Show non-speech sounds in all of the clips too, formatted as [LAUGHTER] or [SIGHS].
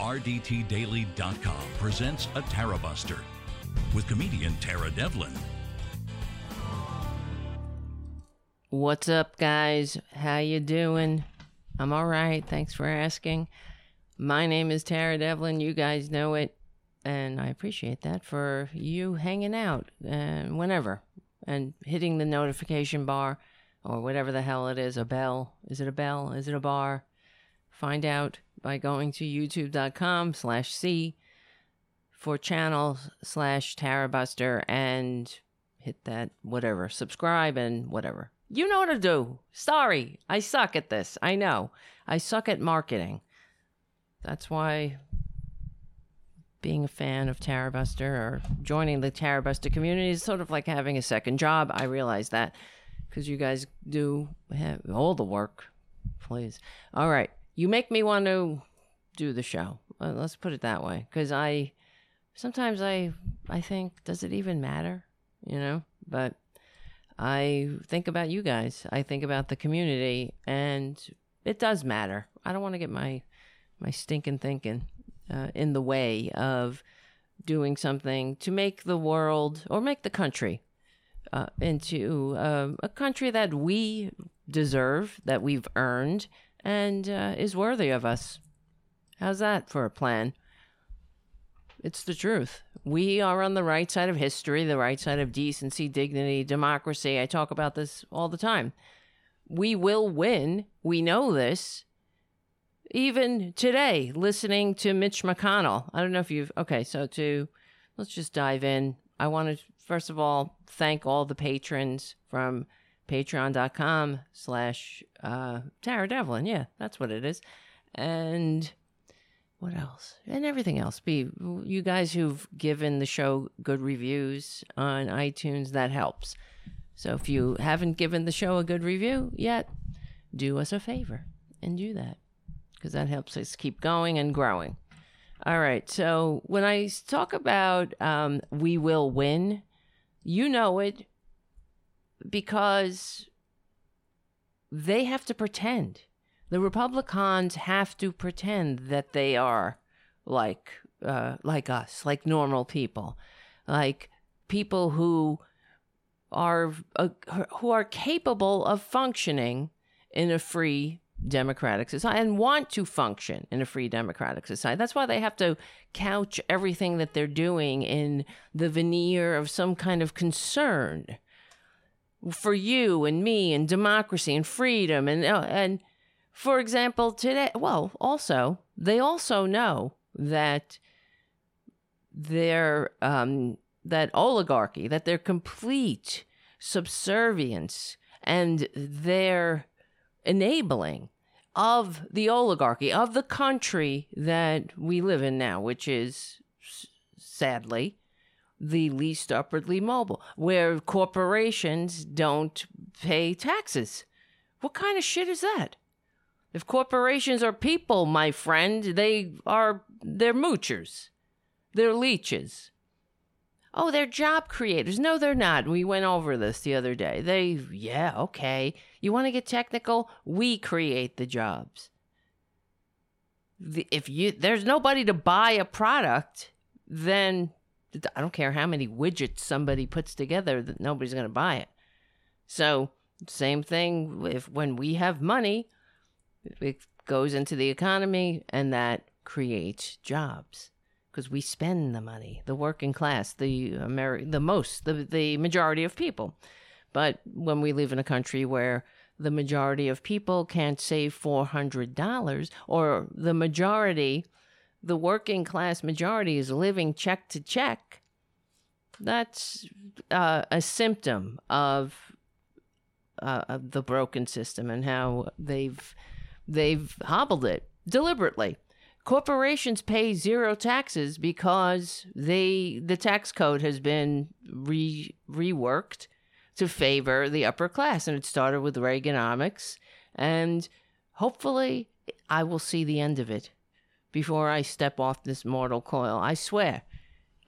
RDTDaily.com presents a Tara Buster with comedian Tara Devlin. What's up, guys? How you doing? I'm all right. Thanks for asking. My name is Tara Devlin. You guys know it, and I appreciate that for you hanging out and whenever and hitting the notification bar or whatever the hell it is. A bell? Is it a bell? Is it a bar? Find out by going to youtube.com slash c for channel slash Tarabuster and hit that whatever subscribe and whatever you know what to do sorry i suck at this i know i suck at marketing that's why being a fan of Tarabuster or joining the Tarabuster community is sort of like having a second job. I realize that because you guys do all the work. Please. All right. You make me want to do the show. Let's put it that way. Because I sometimes I I think does it even matter? You know. But I think about you guys. I think about the community, and it does matter. I don't want to get my my stinking thinking uh, in the way of doing something to make the world or make the country uh, into uh, a country that we deserve, that we've earned, and uh, is worthy of us. How's that for a plan? It's the truth. We are on the right side of history, the right side of decency, dignity, democracy. I talk about this all the time. We will win. We know this even today, listening to Mitch McConnell. I don't know if you've, okay, so to, let's just dive in. I want to, first of all, thank all the patrons from patreon.com slash uh, Tara Devlin. Yeah, that's what it is. And what else? And everything else. Be you guys who've given the show good reviews on iTunes, that helps. So if you haven't given the show a good review yet, do us a favor and do that because that helps us keep going and growing. All right. So when I talk about um, we will win, you know it because they have to pretend. The Republicans have to pretend that they are like uh, like us, like normal people, like people who are uh, who are capable of functioning in a free democratic society and want to function in a free democratic society. That's why they have to couch everything that they're doing in the veneer of some kind of concern for you and me and democracy and freedom and uh, and for example today well also they also know that their um that oligarchy that their complete subservience and their enabling of the oligarchy, of the country that we live in now, which is sadly the least upwardly mobile, where corporations don't pay taxes. What kind of shit is that? If corporations are people, my friend, they are they're moochers. They're leeches. Oh, they're job creators. No, they're not. We went over this the other day. They, yeah, okay. You want to get technical? We create the jobs. If you there's nobody to buy a product, then I don't care how many widgets somebody puts together that nobody's going to buy it. So, same thing if when we have money, it goes into the economy and that creates jobs because we spend the money, the working class, the Ameri- the most, the the majority of people. But when we live in a country where the majority of people can't save four hundred dollars, or the majority, the working class majority is living check to check, that's uh, a symptom of uh, of the broken system and how they've they've hobbled it deliberately. Corporations pay zero taxes because they the tax code has been re, reworked to favor the upper class and it started with reaganomics and hopefully i will see the end of it before i step off this mortal coil i swear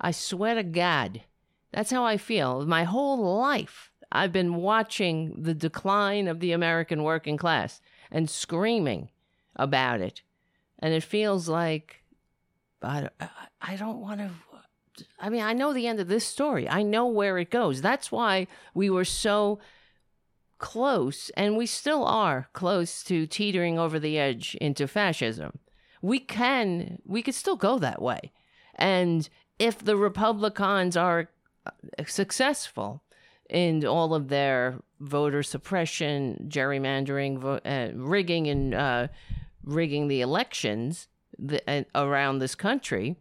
i swear to god that's how i feel my whole life i've been watching the decline of the american working class and screaming about it and it feels like I, I don't want to. I mean, I know the end of this story. I know where it goes. That's why we were so close, and we still are close to teetering over the edge into fascism. We can, we could still go that way. And if the Republicans are uh, successful in all of their voter suppression, gerrymandering, uh, rigging, and uh, rigging the elections the, uh, around this country,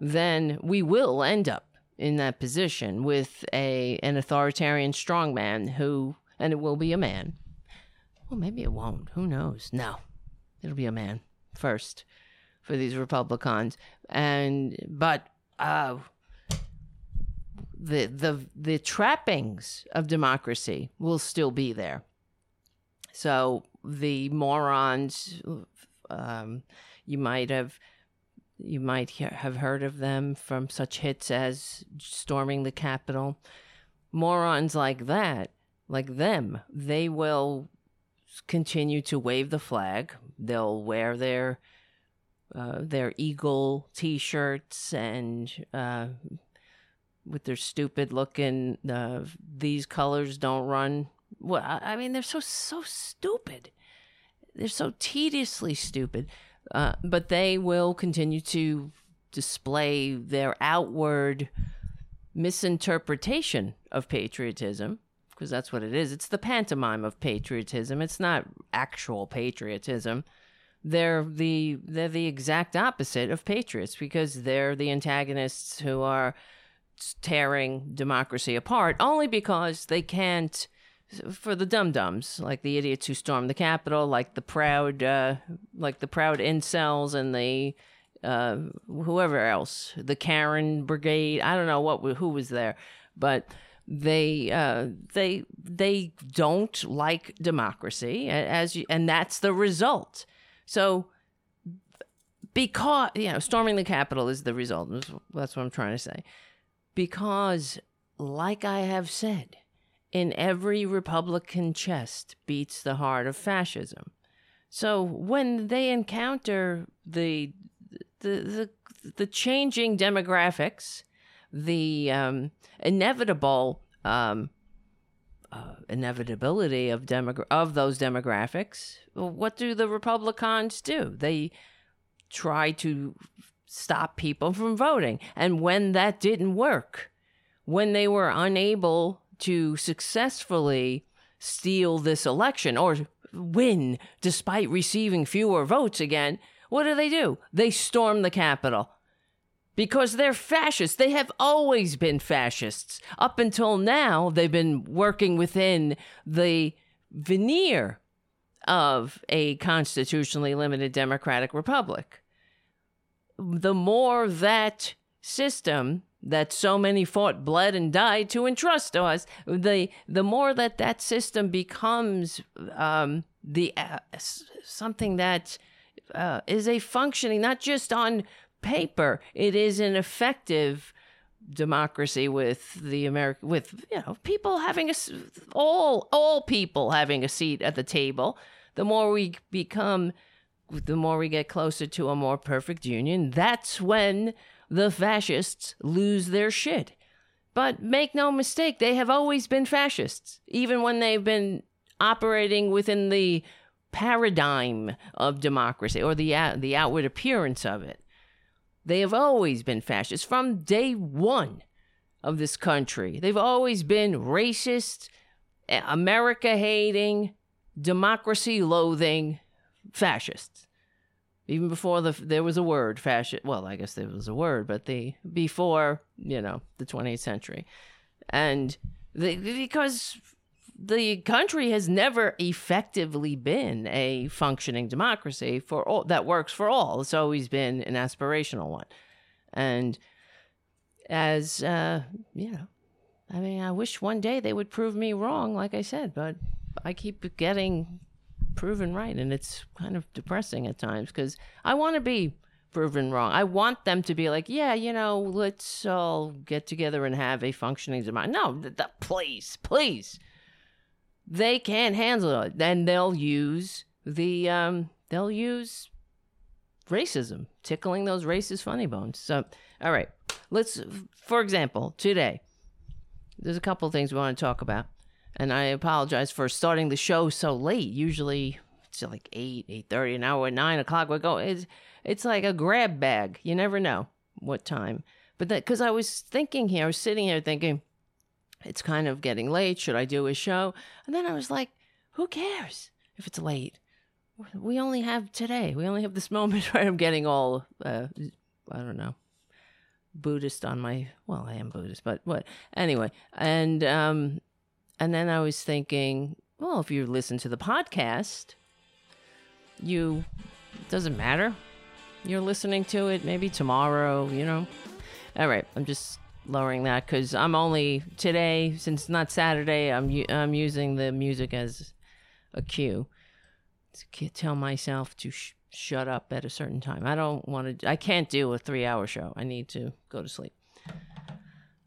then we will end up in that position with a an authoritarian strongman who, and it will be a man. Well, maybe it won't. Who knows? No, it'll be a man first for these Republicans, and but uh, the the the trappings of democracy will still be there. So the morons, um, you might have you might have heard of them from such hits as storming the Capitol. Morons like that, like them, they will continue to wave the flag. They'll wear their uh, their eagle T-shirts and uh, with their stupid looking uh, these colors don't run. Well, I mean, they're so so stupid. They're so tediously stupid. Uh, but they will continue to display their outward misinterpretation of patriotism because that's what it is. It's the pantomime of patriotism. It's not actual patriotism. They're the they're the exact opposite of patriots because they're the antagonists who are tearing democracy apart only because they can't for the dum dums, like the idiots who stormed the Capitol, like the proud, uh, like the proud incels and the uh, whoever else, the Karen Brigade. I don't know what who was there, but they uh, they they don't like democracy as you, and that's the result. So because you know storming the Capitol is the result. That's what I'm trying to say. Because, like I have said in every Republican chest beats the heart of fascism. So when they encounter the the the, the changing demographics, the um, inevitable um, uh, inevitability of demogra- of those demographics, what do the Republicans do? They try to stop people from voting, and when that didn't work, when they were unable to successfully steal this election or win despite receiving fewer votes again, what do they do? They storm the Capitol because they're fascists. They have always been fascists. Up until now, they've been working within the veneer of a constitutionally limited democratic republic. The more that system that so many fought, bled, and died to entrust to us. The the more that that system becomes um, the uh, something that uh, is a functioning not just on paper, it is an effective democracy with the American with you know people having a all all people having a seat at the table. The more we become, the more we get closer to a more perfect union. That's when the fascists lose their shit. But make no mistake, they have always been fascists, even when they've been operating within the paradigm of democracy or the, uh, the outward appearance of it. They have always been fascists from day one of this country. They've always been racist, America hating, democracy loathing fascists even before the there was a word fascist well i guess there was a word but the before you know the 20th century and the, because the country has never effectively been a functioning democracy for all that works for all it's always been an aspirational one and as uh you know i mean i wish one day they would prove me wrong like i said but i keep getting proven right. And it's kind of depressing at times because I want to be proven wrong. I want them to be like, yeah, you know, let's all get together and have a functioning democracy. No, th- th- please, please. They can't handle it. Then they'll use the um, they'll use racism, tickling those racist funny bones. So, all right, let's, for example, today, there's a couple things we want to talk about. And I apologize for starting the show so late. Usually it's like 8, 8.30, an hour, 9 o'clock. We go, it's, it's like a grab bag. You never know what time. But that, because I was thinking here, I was sitting here thinking, it's kind of getting late. Should I do a show? And then I was like, who cares if it's late? We only have today. We only have this [LAUGHS] moment where I'm getting all, uh, I don't know, Buddhist on my, well, I am Buddhist, but what? Anyway. And, um, and then I was thinking, well, if you listen to the podcast, you, doesn't matter. You're listening to it maybe tomorrow, you know? All right. I'm just lowering that because I'm only today, since it's not Saturday, I'm, I'm using the music as a cue to tell myself to sh- shut up at a certain time. I don't want to, I can't do a three hour show. I need to go to sleep. [SIGHS]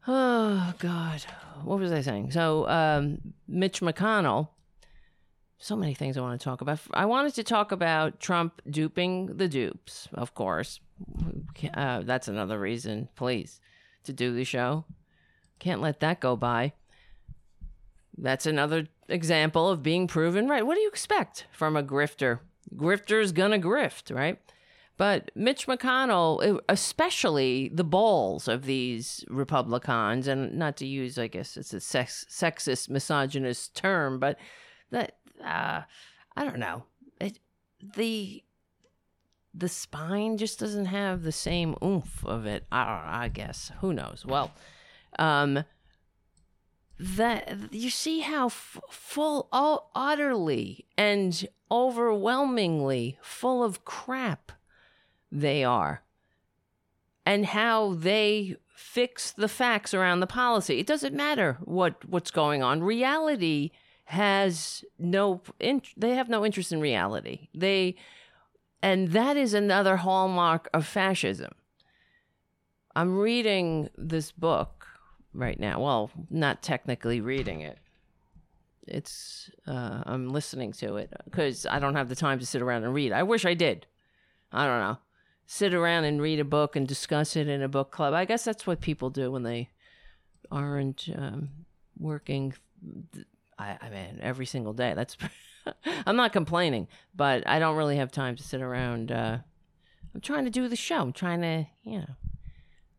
Oh, God. What was I saying? So, um, Mitch McConnell, so many things I want to talk about. I wanted to talk about Trump duping the dupes, of course. Uh, that's another reason, please, to do the show. Can't let that go by. That's another example of being proven right. What do you expect from a grifter? Grifter's gonna grift, right? But Mitch McConnell, especially the balls of these Republicans, and not to use, I guess it's a sex, sexist, misogynist term, but that uh, I don't know, it, the the spine just doesn't have the same oomph of it. I, I guess who knows. Well, um, that you see how f- full, oh, utterly and overwhelmingly full of crap they are, and how they fix the facts around the policy. It doesn't matter what what's going on. Reality has no in, they have no interest in reality. They and that is another hallmark of fascism. I'm reading this book right now. Well, not technically reading it. It's uh, I'm listening to it because I don't have the time to sit around and read. I wish I did. I don't know. Sit around and read a book and discuss it in a book club. I guess that's what people do when they aren't um, working. I, I mean, every single day. That's. [LAUGHS] [LAUGHS] I'm not complaining, but I don't really have time to sit around. Uh, I'm trying to do the show. I'm trying to, you know,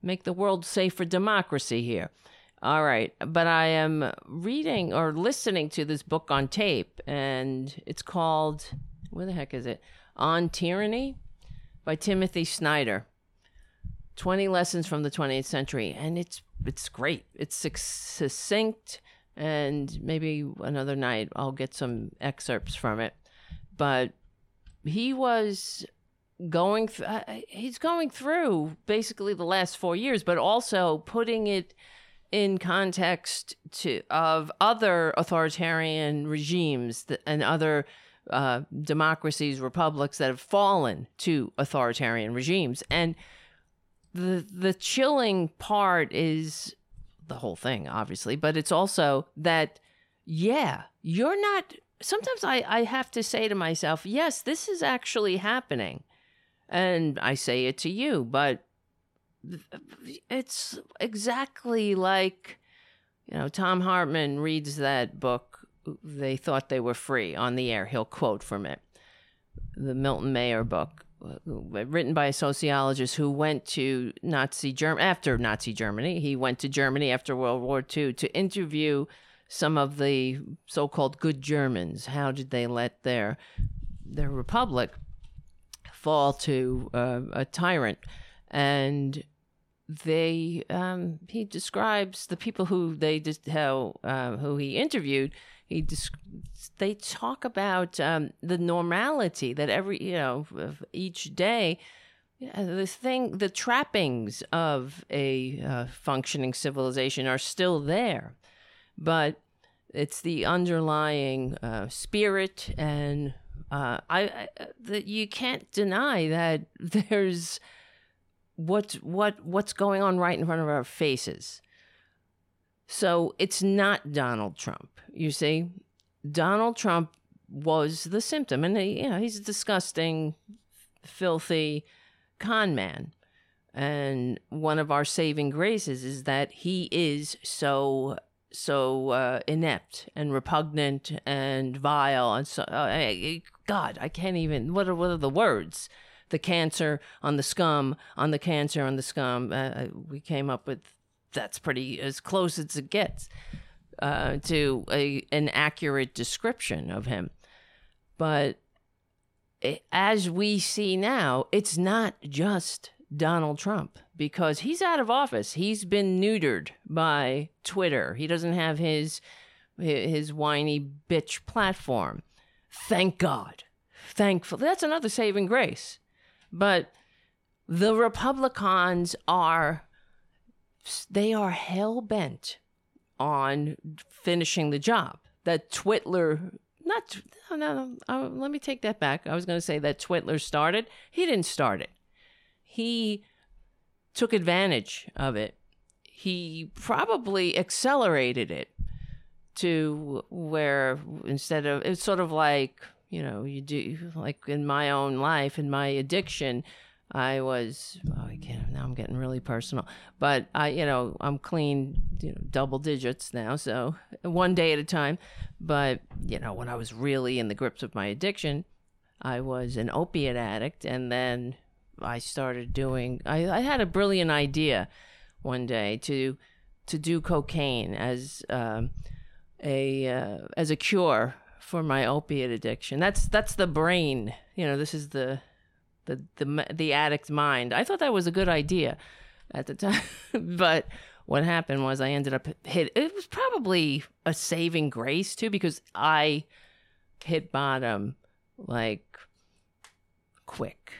make the world safe for democracy here. All right. But I am reading or listening to this book on tape, and it's called, where the heck is it? On Tyranny by Timothy Snyder. 20 lessons from the 20th century. And it's it's great. It's succinct, and maybe another night I'll get some excerpts from it. But he was going th- he's going through basically the last 4 years but also putting it in context to of other authoritarian regimes and other uh, democracies, republics that have fallen to authoritarian regimes, and the the chilling part is the whole thing, obviously, but it's also that yeah, you're not. Sometimes I I have to say to myself, yes, this is actually happening, and I say it to you, but it's exactly like you know Thom Hartmann reads that book they thought they were free on the air he'll quote from it the Milton Mayer book written by a sociologist who went to Nazi Germany after Nazi Germany he went to Germany after World War II to interview some of the so-called good Germans how did they let their their republic fall to uh, a tyrant and they um, he describes the people who they just how uh, who he interviewed. He they talk about um, the normality that every you know of each day. The thing, the trappings of a uh, functioning civilization are still there, but it's the underlying uh, spirit and uh, I, I that you can't deny that [LAUGHS] there's what's what what's going on right in front of our faces. So it's not Donald Trump. You see, Donald Trump was the symptom, and he, you know he's a disgusting filthy con man. And one of our saving graces is that he is so so uh, inept and repugnant and vile and so uh, God, I can't even. What are what are the words? The cancer on the scum on the cancer on the scum. Uh, uh we came up with that's pretty as close as it gets uh, to a an accurate description of him. But it, as we see now, it's not just Donald Trump because he's out of office. He's been neutered by Twitter. He doesn't have his his whiny bitch platform. Thank God. Thankfully, That's another saving grace. But the Republicans are they are hell bent on finishing the job. That Twitler not no, no, no uh, let me take that back. I was going to say that Twitler started. He didn't start it. He took advantage of it. He probably accelerated it to where instead of it's sort of like you know you do like in my own life in my addiction i was oh, i can't now i'm getting really personal but i you know i'm clean you know, double digits now so one day at a time but you know when i was really in the grips of my addiction i was an opiate addict and then i started doing i, I had a brilliant idea one day to to do cocaine as um, a uh, as a cure for my opiate addiction. That's that's the brain. You know, this is the the the the addict's mind. I thought that was a good idea at the [LAUGHS] time, but what happened was I ended up hit. It was probably a saving grace too because I hit bottom like quick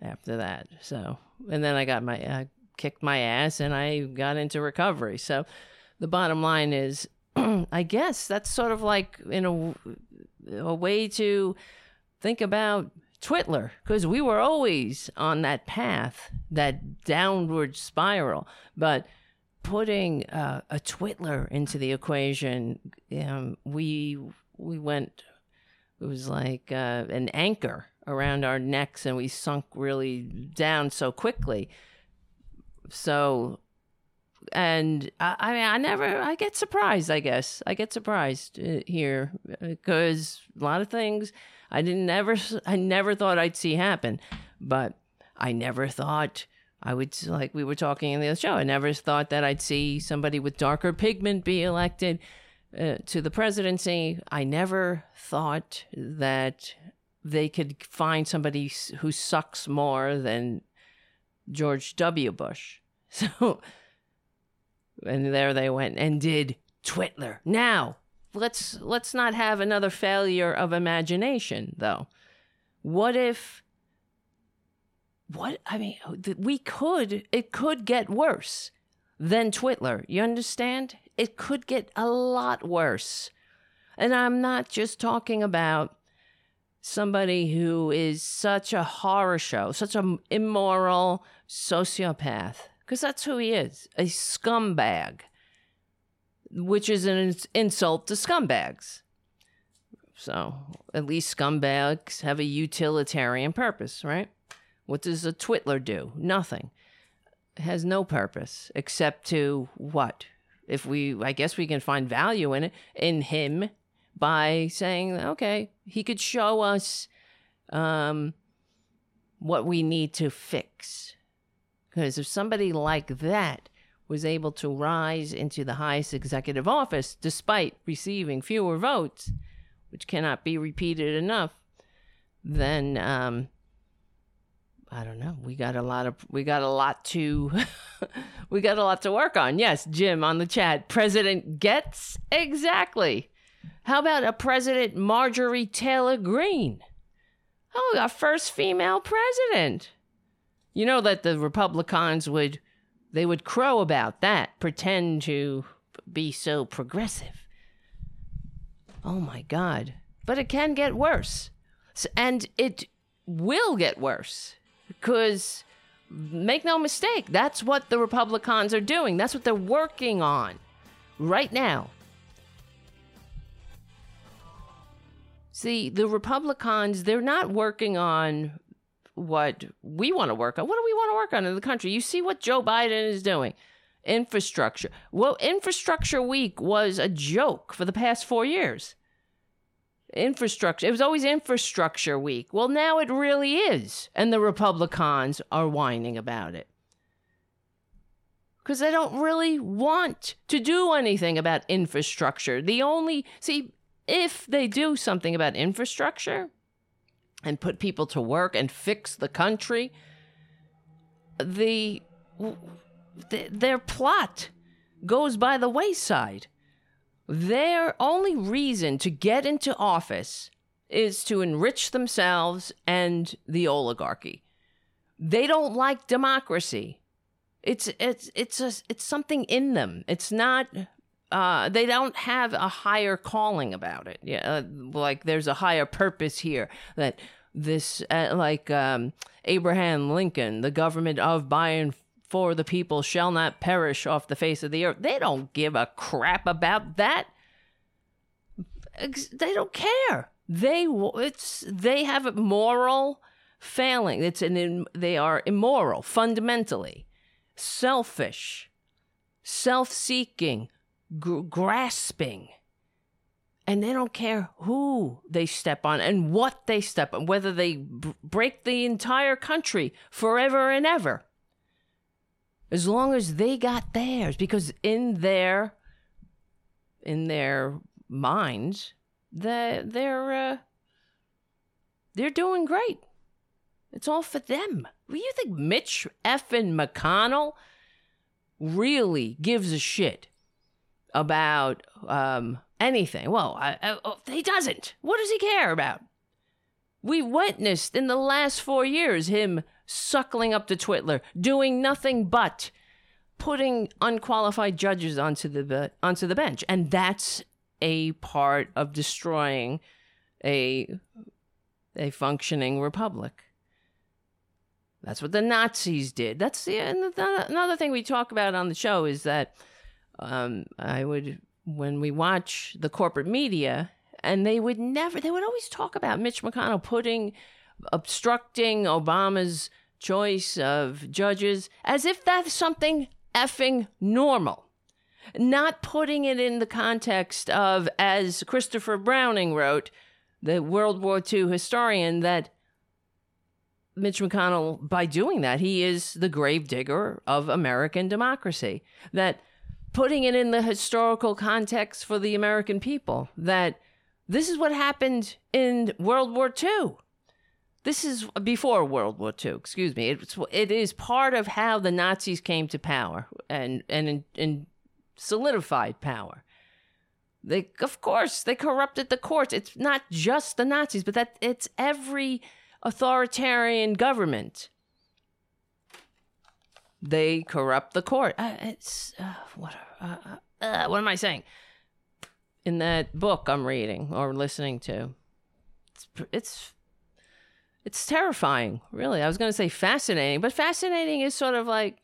after that. So and then I got my I kicked my ass and I got into recovery. So the bottom line is [CLEARS THROAT] I guess that's sort of like in a, a way to think about Twitler because we were always on that path, that downward spiral. But putting uh, a Twitler into the equation, um, we we went. It was like uh, an anchor around our necks, and we sunk really down so quickly. So and I, I mean, I never, I get surprised. I guess I get surprised uh, here because a lot of things I didn't never, I never thought I'd see happen, but I never thought I would like we were talking in the other show. I never thought that I'd see somebody with darker pigment be elected uh, to the presidency. I never thought that they could find somebody who sucks more than George W. Bush. [LAUGHS] So and there they went and did Twitler. Now, let's let's not have another failure of imagination though. What if what I mean, we could it could get worse than Twitler. You understand? It could get a lot worse. And I'm not just talking about somebody who is such a horror show, such an immoral sociopath because that's who he is a scumbag, which is an insult to scumbags. So at least scumbags have a utilitarian purpose, right? What does a twitler do? Nothing. It has no purpose except to what? If we, I guess we can find value in it, in him by saying, okay, he could show us um, what we need to fix because if somebody like that was able to rise into the highest executive office despite receiving fewer votes, which cannot be repeated enough, then um, I don't know. We got a lot of we got a lot to [LAUGHS] we got a lot to work on. Yes, Jim on the chat. President gets exactly. How about a President Marjorie Taylor Greene? Oh, our first female president. You know that the Republicans would they would crow about that, pretend to be so progressive. Oh my god. But it can get worse. And it will get worse because make no mistake, that's what the Republicans are doing. That's what they're working on right now. See, the Republicans, they're not working on what we want to work on. What do we want to work on in the country? You see what Joe Biden is doing. Infrastructure. Well, Infrastructure Week was a joke for the past four years. Infrastructure. It was always Infrastructure Week. Well, now it really is. And the Republicans are whining about it. Because they don't really want to do anything about infrastructure. The only, see, if they do something about infrastructure and put people to work and fix the country, the, the their plot goes by the wayside. Their only reason to get into office is to enrich themselves and the oligarchy. They don't like democracy. It's it's it's a, it's something in them. It's not uh, they don't have a higher calling about it. Yeah, uh, like there's a higher purpose here that this, uh, like um, Abraham Lincoln, the government of by and for the people shall not perish off the face of the earth. They don't give a crap about that. They don't care. They it's they have a moral failing. It's an they are immoral fundamentally, selfish, self-seeking, gr- grasping. And they don't care who they step on and what they step on, whether they b- break the entire country forever and ever. As long as they got theirs, because in their in their minds, that they're uh, they're doing great. It's all for them. Do you think Mitch effing McConnell really gives a shit about um, anything. Well, I, I, oh, he doesn't. What does he care about? We witnessed in the last four years him suckling up to Twitler, doing nothing but putting unqualified judges onto the onto the bench, and that's a part of destroying a a functioning republic. That's what the Nazis did. That's the, another thing we talk about on the show is that um, I would when we watch the corporate media, and they would never, they would always talk about Mitch McConnell putting, obstructing Obama's choice of judges as if that's something effing normal. Not putting it in the context of, as Christopher Browning wrote, the World War II historian, that Mitch McConnell, by doing that, he is the gravedigger of American democracy. That putting it in the historical context for the American people that this is what happened in World War II. This is before World War II, excuse me. It's, it is part of how the Nazis came to power and, and, and solidified power. They, of course, they corrupted the courts. It's not just the Nazis, but that it's every authoritarian government they corrupt the court. Uh, it's uh, what? Uh, uh, what am I saying? In that book I'm reading or listening to, it's it's it's terrifying. Really, I was going to say fascinating, but fascinating is sort of like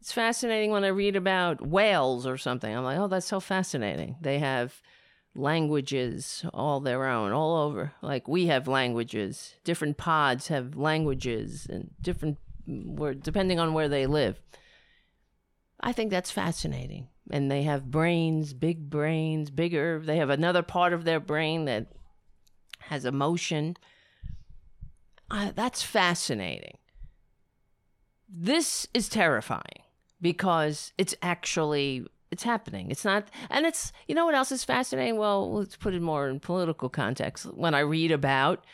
it's fascinating when I read about whales or something. I'm like, oh, that's so fascinating. They have languages all their own all over like we have languages different pods have languages and different where depending on where they live. I think that's fascinating. And they have brains, big brains, bigger. They have another part of their brain that has emotion. Uh, that's fascinating. This is terrifying because it's actually it's happening. It's not, and it's you know what else is fascinating? Well, let's put it more in political context. When I read about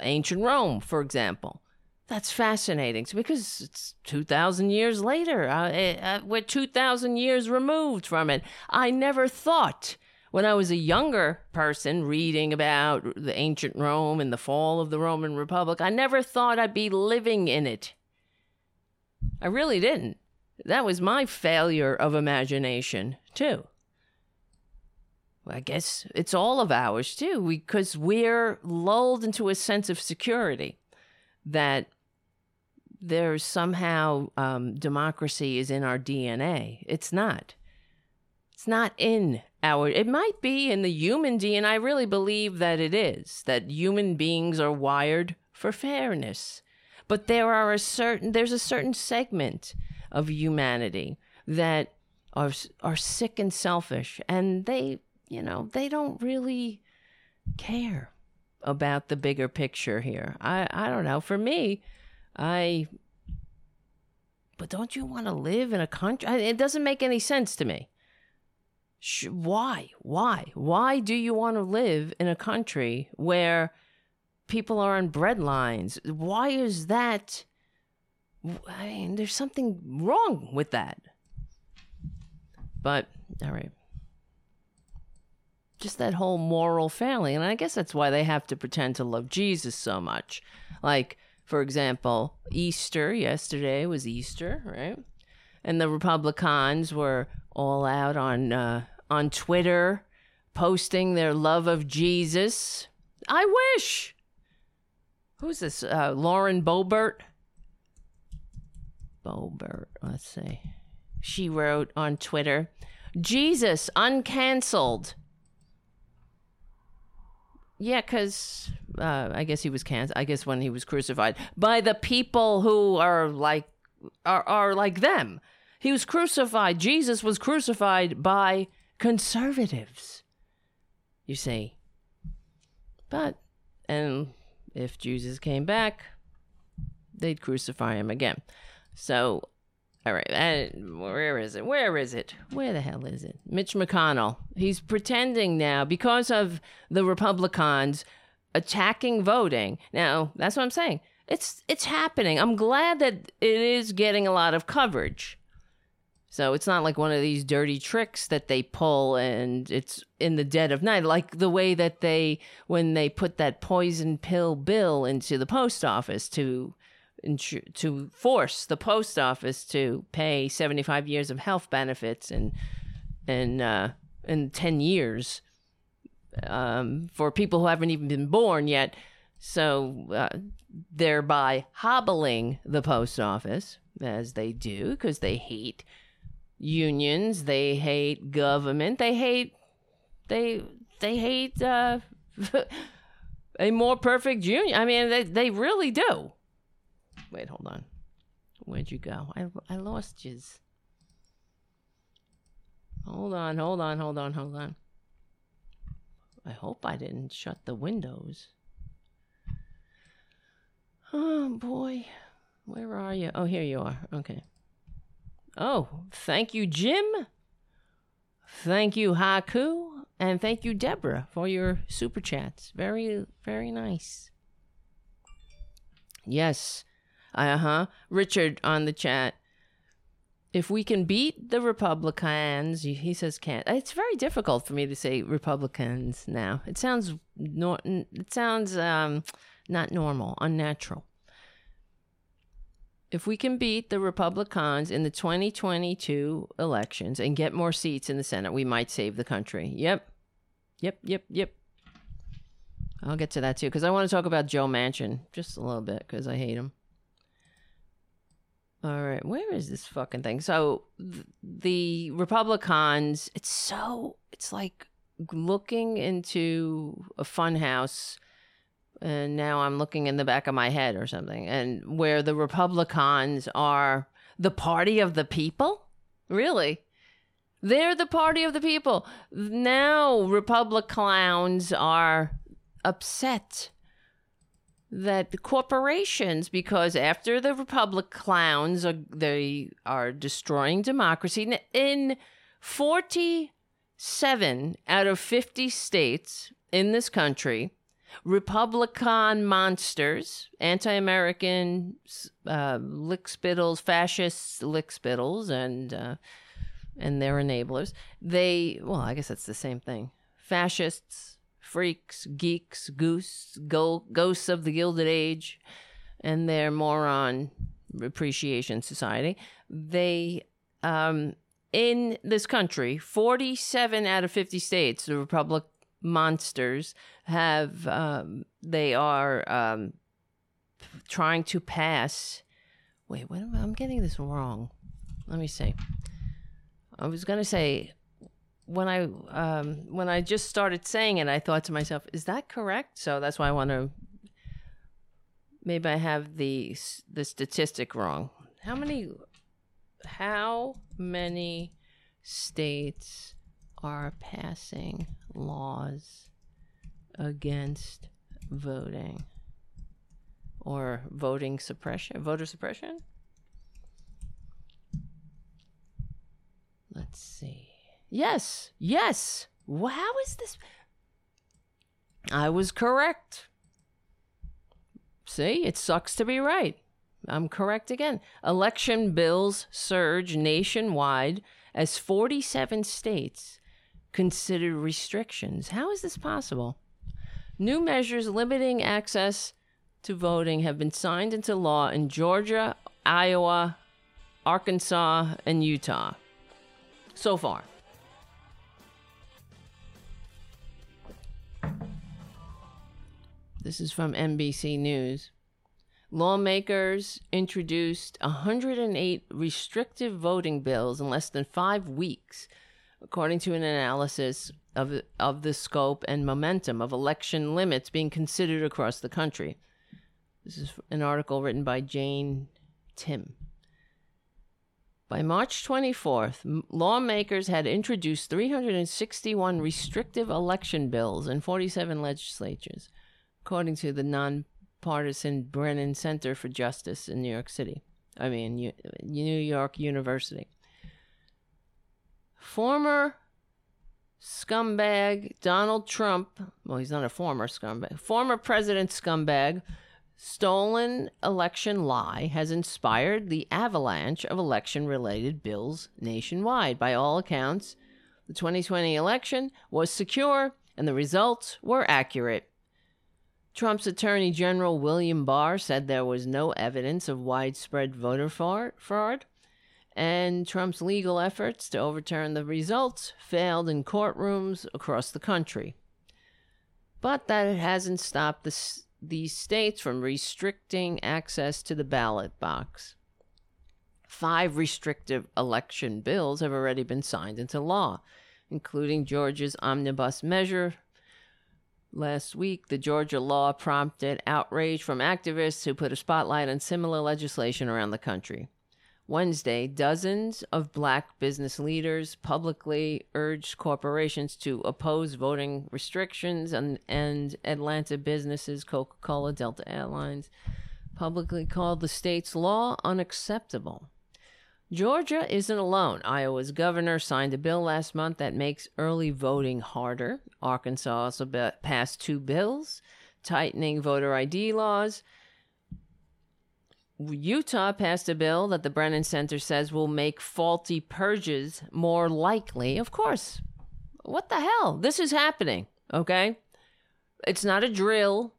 ancient Rome, for example, that's fascinating because it's 2,000 years later. Uh, it, uh, we're 2,000 years removed from it. I never thought when I was a younger person reading about the ancient Rome and the fall of the Roman Republic, I never thought I'd be living in it. I really didn't. That was my failure of imagination, too. I guess it's all of ours, too, because we're lulled into a sense of security that there's somehow um, democracy is in our DNA. It's not. It's not in our. It might be in the human DNA. I really believe that it is. That human beings are wired for fairness. But there are a certain there's a certain segment of humanity that are are sick and selfish and they, you know, they don't really care about the bigger picture here. I I don't know. For me, I but don't you want to live in a country? It doesn't make any sense to me. Why? Why? Why do you want to live in a country where people are on bread lines? Why is that? I mean, there's something wrong with that. But, all right. Just that whole moral failing. And I guess that's why they have to pretend to love Jesus so much. Like, for example, Easter, yesterday was Easter, right? And the Republicans were all out on uh, on Twitter posting their love of Jesus. I wish. Who's this? Uh, Lauren Boebert. Boebert. Let's see. She wrote on Twitter, "Jesus uncanceled." Yeah, because uh, I guess he was canceled. I guess when he was crucified by the people who are like are are like them. He was crucified. Jesus was crucified by conservatives. You see. But and if Jesus came back, they'd crucify him again. So all right, where is it? Where is it? Where the hell is it? Mitch McConnell. He's pretending now because of the Republicans attacking voting. Now, that's what I'm saying. It's it's happening. I'm glad that it is getting a lot of coverage. So it's not like one of these dirty tricks that they pull and it's in the dead of night, like the way that they, when they put that poison pill bill into the post office to to force the post office to pay 75 years of health benefits and and uh, in 10 years um, for people who haven't even been born yet. So, uh, thereby hobbling the post office, as they do, because they hate unions, they hate government, they hate they they hate uh, [LAUGHS] a more perfect union. I mean, they they really do. Wait, hold on. Where'd you go? I, I lost you. Hold on, hold on, hold on, hold on. I hope I didn't shut the windows. Oh boy. Where are you? Oh, here you are. Okay. Oh, thank you, Jim. Thank you, Haku. And thank you, Deborah, for your super chats. Very, very nice. Yes. Uh huh. Richard on the chat. If we can beat the Republicans, he says can't. It's very difficult for me to say Republicans now. It sounds no, it sounds um, not normal, unnatural. If we can beat the Republicans in the 2022 elections and get more seats in the Senate, we might save the country. Yep. Yep, yep, yep. I'll get to that too because I want to talk about Joe Manchin just a little bit because I hate him. All right, where is this fucking thing? So th- the Republicans, it's so it's like looking into a fun house and now I'm looking in the back of my head or something and where the Republicans are the party of the people? Really? They're the party of the people. Now Republic clowns are upset that the corporations, because after the Republic clowns, are, they are destroying democracy. In 47 out of 50 states in this country, Republican monsters, anti American uh, lickspittles, fascist lickspittles, and, uh, and their enablers, they, well, I guess that's the same thing. Fascists, freaks, geeks, goose, go, ghosts of the Gilded Age, and their moron appreciation society. They, um, in this country, 47 out of 50 states, the Republic monsters have, um, they are um, trying to pass. Wait, what am I, I'm getting this wrong. Let me see. I was going to say when I um, when I just started saying it, I thought to myself, "Is that correct?" So that's why I want to maybe I have the the statistic wrong. How many how many states are passing laws against voting or voting suppression, voter suppression? Let's see. Yes, yes. How is this? I was correct. See, it sucks to be right. I'm correct again. Election bills surge nationwide as 47 states consider restrictions. How is this possible? New measures limiting access to voting have been signed into law in Georgia, Iowa, Arkansas, and Utah so far. This is from NBC News. Lawmakers introduced 108 restrictive voting bills in less than five weeks, according to an analysis of, of the scope and momentum of election limits being considered across the country. This is an article written by Jane Timm. By March 24th, lawmakers had introduced 361 restrictive election bills in 47 legislatures, according to the nonpartisan Brennan Center for Justice in New York City. I mean, New York University. Former scumbag Donald Trump, well, he's not a former scumbag, former president scumbag, stolen election lie has inspired the avalanche of election related bills nationwide. By all accounts, the 2020 election was secure and the results were accurate. Trump's Attorney General William Barr said there was no evidence of widespread voter fraud, and Trump's legal efforts to overturn the results failed in courtrooms across the country. But that hasn't stopped the, these states from restricting access to the ballot box. Five restrictive election bills have already been signed into law, including Georgia's omnibus measure. Last week, the Georgia law prompted outrage from activists who put a spotlight on similar legislation around the country. Wednesday, dozens of black business leaders publicly urged corporations to oppose voting restrictions, and, and Atlanta businesses, Coca Cola, Delta Airlines, publicly called the state's law unacceptable. Georgia isn't alone. Iowa's governor signed a bill last month that makes early voting harder. Arkansas also passed two bills tightening voter ID laws. Utah passed a bill that the Brennan Center says will make faulty purges more likely. Of course. What the hell? This is happening, okay? It's not a drill.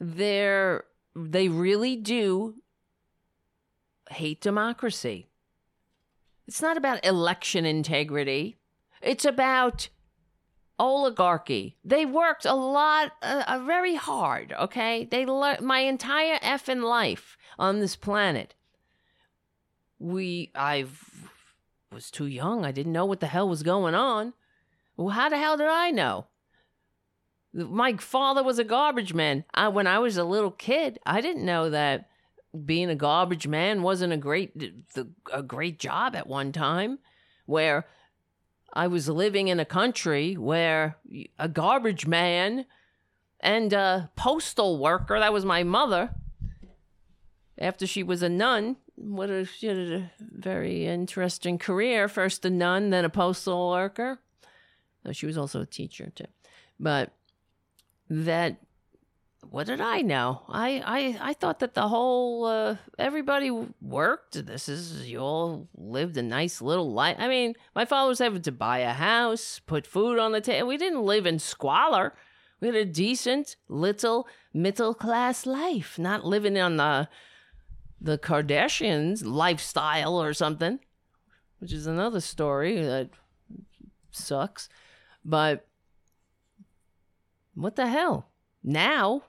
They're they really do hate democracy. It's not about election integrity. It's about oligarchy. They worked a lot, uh, uh, very hard. Okay, they learned my entire effing life on this planet. We, I was too young. I didn't know what the hell was going on. Well, how the hell did I know? My father was a garbage man. I, when I was a little kid, I didn't know that being a garbage man wasn't a great a great job at one time where I was living in a country where a garbage man and a postal worker, that was my mother, after she was a nun, what a, she had a very interesting career. First a nun, then a postal worker. Though she was also a teacher too. But that what did I know? I I, I thought that the whole uh, everybody worked. This is you all lived a nice little life. I mean, my father was having to buy a house, put food on the table. We didn't live in squalor. We had a decent little middle class life, not living on the the Kardashians lifestyle or something, which is another story that sucks. But what the hell? Now,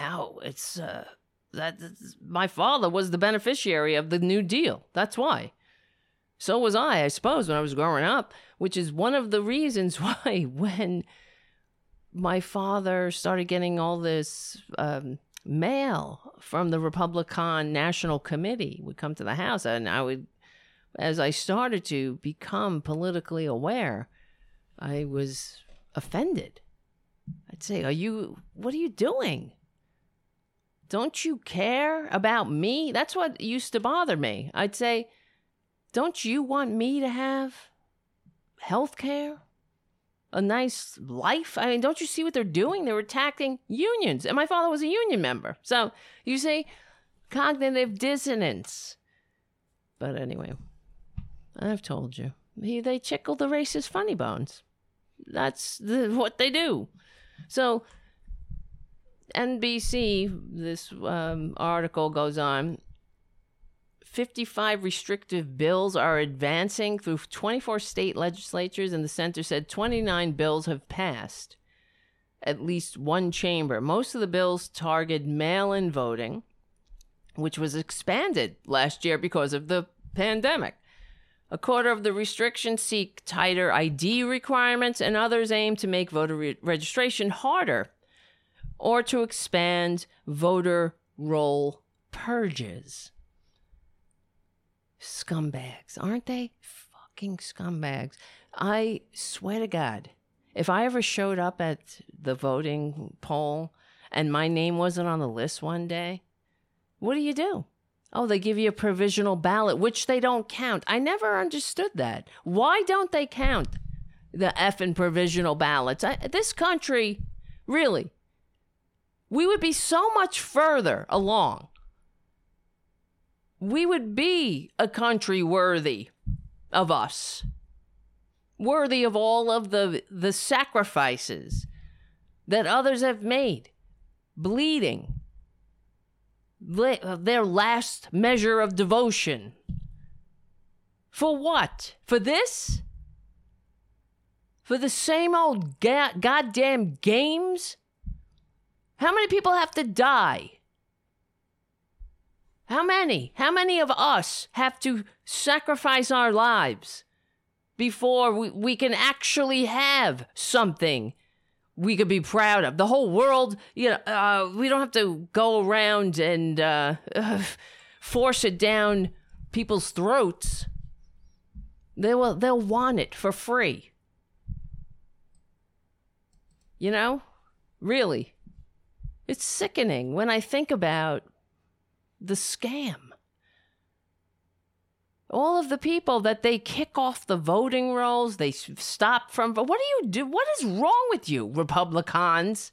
now it's uh, that my father was the beneficiary of the New Deal. That's why. So was I, I suppose, when I was growing up, which is one of the reasons [LAUGHS] why when my father started getting all this um, mail from the Republican National Committee would come to the House, and I would, as I started to become politically aware, I was offended. I'd say, Are you, what are you doing? Don't you care about me? That's what used to bother me. I'd say, Don't you want me to have health care? A nice life? I mean, don't you see what they're doing? They're attacking unions. And my father was a union member. So you see, cognitive dissonance. But anyway, I've told you. He, they tickle the racist funny bones. That's the, what they do. So NBC, this um, article goes on. 55 restrictive bills are advancing through 24 state legislatures, and the center said 29 bills have passed at least one chamber. Most of the bills target mail in voting, which was expanded last year because of the pandemic. A quarter of the restrictions seek tighter ID requirements, and others aim to make voter re- registration harder or to expand voter roll purges. Scumbags, aren't they? Fucking scumbags. I swear to God, if I ever showed up at the voting poll and my name wasn't on the list one day, what do you do? Oh, they give you a provisional ballot, which they don't count. I never understood that. Why don't they count the effing provisional ballots? I, this country, really, we would be so much further along. We would be a country worthy of us, worthy of all of the, the sacrifices that others have made, bleeding their last measure of devotion. For what? For this? For the same old ga- goddamn games? How many people have to die? How many? How many of us have to sacrifice our lives before we, we can actually have something we could be proud of. The whole world, you know, uh, we don't have to go around and uh, [LAUGHS] force it down people's throats. They will, they'll want it for free. You know, really, it's sickening when I think about the scam all of the people that they kick off the voting rolls, they stop from. What do you do? What is wrong with you, Republicans?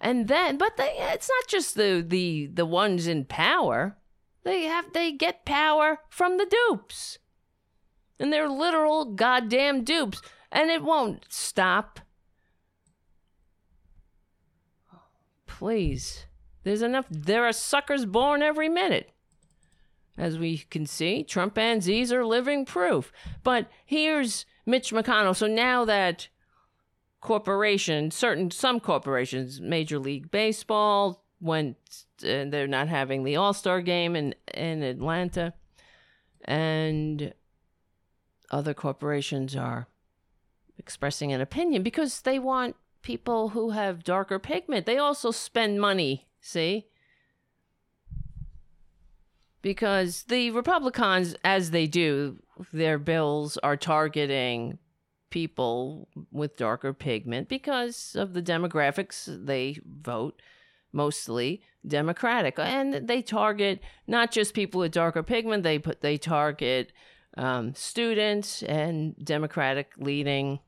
And then, but they, it's not just the the the ones in power. They have they get power from the dupes, and they're literal goddamn dupes, and it won't stop. Please, there's enough. There are suckers born every minute. As we can see, Trumpanzees are living proof. But here's Mitch McConnell. So now that corporation, certain some corporations, Major League Baseball went, and they're not having the All Star game in in Atlanta, and other corporations are expressing an opinion because they want people who have darker pigment. They also spend money. See, because the Republicans, as they do, their bills are targeting people with darker pigment because of the demographics they vote mostly democratic and they target not just people with darker pigment they put they target um, students and democratic leading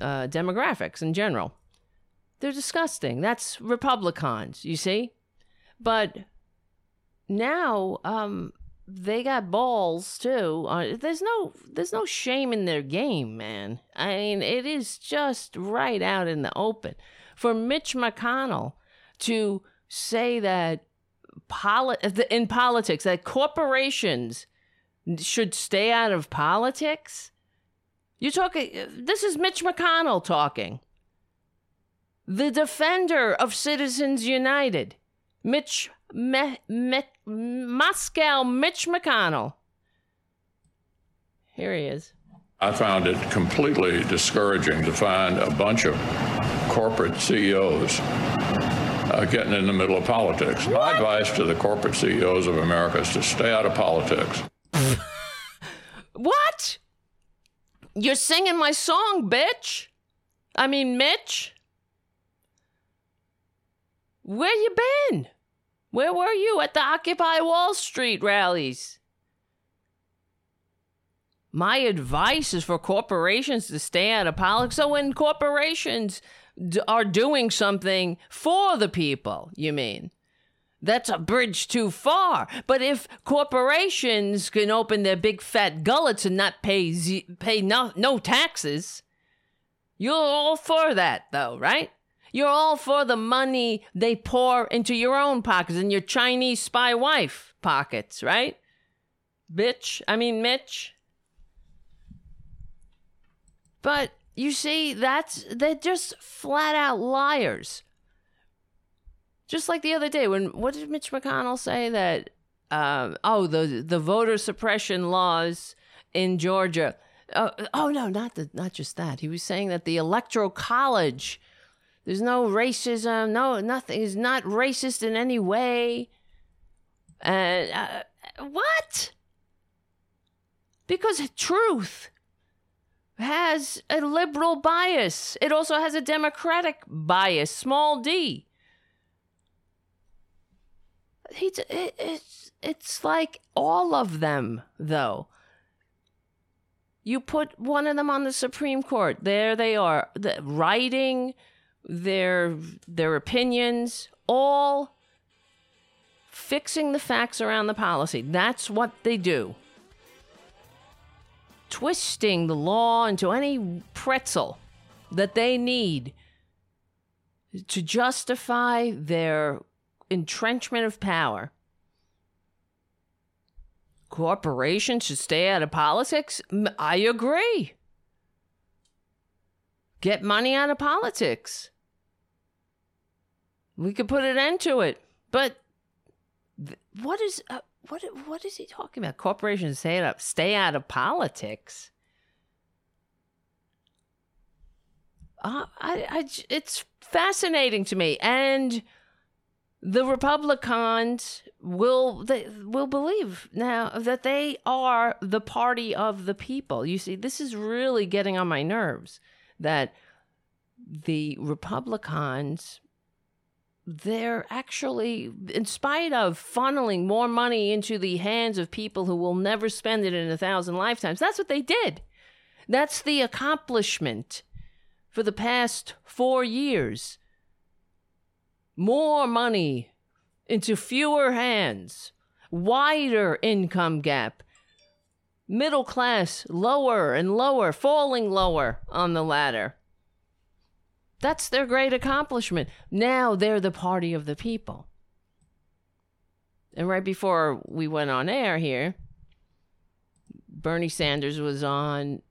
uh, demographics in general they're disgusting that's republicans you see but now um they got balls too. Uh, there's no there's no shame in their game, man. I mean, it is just right out in the open for Mitch McConnell to say that poli- in politics that corporations should stay out of politics. You're talking. This is Mitch McConnell talking. The defender of Citizens United, Mitch me, me, Moscow Mitch McConnell. Here he is. I found it completely discouraging to find a bunch of corporate CEOs uh, getting in the middle of politics. What? My advice to the corporate CEOs of America is to stay out of politics. [LAUGHS] what? You're singing my song, bitch. I mean, Mitch. Where you been? Where were you at the Occupy Wall Street rallies? My advice is for corporations to stay out of politics. So when corporations d- are doing something for the people, you mean? That's a bridge too far. But if corporations can open their big fat gullets and not pay z- pay no, no taxes, you're all for that, though, right? You're all for the money they pour into your own pockets and your Chinese spy wife pockets, right? Bitch. I mean, Mitch. But you see, that's they're just flat out liars. Just like the other day when what did Mitch McConnell say that um, oh the the voter suppression laws in Georgia. Uh, oh no, not the not just that. He was saying that the electoral college there's no racism, no nothing is not racist in any way. And uh, what? Because truth has a liberal bias. It also has a democratic bias, small d. He's, it, it's, it's like all of them, though. You put one of them on the Supreme Court. There they are, the, writing their their opinions, all fixing the facts around the policy. That's what they do twisting the law into any pretzel that they need to justify their entrenchment of power. Corporations should stay out of politics? I agree. Get money out of politics. We could put an end to it. But what is. Uh, what what is he talking about? Corporations stay out stay out of politics. Uh, I, I, it's fascinating to me, and the Republicans will they will believe now that they are the party of the people. You see, this is really getting on my nerves that the Republicans they're actually, in spite of funneling more money into the hands of people who will never spend it in a thousand lifetimes, that's what they did. That's the accomplishment for the past four years. More money into fewer hands, wider income gap, middle class lower and lower, falling lower on the ladder. That's their great accomplishment. Now they're the party of the people. And right before we went on air here, Bernie Sanders was on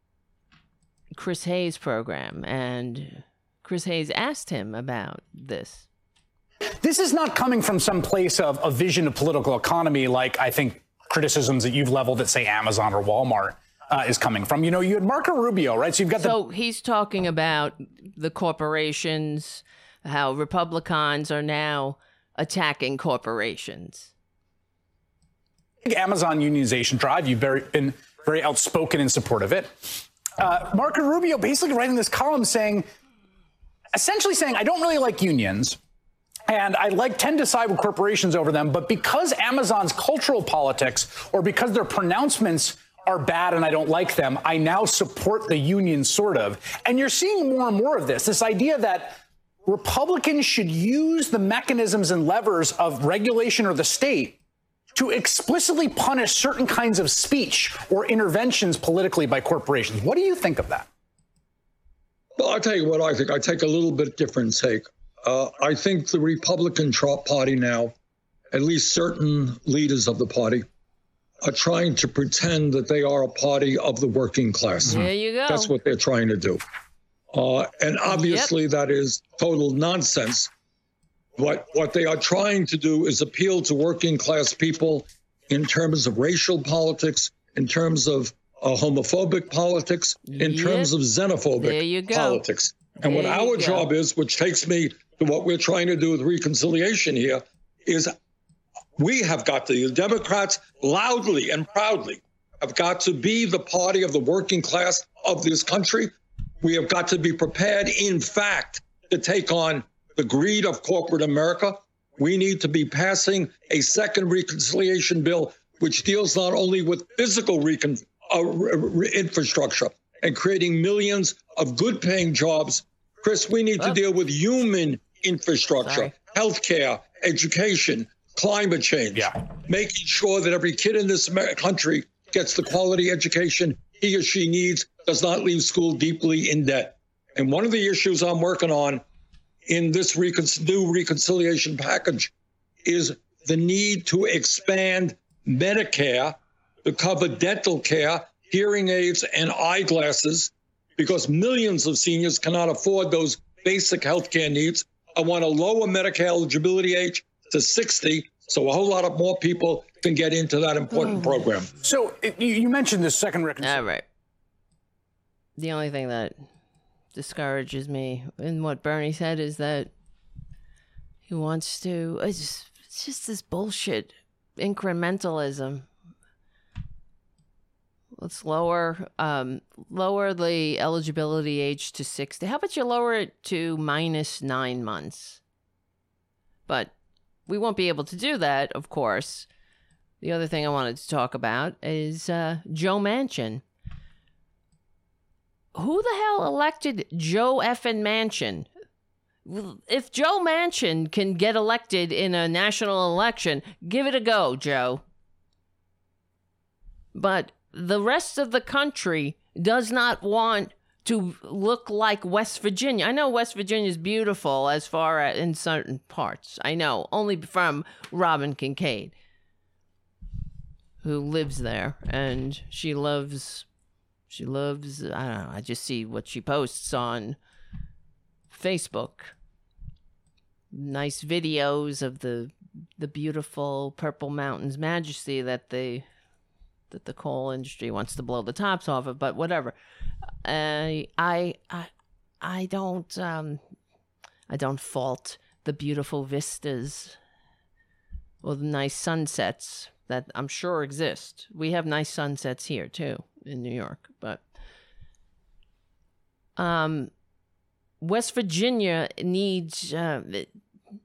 Chris Hayes' program, and Chris Hayes asked him about this. This is not coming from some place of a vision of political economy like I think criticisms that you've leveled at, say, Amazon or Walmart uh, is coming from. You know, you had Marco Rubio, right? So you've got the. So he's talking about the corporations, how Republicans are now attacking corporations. Amazon unionization drive. You've very, been very outspoken in support of it. Uh, Marco Rubio basically writing this column saying, essentially saying, I don't really like unions. And I like tend to side with corporations over them, but because Amazon's cultural politics or because their pronouncements are bad and I don't like them. I now support the union, sort of. And you're seeing more and more of this this idea that Republicans should use the mechanisms and levers of regulation or the state to explicitly punish certain kinds of speech or interventions politically by corporations. What do you think of that? Well, I'll tell you what I think. I take a little bit different take. Uh, I think the Republican Party now, at least certain leaders of the party, are trying to pretend that they are a party of the working class. There you go. That's what they're trying to do. Uh, and obviously, yep. that is total nonsense. What, what they are trying to do is appeal to working class people in terms of racial politics, in terms of uh, homophobic politics, in Yep. terms of There you xenophobic go. politics. And what There you our go. job is, which takes me to what we're trying to do with reconciliation here, is we have got to, the Democrats loudly and proudly have got to be the party of the working class of this country. We have got to be prepared, in fact, to take on the greed of corporate America. We need to be passing a second reconciliation bill, which deals not only with physical recon- uh, re- re- infrastructure and creating millions of good paying jobs. Chris, we need to deal with human infrastructure, Sorry. healthcare, education, climate change, Yeah. making sure that every kid in this Amer- country gets the quality education he or she needs, does not leave school deeply in debt. And one of the issues I'm working on in this recon- new reconciliation package is the need to expand Medicare to cover dental care, hearing aids, and eyeglasses because millions of seniors cannot afford those basic health care needs. I want to lower Medicare eligibility age to 60 so a whole lot of more people can get into that important mm. program. So it, you, you mentioned the second reconciliation. All right. The only thing that discourages me in what Bernie said is that he wants to. It's just, it's just this bullshit incrementalism. Let's lower um, lower the eligibility age to sixty. How about you lower it to minus nine months? But we won't be able to do that, of course. The other thing I wanted to talk about is uh, Joe Manchin. Who the hell elected Joe effing Manchin? If Joe Manchin can get elected in a national election, give it a go, Joe. But the rest of the country does not want to look like West Virginia. I know West Virginia is beautiful as far as in certain parts. I know, only from Robin Kincaid who lives there and she loves she loves I don't know, I just see what she posts on Facebook. Nice videos of the the beautiful purple mountains majesty that the that the coal industry wants to blow the tops off of, but whatever. I I I I don't um I don't fault the beautiful vistas or the nice sunsets that I'm sure exist. We have nice sunsets here too in New York, but um, West Virginia needs uh,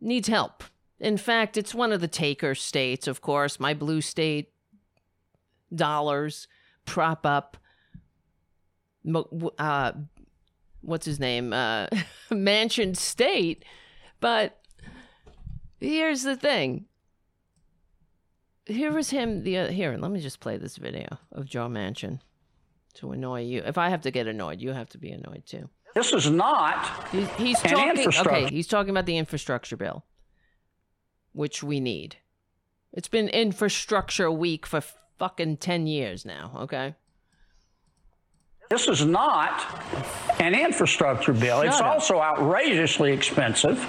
needs help. In fact, it's one of the taker states, of course. My blue state dollars prop up. Uh, what's his name? Uh, [LAUGHS] Mansion State, but here's the thing here was him the uh, here let me just play this video of joe manchin to annoy you if i have to get annoyed you have to be annoyed too This is not he's, he's talking infrastructure. okay he's talking about the infrastructure bill which we need it's been infrastructure week for fucking 10 years now okay this is not an infrastructure bill. it's up. also outrageously expensive.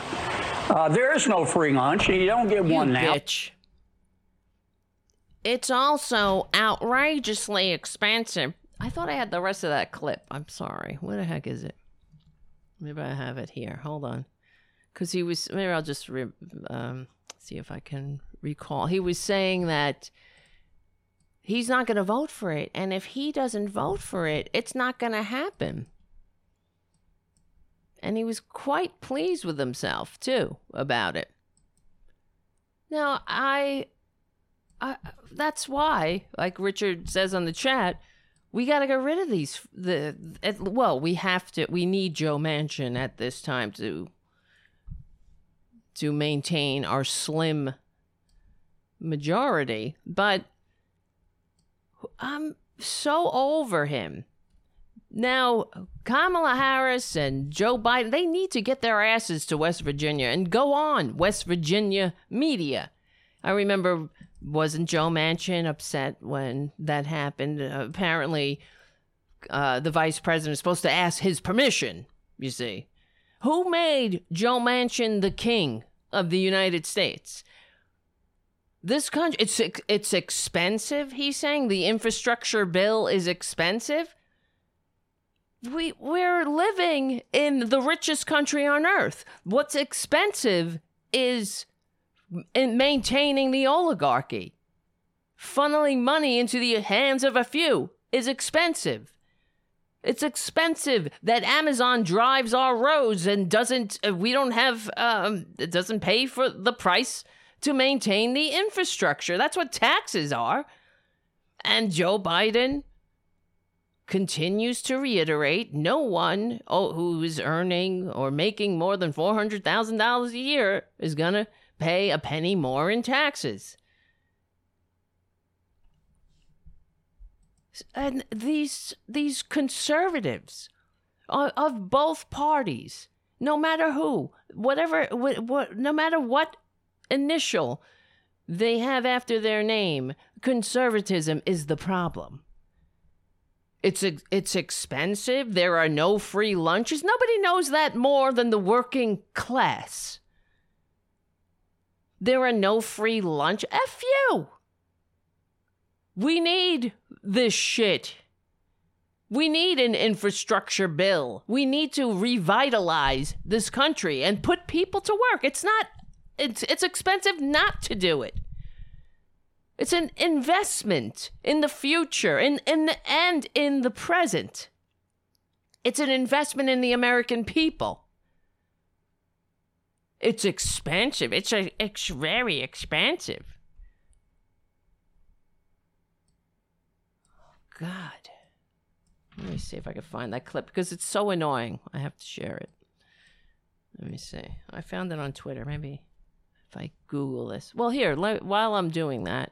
Uh, there is no free lunch. You don't get you one now. bitch it's also outrageously expensive i thought i had the rest of that clip i'm sorry where the heck is it maybe i have it here hold on because he was maybe i'll just re, um, see if i can recall he was saying that he's not going to vote for it and if he doesn't vote for it it's not going to happen and he was quite pleased with himself too about it now i I, that's why, like Richard says on the chat, we got to get rid of these. The at, well, we have to. We need Joe Manchin at this time to to maintain our slim majority. But I'm so over him. Now, Kamala Harris and Joe Biden, they need to get their asses to West Virginia and go on, West Virginia media. I remember, wasn't Joe Manchin upset when that happened? Apparently, uh, the vice president is supposed to ask his permission, you see. Who made Joe Manchin the king of the United States? This country, it's it's expensive. He's saying the infrastructure bill is expensive. We we're living in the richest country on earth. What's expensive is in maintaining the oligarchy. Funneling money into the hands of a few is expensive. It's expensive that Amazon drives our roads and doesn't. uh, We don't have. Um, it doesn't pay for the price to maintain the infrastructure. That's what taxes are. And Joe Biden continues to reiterate no one oh, who is earning or making more than $400,000 a year is going to pay a penny more in taxes. And these these conservatives of, both parties, no matter who, whatever, what, what, no matter what initial they have after their name, conservatism is the problem. It's it's expensive. There are no free lunches. Nobody knows that more than the working class. There are no free lunch. F you. We need this shit. We need an infrastructure bill. We need to revitalize this country and put people to work. It's not it's it's expensive not to do it. It's an investment in the future in, in the, and in the present. It's an investment in the American people. It's expensive. It's a, it's very expensive. Oh, God. Let me see if I can find that clip because it's so annoying. I have to share it. Let me see. I found it on Twitter. Maybe if I Google this. Well, here, let, while I'm doing that,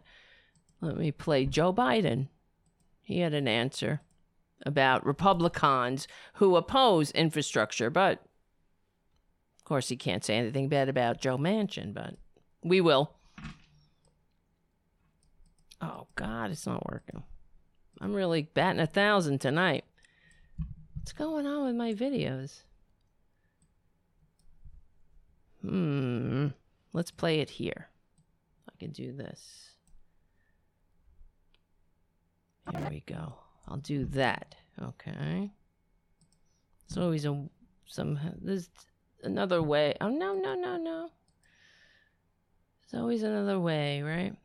let me play Joe Biden. He had an answer about Republicans who oppose infrastructure, but of course he can't say anything bad about Joe Manchin, but we will. Oh, God, it's not working. I'm really batting a thousand tonight. What's going on with my videos? Hmm. Let's play it here. I can do this. Here we go. I'll do that. Okay. There's always a some there's another way. Oh no no no no. There's always another way, right?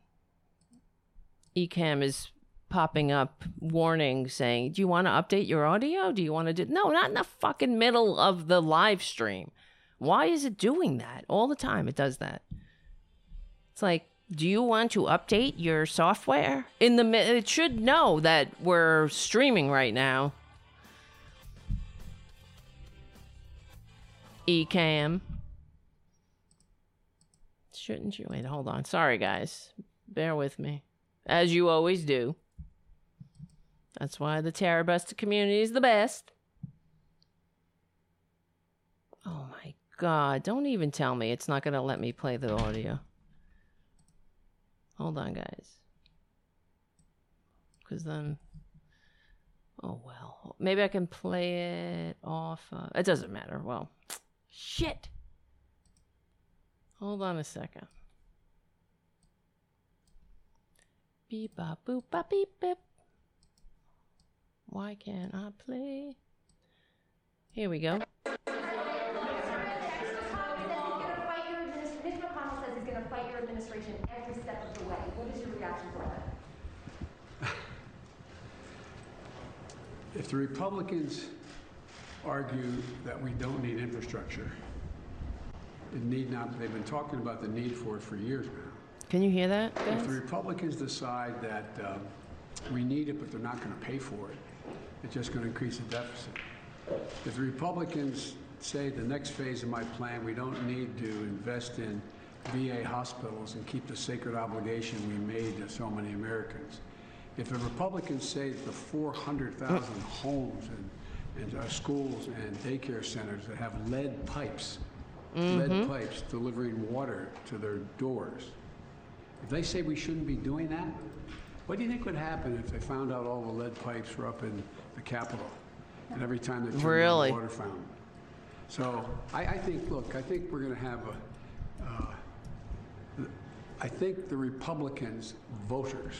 Ecamm is popping up warning saying, "Do you want to update your audio? Do you want to do No, not in the fucking middle of the live stream. Why is it doing that? All the time it does that. It's like, do you want to update your software? In the it should know that we're streaming right now. Ecamm. Shouldn't you? Wait, hold on. Sorry, guys. Bear with me. As you always do. That's why the Terrorbuster community is the best. Oh my god. Don't even tell me it's not going to let me play the audio. Hold on, guys. Because then. Oh well. Maybe I can play it off. Uh, it doesn't matter. Well, shit. Hold on a second. Beep bop boop bop beep bip. Why can't I play? Here we go. Mitch McConnell says he's going to fight your administration every step of the way. What is your reaction to that? If the Republicans argue that we don't need infrastructure, it need not, they've been talking about the need for it for years now. Can you hear that, If the Republicans decide that um, we need it, but they're not going to pay for it, it's just going to increase the deficit. If the Republicans say the next phase of my plan, we don't need to invest in VA hospitals and keep the sacred obligation we made to so many Americans. If the Republicans say that the 400,000 homes and, and uh, schools and daycare centers that have lead pipes, lead pipes delivering water to their doors, if they say we shouldn't be doing that, what do you think would happen if they found out all the lead pipes were up in the Capitol? And every time they turned on the water fountain? So I, I think, look, I think we're going to have a, uh, I think the Republicans, voters,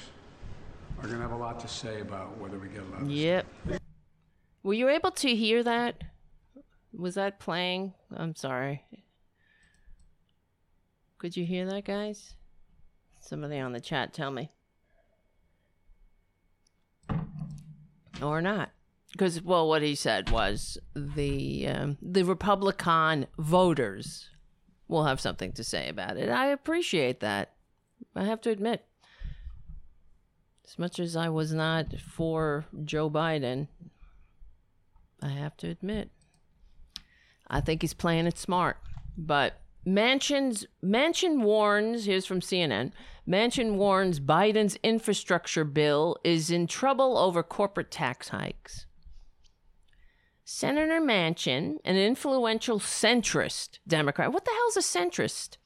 are going to have a lot to say about whether we get a lot of Yep. Were you able to hear that? Was that playing? I'm sorry. Could you hear that, guys? Somebody on the chat tell me. Or not. Because, well, what he said was the um, the Republican voters will have something to say about it. I appreciate that. I have to admit. As much as I was not for Joe Biden, I have to admit, I think he's playing it smart. But Manchin's Mansion warns. Here's from CNN. Manchin warns Biden's infrastructure bill is in trouble over corporate tax hikes. Senator Manchin, an influential centrist Democrat. What the hell's a centrist?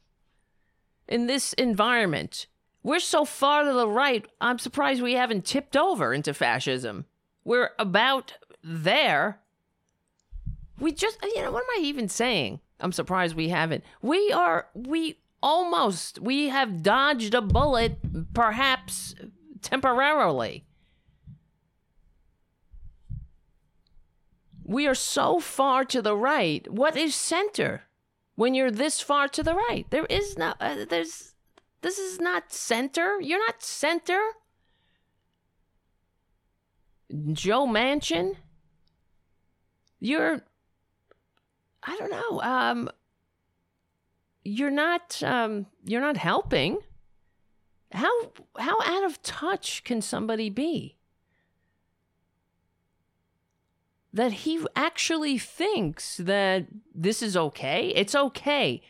In this environment, we're so far to the right, I'm surprised we haven't tipped over into fascism. We're about there. We just, you know, what am I even saying? I'm surprised we haven't. We are, we almost, we have dodged a bullet, perhaps temporarily. We are so far to the right. What is center when you're this far to the right? There is no, uh, there's, this is not center. You're not center. Joe Manchin. You're I don't know. Um you're not um you're not helping. How how out of touch can somebody be? That he actually thinks that this is okay. It's okay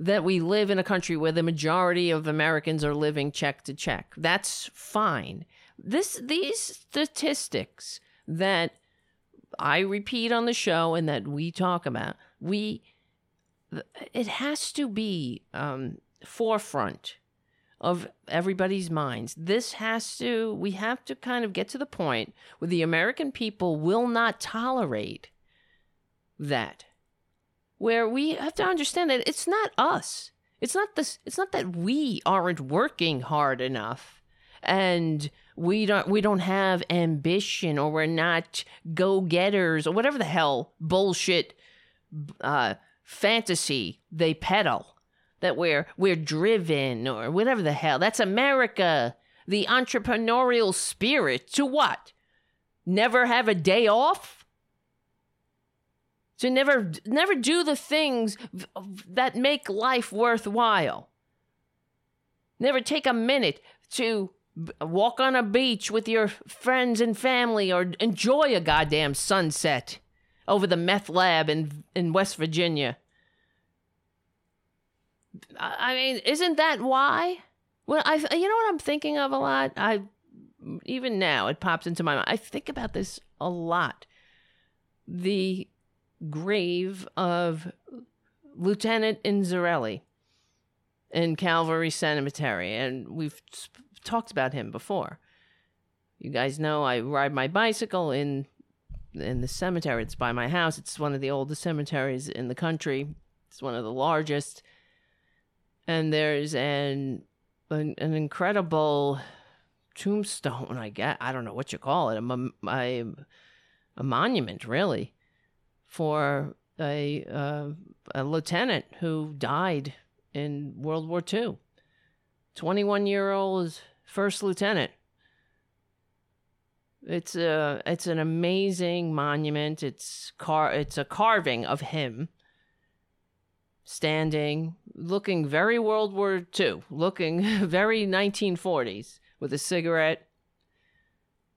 that we live in a country where the majority of Americans are living check to check. That's fine. This these statistics that I repeat on the show and that we talk about, we it has to be um, forefront of everybody's minds. This has to we have to kind of get to the point where the American people will not tolerate that where we have to understand that it's not us. It's not this it's not that we aren't working hard enough and we don't we don't have ambition or we're not go-getters or whatever the hell bullshit uh fantasy they peddle. That we're we're driven or whatever the hell. That's america. The entrepreneurial spirit. To what? Never have a day off to never never do the things that make life worthwhile. Never take a minute to walk on a beach with your friends and family or enjoy a goddamn sunset over the meth lab in in West Virginia. I mean isn't that why? Well I you know what I'm thinking of a lot? I even now it pops into my mind. I think about this a lot. The grave of Lieutenant Inzarelli in Calvary Cemetery, and we've sp- talked about him before. You guys know I ride my bicycle in in the cemetery. It's by my house. It's one of the oldest cemeteries in the country. It's one of the largest, and there's an an, an incredible tombstone. I guess I don't know what you call it. A, a, a monument, really for a, uh, a lieutenant who died in World War II. 21 year old first lieutenant. It's a it's an amazing monument. It's car it's a carving of him standing, looking very World War II, looking [LAUGHS] very 1940s with a cigarette,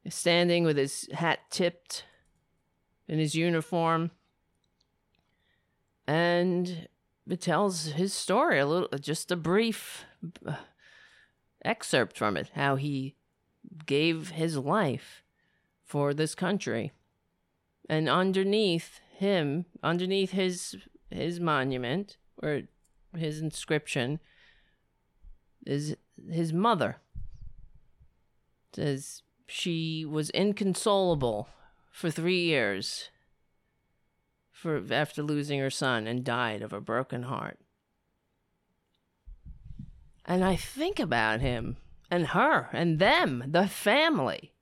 standing with his hat tipped in his uniform and it tells his story a little just a brief uh, excerpt from it how he gave his life for this country. And underneath him underneath his his monument or his inscription is his mother. It says she was inconsolable for 3 years for after losing her son and died of a broken heart. And I think about him and her and them, the family,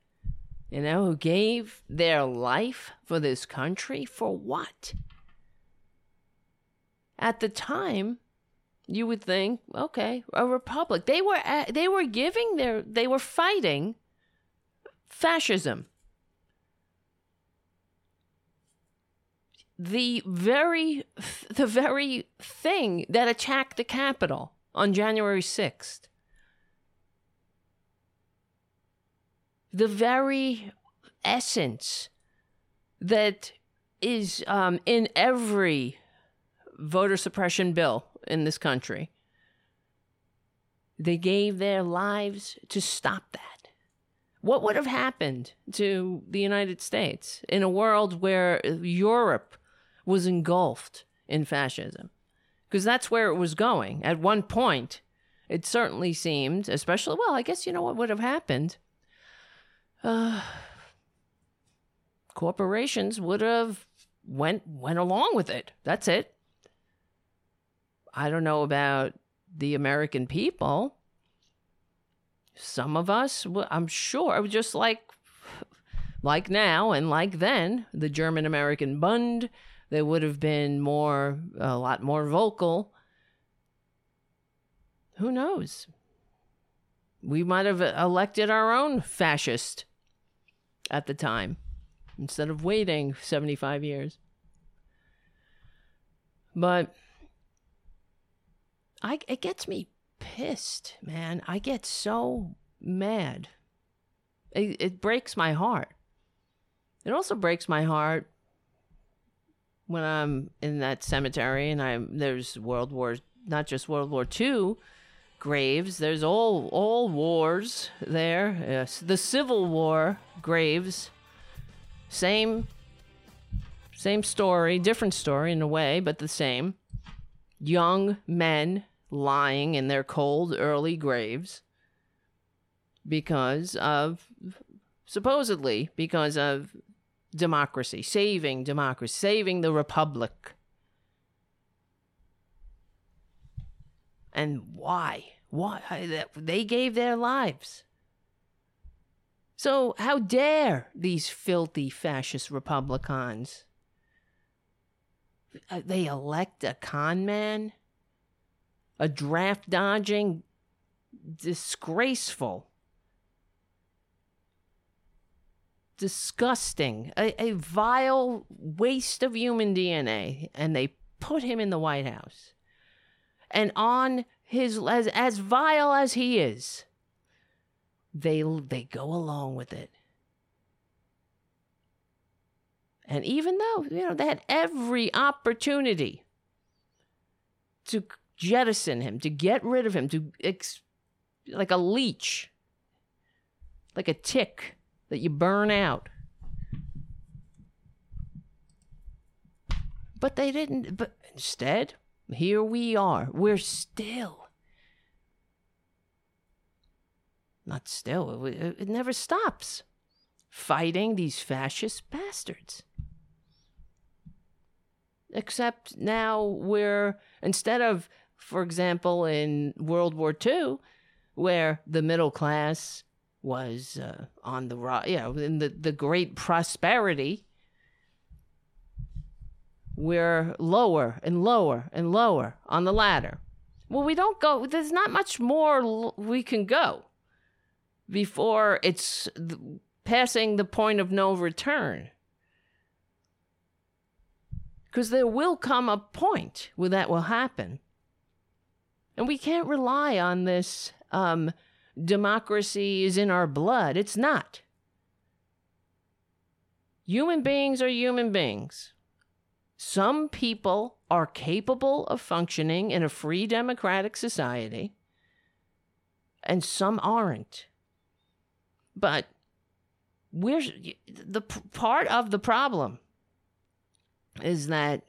you know, who gave their life for this country for what? At the time, you would think, okay, a republic. They were they were giving their they were fighting fascism. The very the very thing that attacked the Capitol on January 6th. The very essence that is um, in every voter suppression bill in this country. They gave their lives to stop that. What would have happened to the United States in a world where Europe was engulfed in fascism? Because that's where it was going. At one point, it certainly seemed, especially, well, I guess you know what would have happened? Uh, [SIGHS] corporations would have went went along with it. That's it. I don't know about the American people. Some of us, I'm sure, just like [SIGHS] like now and like then, the German American Bund, they would have been more a lot more vocal. Who knows? We might have uh, elected our own fascist at the time instead of waiting 75 years. But I it gets me pissed, man. I get so mad. It, it breaks my heart. It also breaks my heart when I'm in that cemetery and I'm there's World War not just World War II graves. There's all all wars there. Yes, the Civil War graves. Same same story, different story in a way, but the same. Young men lying in their cold early graves because of supposedly because of democracy, saving democracy, saving the republic. And why? Why? They gave their lives. So, how dare these filthy fascist Republicans? Uh, they elect a con man? a draft dodging, disgraceful, disgusting, a, a vile waste of human DNA. And they put him in the White House. And on his, as, as vile as he is, they, they go along with it. And even though, you know, they had every opportunity to jettison him, to get rid of him, to ex- like a leech, like a tick that you burn out. But they didn't. But instead, here we are. We're still. Not still, it, it never stops. Fighting these fascist bastards. Except now we're, instead of for example, in World War II, where the middle class was uh, on the rise, in the, the great prosperity, we're lower and lower and lower on the ladder. Well, we don't go, there's not much more we can go before it's passing the point of no return. Because there will come a point where that will happen. And we can't rely on this um, democracy is in our blood. It's not. Human beings are human beings. Some people are capable of functioning in a free democratic society, and some aren't. But we're the part of the problem is that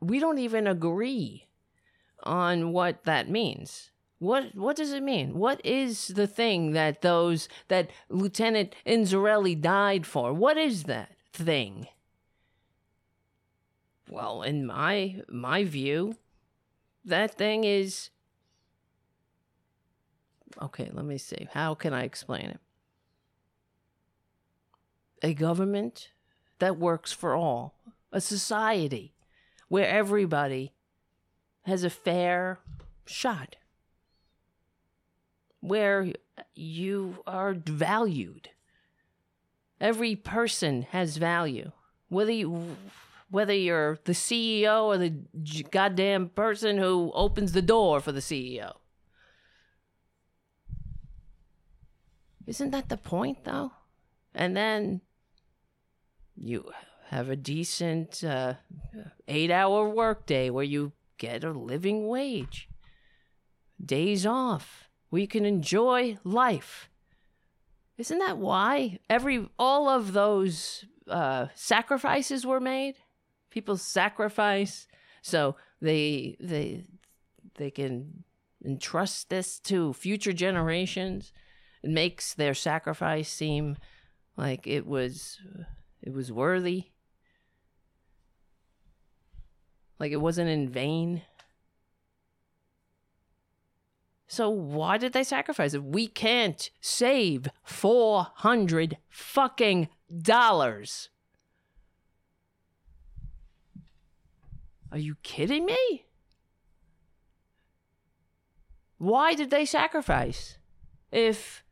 we don't even agree on what that means. What what does it mean? What is the thing that those that Lieutenant Inzarelli died for? What is that thing? Well, in my my view, that thing is okay, let me see. How can I explain it? A government that works for all, a society where everybody has a fair shot, where you are valued. Every person has value, whether you whether you're the CEO or the goddamn person who opens the door for the CEO. Isn't that the point, though? And then you have a decent uh, eight hour workday where you get a living wage, days off, you can enjoy life. Isn't that why every all of those uh, sacrifices were made? People sacrifice so they they they can entrust this to future generations. It makes their sacrifice seem like it was it was worthy. Like it wasn't in vain. So why did they sacrifice it? We can't save 400 fucking dollars. Are you kidding me? Why did they sacrifice? If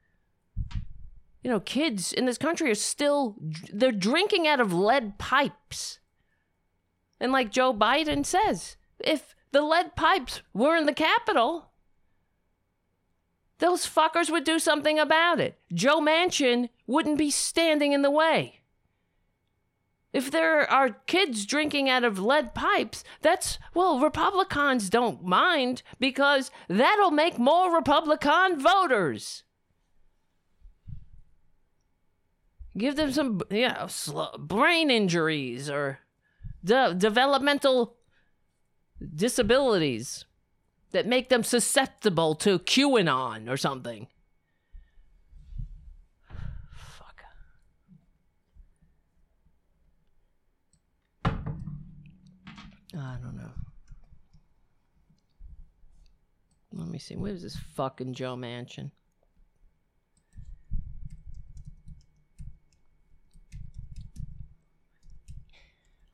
you know, kids in this country are still they're drinking out of lead pipes. And like Joe Biden says, if the lead pipes were in the Capitol, those fuckers would do something about it. Joe Manchin wouldn't be standing in the way. If there are kids drinking out of lead pipes, that's, well, Republicans don't mind because that'll make more Republican voters. Give them some, you know, brain injuries or de- developmental disabilities that make them susceptible to QAnon or something. Fuck. I don't know. Let me see. Where's this fucking Joe Manchin?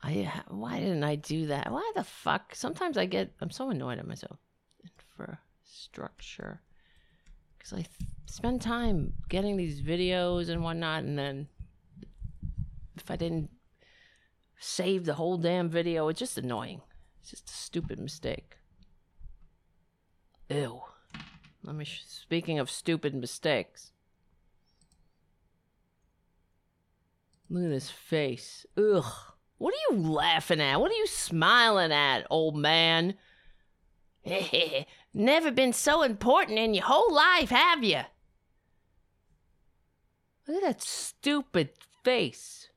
I why didn't I do that? Why the fuck? Sometimes I get I'm so annoyed at myself. Infrastructure, because I th- spend time getting these videos and whatnot, and then if I didn't save the whole damn video, it's just annoying. It's just a stupid mistake. Ew. Let me. Sh- speaking of stupid mistakes. Look at his face. Ugh. What are you laughing at? What are you smiling at, old man? [LAUGHS] Never been so important in your whole life, have you? Look at that stupid face.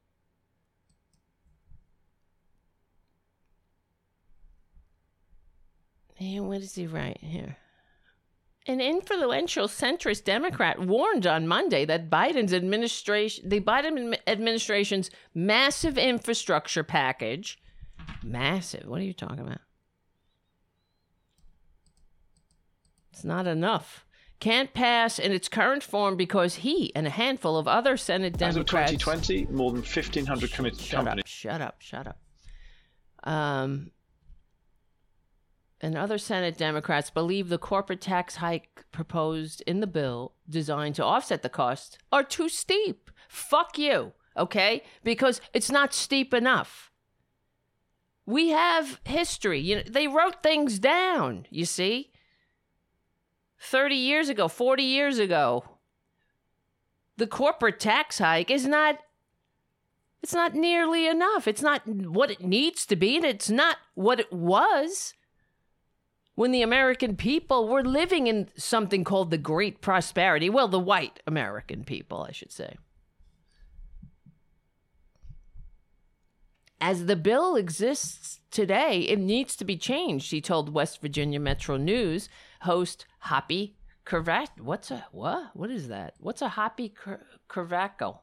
Man, what is he write here? An influential centrist Democrat warned on Monday that Biden's administration, the Biden administration's massive infrastructure package, massive, what are you talking about? It's not enough. Can't pass in its current form because he and a handful of other Senate Democrats. As of 2020, more than 1,500 committed Shut companies. up, shut up, shut up. Um, and other Senate Democrats believe the corporate tax hike proposed in the bill, designed to offset the cost, are too steep. Fuck you, okay? Because it's not steep enough. We have history. You know, they wrote things down, you see? 30 years ago, 40 years ago. The corporate tax hike is not it's not nearly enough. It's not what it needs to be, and it's not what it was when the American people were living in something called the Great Prosperity. Well, the white American people, I should say. As the bill exists today, it needs to be changed, he told West Virginia Metro News host Hoppy Kravat. What's a what? What is that? What's a Hoppy Kravako?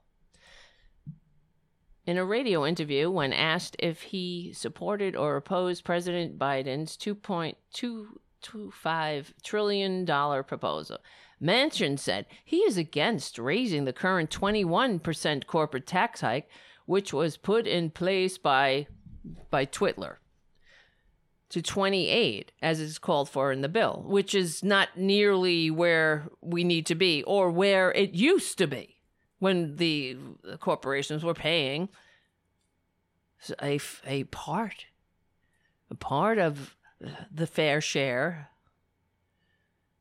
In a radio interview, when asked if he supported or opposed President Biden's 2.2 1.25 trillion dollar proposal. Manchin said he is against raising the current 21% corporate tax hike, which was put in place by by Twitler to 28 as is called for in the bill, which is not nearly where we need to be or where it used to be when the corporations were paying a, a part a part of the fair share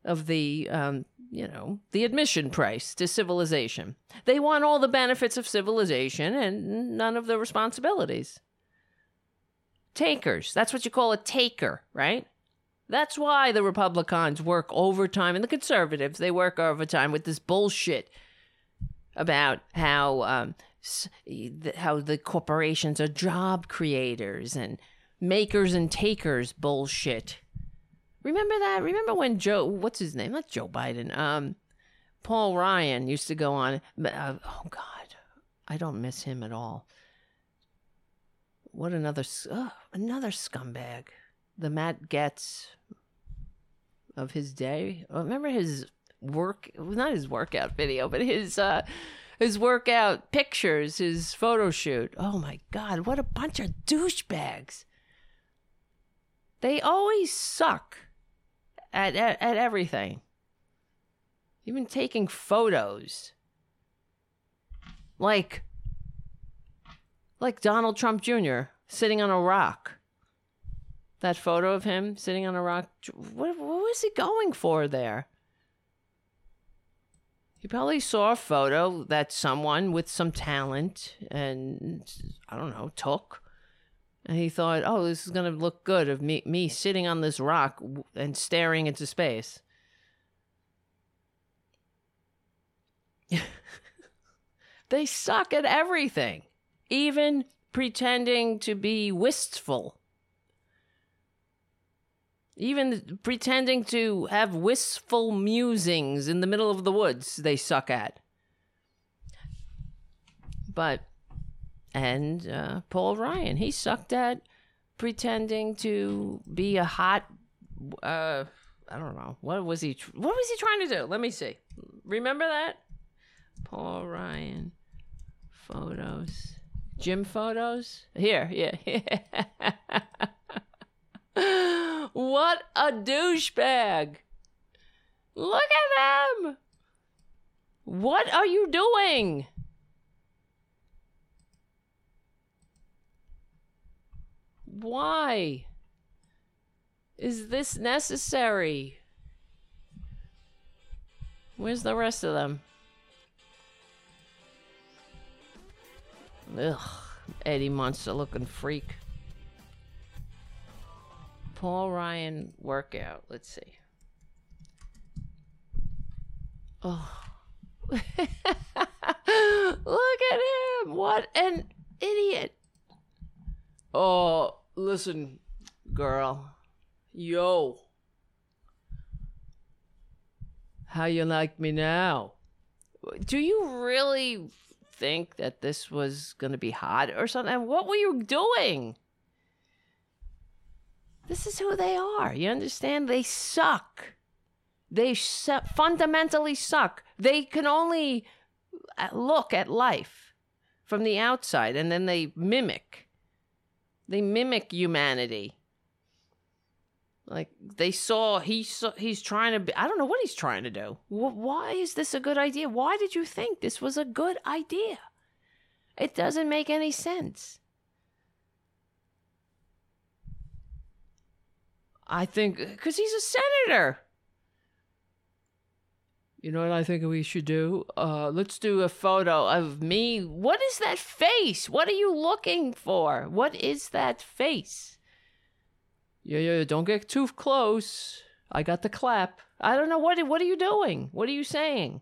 of the um, you know the admission price to civilization. They want all the benefits of civilization and none of the responsibilities takers that's what you call a taker right that's why the republicans work overtime and the conservatives they work overtime with this bullshit about how um, how the corporations are job creators and makers and takers bullshit. Remember that? Remember when Joe, what's his name? Not Joe Biden. Um, Paul Ryan used to go on. Uh, oh God, I don't miss him at all. What another another scumbag. The Matt Gaetz of his day. Remember his work? Not his workout video, but his uh, his workout pictures, his photo shoot. Oh my God, what a bunch of douchebags. They always suck at, at, at everything. Even taking photos. Like, like Donald Trump Jr. sitting on a rock. That photo of him sitting on a rock. What, what was he going for there? He probably saw a photo that someone with some talent and I don't know took, and he thought, "Oh, this is gonna look good of me me sitting on this rock and staring into space." [LAUGHS] they suck at everything, even pretending to be wistful. Even pretending to have wistful musings in the middle of the woods, they suck at. But, and uh, Paul Ryan, he sucked at pretending to be a hot, uh, I don't know, what was he, what was he trying to do? Let me see. Remember that? Paul Ryan photos. Gym photos? Here, yeah. [LAUGHS] what a douchebag. Look at them. What are you doing? Why? Is this necessary? Where's the rest of them? Ugh, Eddie Munster looking freak. Paul Ryan workout. Let's see. Oh. [LAUGHS] Look at him. What an idiot. Oh, listen, girl. Yo. How you like me now? Do you really think that this was going to be hot or something? What were you doing? This is who they are. You understand? They suck. They su- fundamentally suck. They can only uh, look at life from the outside and then they mimic. They mimic humanity. Like they saw he saw, he's trying to be I don't know what he's trying to do. Why is this a good idea? Why did you think this was a good idea? It doesn't make any sense. I think because he's a senator. You know what I think we should do? Uh, let's do a photo of me. What is that face? What are you looking for? What is that face? Yeah, yeah, don't get too close. I got the clap. I don't know what what are you doing? What are you saying?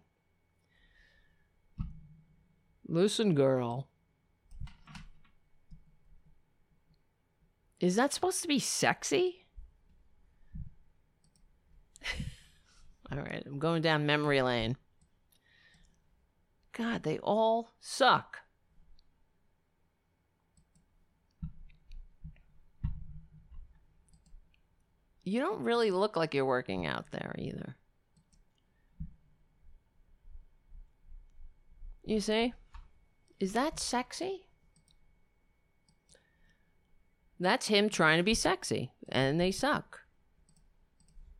Listen, girl. Is that supposed to be sexy? [LAUGHS] All right, I'm going down memory lane. God, they all suck. You don't really look like you're working out there either. You see? Is that sexy? That's him trying to be sexy, and they suck.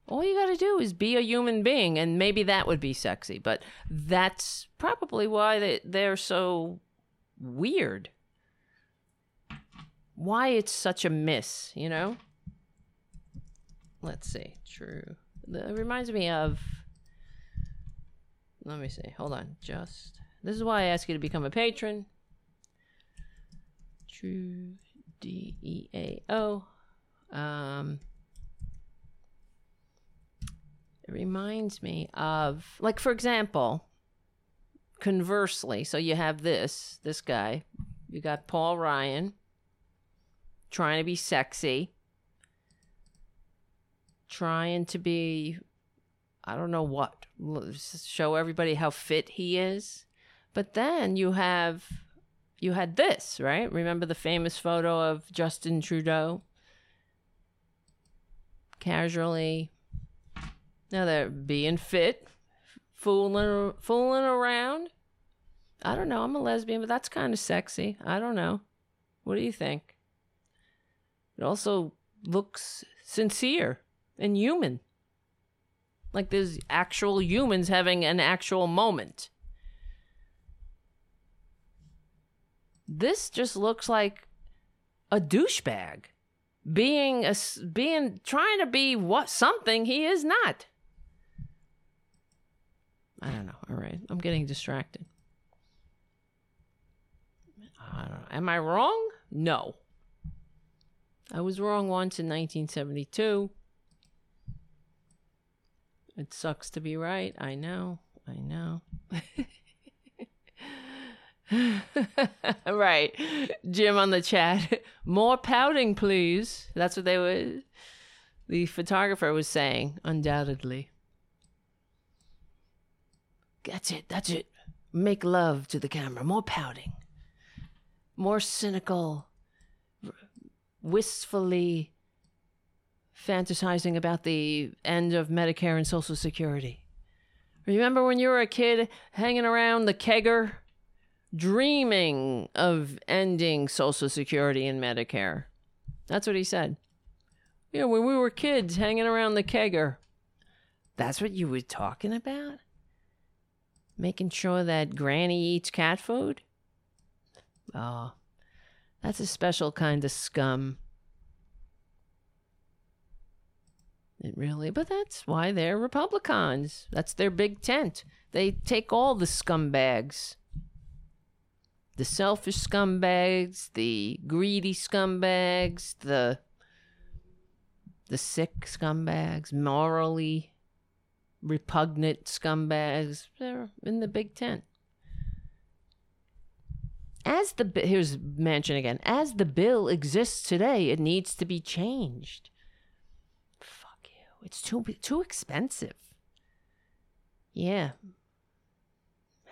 All you gotta do is be a human being, and maybe that would be sexy, but that's probably why they, they're so weird. Why it's such a miss, you know? Let's see. True. It reminds me of. Let me see. Hold on. Just. This is why I ask you to become a patron. True D E A O. Um, it reminds me of, like, for example, conversely, so you have this, this guy, you got Paul Ryan trying to be sexy, trying to be, I don't know what, show everybody how fit he is. But then you have you had this, right? Remember the famous photo of Justin Trudeau casually now they're being fit, fooling fooling around. I don't know. I'm a lesbian, but that's kind of sexy. I don't know. What do you think? It also looks sincere and human. Like there's actual humans having an actual moment. This just looks like a douchebag being a being trying to be what something he is not. I don't know. All right, I'm getting distracted. I don't know. Am I wrong? No. I was wrong once in 1972. It sucks to be right. I know. I know. [LAUGHS] right. Jim on the chat. [LAUGHS] More pouting, please. That's what they were. The photographer was saying, undoubtedly. That's it. That's it. Make love to the camera. More pouting. More cynical, wistfully fantasizing about the end of Medicare and Social Security. Remember when you were a kid hanging around the kegger? dreaming of ending Social Security and Medicare. That's what he said. Yeah, when we were kids hanging around the kegger. That's what you were talking about? Making sure that Granny eats cat food? Oh, that's a special kind of scum. It really, but that's why they're Republicans. That's their big tent. They take all the scumbags the selfish scumbags, the greedy scumbags, the the sick scumbags, morally repugnant scumbags. They're in the big tent. As the here's Manchin again. As the bill exists today, it needs to be changed. It's too too expensive. Yeah,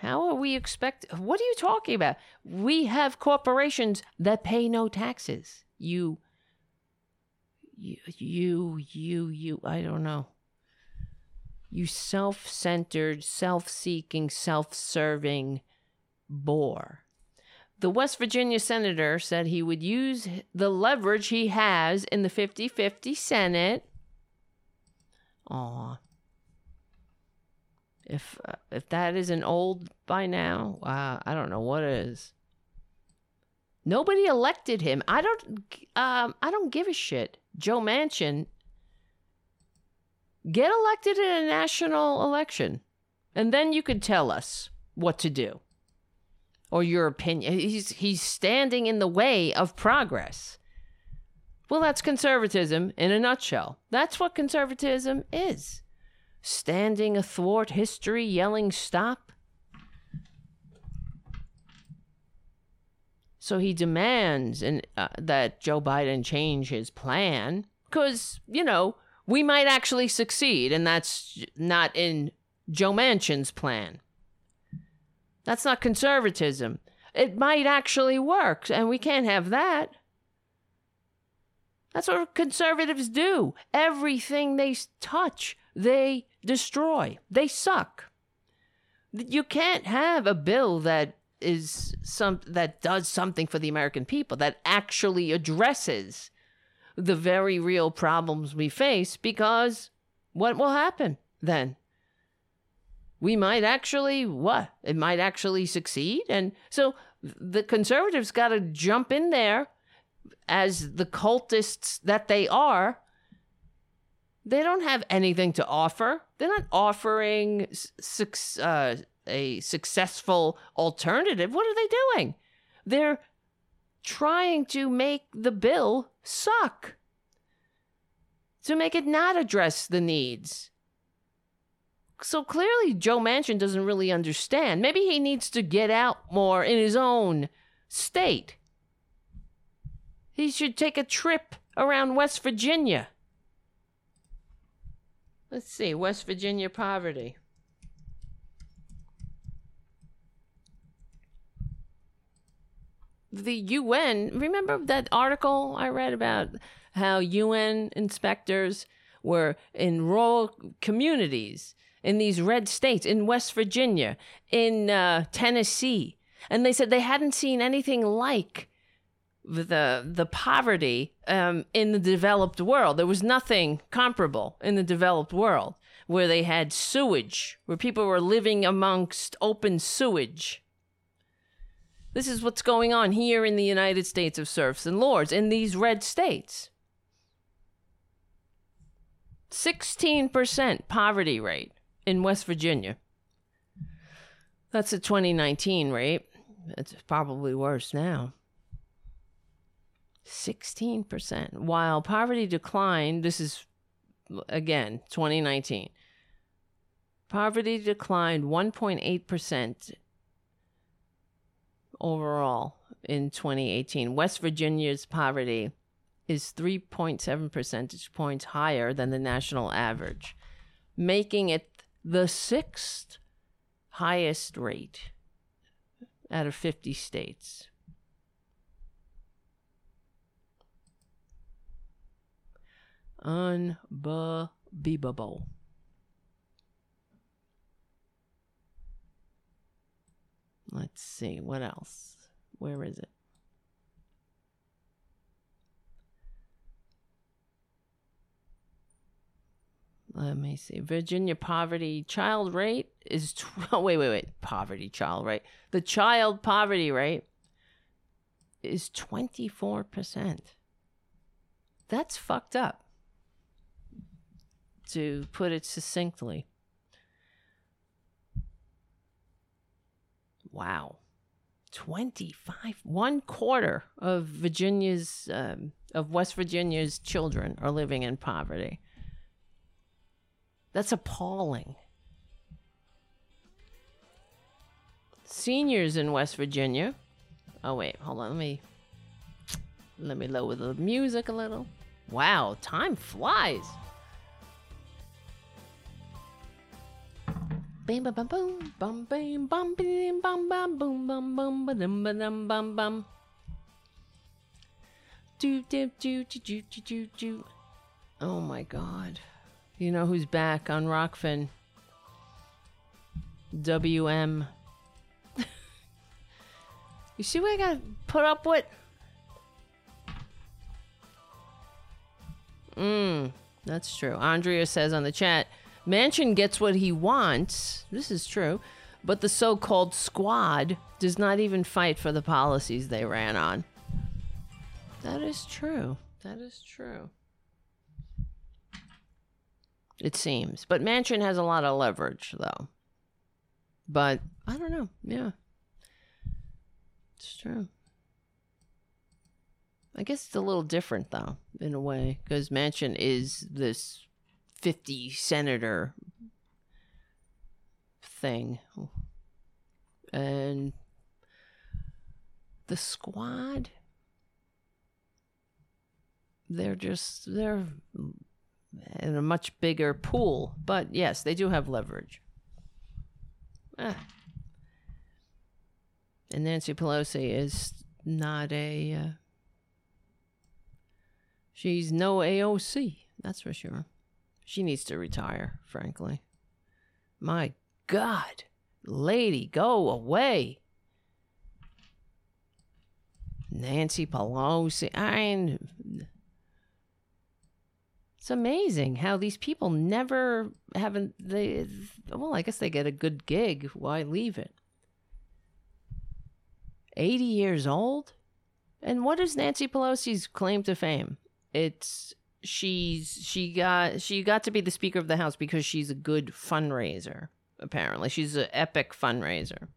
how are we expect? What are you talking about? We have corporations that pay no taxes. You, you, you, you, you. I don't know. You self-centered, self-seeking, self-serving bore. The West Virginia senator said he would use the leverage he has in the 50 50 Senate. Aw, if uh, if that isn't old by now, uh, I don't know what is. Nobody elected him. I don't. Um, I don't give a shit. Joe Manchin. Get elected in a national election, and then you could tell us what to do, or your opinion. He's he's standing in the way of progress. Well, that's conservatism in a nutshell. That's what conservatism is standing athwart history, yelling, Stop? So he demands and, uh, that Joe Biden change his plan because, you know, we might actually succeed, and that's not in Joe Manchin's plan. That's not conservatism. It might actually work, and we can't have that. That's what conservatives do. Everything they touch, they destroy. They suck. You can't have a bill that is some that does something for the American people that actually addresses the very real problems we face because what will happen then? We might actually what? It might actually succeed and so the conservatives got to jump in there as the cultists that they are, they don't have anything to offer. They're not offering suc- uh, a successful alternative. What are they doing? They're trying to make the bill suck, to make it not address the needs. So clearly, Joe Manchin doesn't really understand. Maybe he needs to get out more in his own state. He should take a trip around West Virginia. Let's see, West Virginia poverty. The UN, remember that article I read about how UN inspectors were in rural communities in these red states, in West Virginia, in uh, Tennessee, and they said they hadn't seen anything like the the poverty um, in the developed world. There was nothing comparable in the developed world where they had sewage, where people were living amongst open sewage. This is what's going on here in the United States of serfs and lords in these red states. 16% poverty rate in West Virginia. That's a 2019 rate. It's probably worse now. 16%. While poverty declined, this is again 2019. Poverty declined 1.8% overall in 2018. West Virginia's poverty is 3.7 percentage points higher than the national average, making it the sixth highest rate out of 50 states. Unbelievable. Let's see, what else? Where is it? Let me see. Virginia poverty child rate is tw- [LAUGHS] oh, wait, wait, wait. Poverty child rate. The child poverty rate is 24%. That's fucked up. To put it succinctly. Wow. 25 one quarter of Virginia's um, of West Virginia's children are living in poverty. That's appalling. Seniors in West Virginia. Oh wait, hold on. Let me let me lower the music a little. Wow, time flies. Bam bam bam boom bum bam bum bam bum bam boom bum bum ba dum ba dum bum bum. Do do do do do do do do. Oh my god. You know who's back on Rockfin? WM. [LAUGHS] you see what I got to put up with? Mm, that's true. Andrea says on the chat, Manchin gets what he wants. This is true. But the so called squad does not even fight for the policies they ran on. That is true. That is true. It seems. But Manchin has a lot of leverage, though. But I don't know. Yeah. It's true. I guess it's a little different, though, in a way, because Manchin is this 50 senator thing. And the squad, they're just, they're in a much bigger pool. But yes, they do have leverage. Ah. And Nancy Pelosi is not a. Uh, She's no AOC, that's for sure. She needs to retire, frankly. My God, lady, go away. Nancy Pelosi. I it's amazing how these people never haven't they well, I guess they get a good gig. Why leave it? 80 years old? And what is Nancy Pelosi's claim to fame? It's she's she got she got to be the speaker of the house because she's a good fundraiser apparently. She's an epic fundraiser.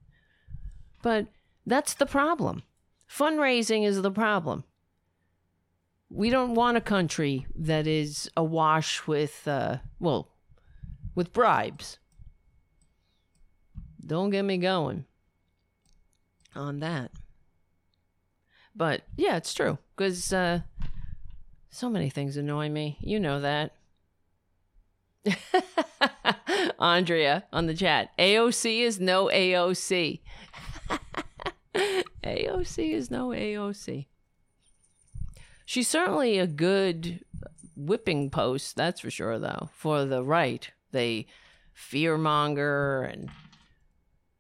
But that's the problem. Fundraising is the problem. We don't want a country that is awash with uh, well with bribes. Don't get me going on that. But yeah it's true because uh, so many things annoy me. You know that. [LAUGHS] Andrea on the chat. AOC is no AOC. AOC [LAUGHS] is no AOC. She's certainly a good whipping post, that's for sure, though, for the right. They fearmonger and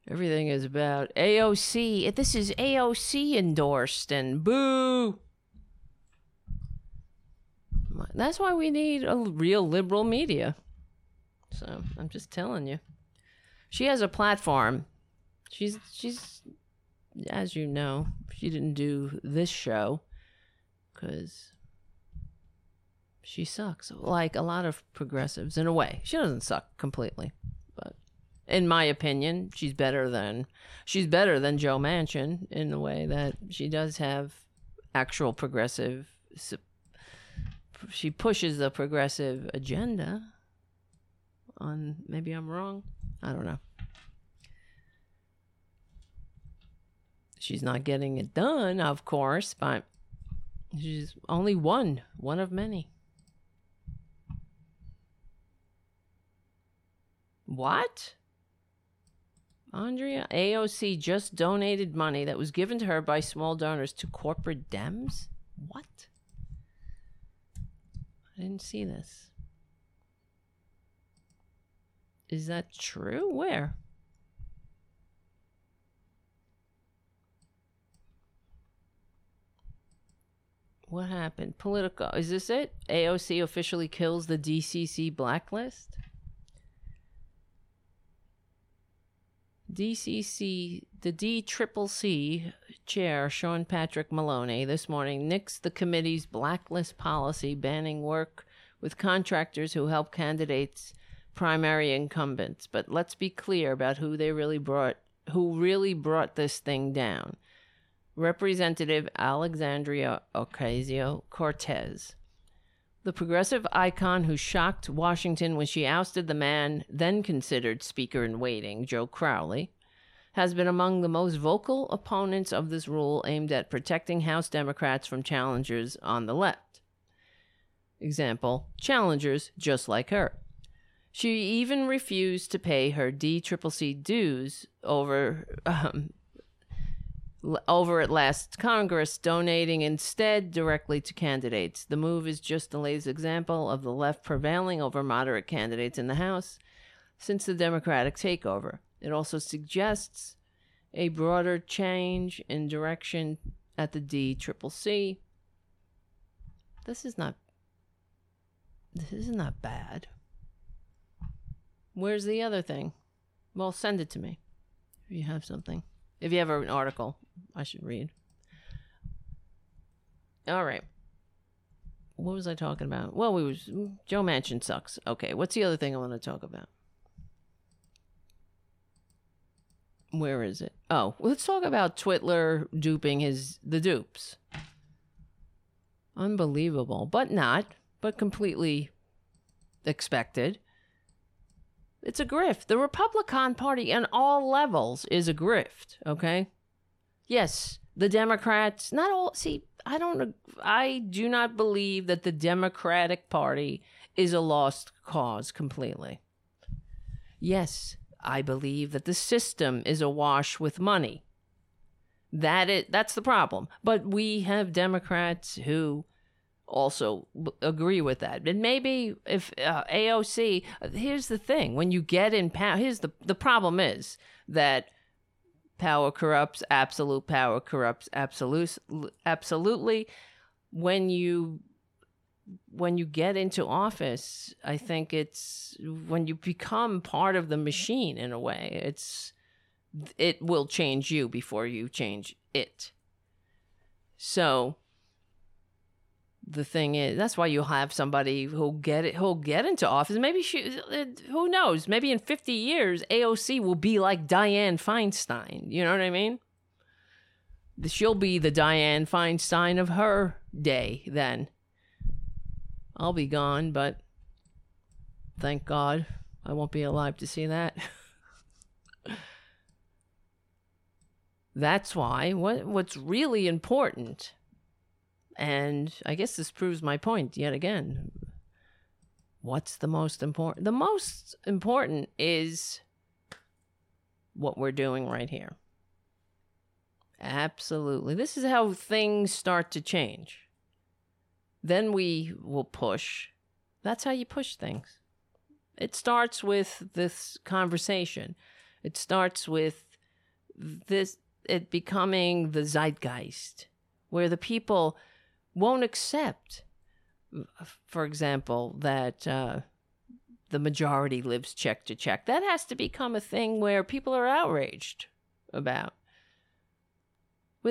everything is about AOC. This is AOC endorsed and boo. That's why we need a real liberal media. So I'm just telling you. She has a platform. She's she's as you know, she didn't do this show cuz she sucks like a lot of progressives in a way. She doesn't suck completely, but in my opinion, she's better than she's better than Joe Manchin in the way that she does have actual progressive she pushes the progressive agenda on maybe I'm wrong. I don't know. She's not getting it done, of course, but she's only one, one of many. What? Andrea AOC just donated money that was given to her by small donors to corporate Dems? What? I didn't see this. Is that true? Where? What happened? Politico. Is this it? AOC officially kills the DCC blacklist? DCC, the D Triple C chair, Sean Patrick Maloney, this morning nixed the committee's blacklist policy banning work with contractors who help candidates primary incumbents. But let's be clear about who they really brought, who really brought this thing down. Representative Alexandria Ocasio Cortez. The progressive icon who shocked Washington when she ousted the man then considered Speaker in waiting, Joe Crowley, has been among the most vocal opponents of this rule aimed at protecting House Democrats from challengers on the left. Example challengers just like her. She even refused to pay her DCCC dues over um, over at last Congress, donating instead directly to candidates. The move is just the latest example of the left prevailing over moderate candidates in the House since the Democratic takeover. It also suggests a broader change in direction at the DCCC. This is not. This is not bad. Where's the other thing? Well, send it to me if you have something. If you have an article, I should read. All right. What was I talking about? Well, we was Joe Manchin sucks. Okay, what's the other thing I want to talk about? Where is it? Oh, let's talk about Twitler duping his the dupes. Unbelievable, but not, but completely expected. It's a grift. The Republican Party on all levels is a grift, okay? Yes, the Democrats, not all, see, I don't, I do not believe that the Democratic Party is a lost cause completely. Yes, I believe that the system is awash with money. That it that's the problem. But we have Democrats who also b- agree with that. And maybe if uh, AOC, here's the thing: when you get in power, here's the the problem is that power corrupts. Absolute power corrupts. Absolute, absolutely. When you when you get into office, I think it's when you become part of the machine in a way. It's it will change you before you change it. So the thing is that's why you have somebody who'll get it who'll get into office maybe she who knows maybe in 50 years aoc will be like Diane feinstein you know what i mean she'll be the Diane feinstein of her day then i'll be gone but thank god i won't be alive to see that [LAUGHS] that's why what what's really important and I guess this proves my point yet again. What's the most important? The most important is what we're doing right here. Absolutely. This is how things start to change. Then we will push. That's how you push things. It starts with this conversation. It starts with this it becoming the zeitgeist where the people won't accept, for example, that uh, the majority lives check to check. That has to become a thing where people are outraged about.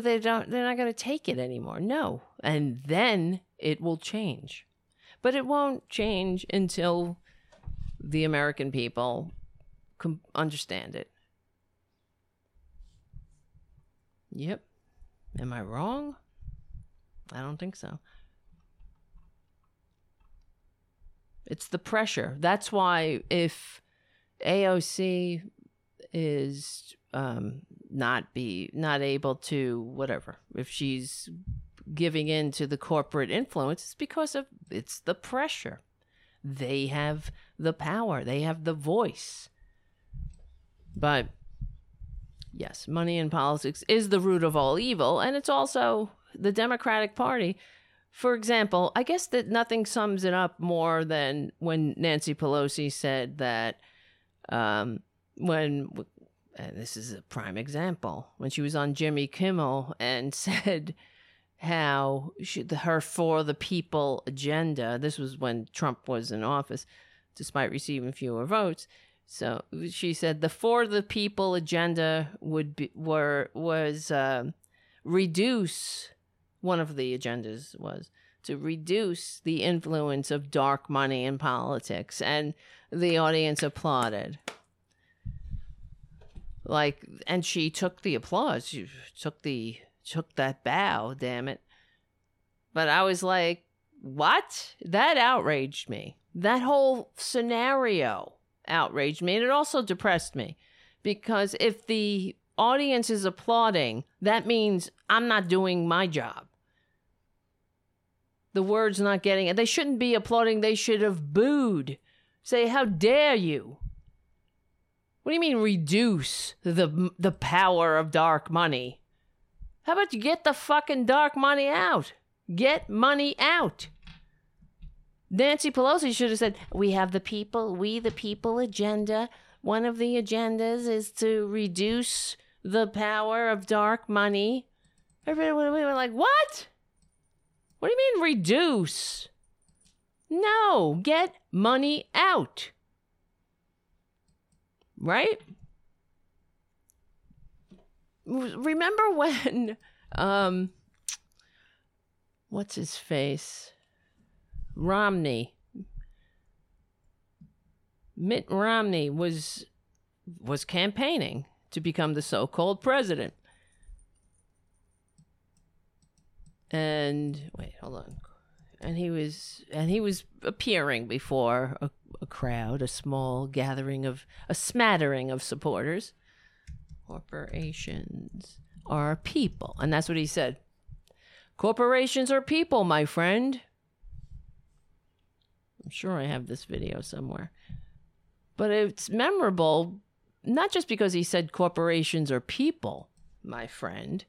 They don't, they're not going to take it anymore. No, and then it will change, but it won't change until the American people com- understand it. Yep. Am I wrong? I don't think so. It's the pressure. That's why if AOC is um, not be not able to whatever, if she's giving in to the corporate influence, it's because of it's the pressure. They have the power. They have the voice. But yes, money in politics is the root of all evil, and it's also the Democratic Party. For example, I guess that nothing sums it up more than when Nancy Pelosi said that um, when, and this is a prime example, when she was on Jimmy Kimmel and [LAUGHS] said how she, her for the people agenda, this was when Trump was in office, despite receiving fewer votes. So she said the for the people agenda would be were was uh, reduce one of the agendas was to reduce the influence of dark money in politics, and the audience applauded. Like, and she took the applause. She took the took that bow. Damn it! But I was like, what? That outraged me. That whole scenario outraged me, and it also depressed me because if the audience is applauding, that means I'm not doing my job. The word's not getting it. They shouldn't be applauding, they should have booed. Say, how dare you? What do you mean reduce the the power of dark money? How about you get the fucking dark money out? Get money out. Nancy Pelosi should have said, "We have the people, we the people agenda. One of the agendas is to reduce the power of dark money. Everybody we were like, what? What do you mean reduce? No, get money out. Right? Remember when um what's his face? Romney. Mitt Romney was was campaigning to become the so-called president. And wait, hold on. And he was and he was appearing before a, a crowd, a small gathering of a smattering of supporters. Corporations are people, and that's what he said. Corporations are people, my friend. I'm sure I have this video somewhere. But it's memorable not just because he said corporations are people, my friend,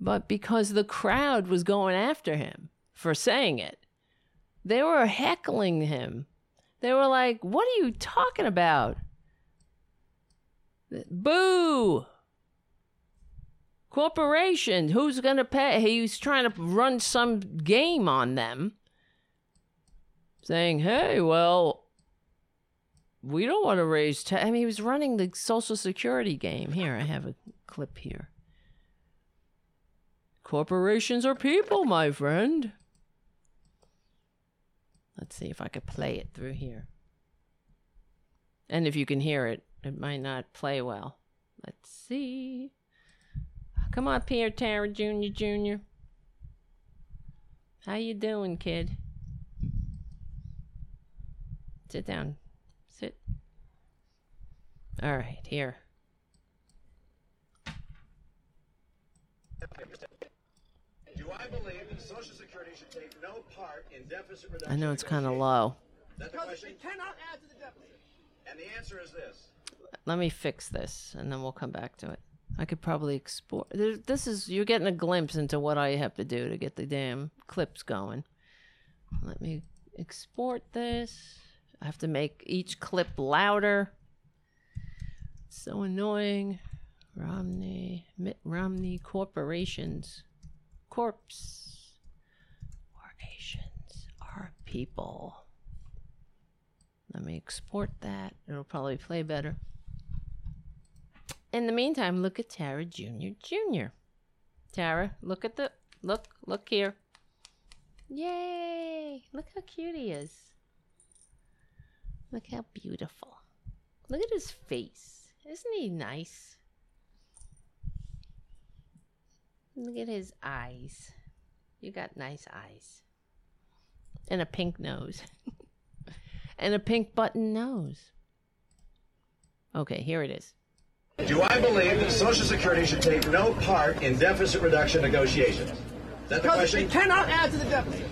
but because the crowd was going after him. for saying it. They were heckling him. They were like, What are you talking about? Boo! Corporation, who's going to pay? He's trying to run some game on them, saying, Hey, well, we don't want to raise tax. I mean, he was running the Social Security game. Here, I have a clip here. Corporations are people, my friend. Let's see if I could play it through here. And if you can hear it, it might not play well. Let's see. Come on, Pierre Tara Jr. Jr. How you doing, kid? Sit down. Sit. All right, here. Do I believe that Social Security should take no part in deficit reduction? I know it's kind of low. That's the question. cannot add to the deficit. And the answer is this. Let me fix this, and then we'll come back to it. I could probably export. This is you're getting a glimpse into what I have to do to get the damn clips going. Let me export this. I have to make each clip louder. So annoying. Romney, Mitt Romney corporations, corpse, corporations are people. Let me export that. It'll probably play better. In the meantime, look at Tara Jr. Jr. Tara, look at the look, look here. Yay! Look how cute he is. Look how beautiful. Look at his face. Isn't he nice? Look at his eyes. You got nice eyes. And a pink nose. [LAUGHS] and a pink button nose. Okay, here it is. Do I believe that Social Security should take no part in deficit reduction negotiations? Is that the question? It cannot add to the deficit.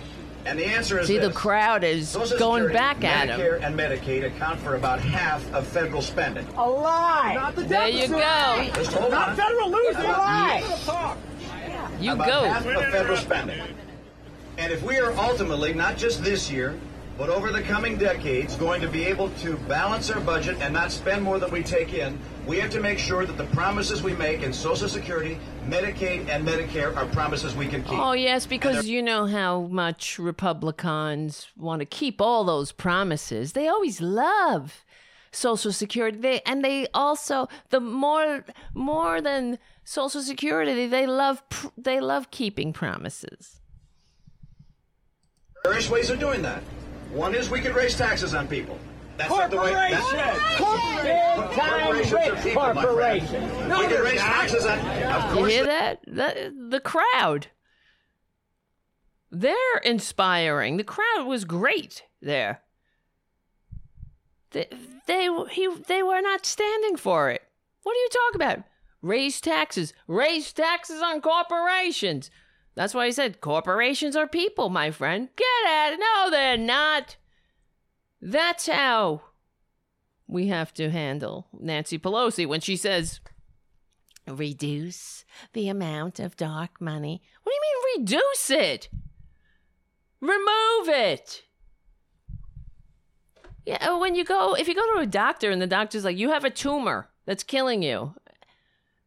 And the answer is See, the crowd is Social going Security, back at him. Medicare and Medicaid account for about half of federal spending. A lie. Not the There you deficit. go. Just hold Not on. federal losing. About- Lie. You about go. half of federal spending. And if we are ultimately, not just this year, but over the coming decades, going to be able to balance our budget and not spend more than we take in, we have to make sure that the promises we make in Social Security, Medicaid, and Medicare are promises we can keep. Oh, yes, because you know how much Republicans want to keep all those promises. They always love Social Security. They and they also the more more than Social Security, they love they love keeping promises. Various ways of doing that. One is we could raise taxes on people. That's not the way. That's, Big time corporations are people, my friend. No, we could raise taxes on. Of You hear that? The, the crowd. They're inspiring. The crowd was great there. They, they, he, they were not standing for it. What are you talking about? Raise taxes. Raise taxes on corporations. That's why I said corporations are people, my friend. Get at it. No, they're not. That's how we have to handle Nancy Pelosi when she says, reduce the amount of dark money. What do you mean reduce it? Remove it. Yeah, when you go, if you go to a doctor and the doctor's like, you have a tumor that's killing you,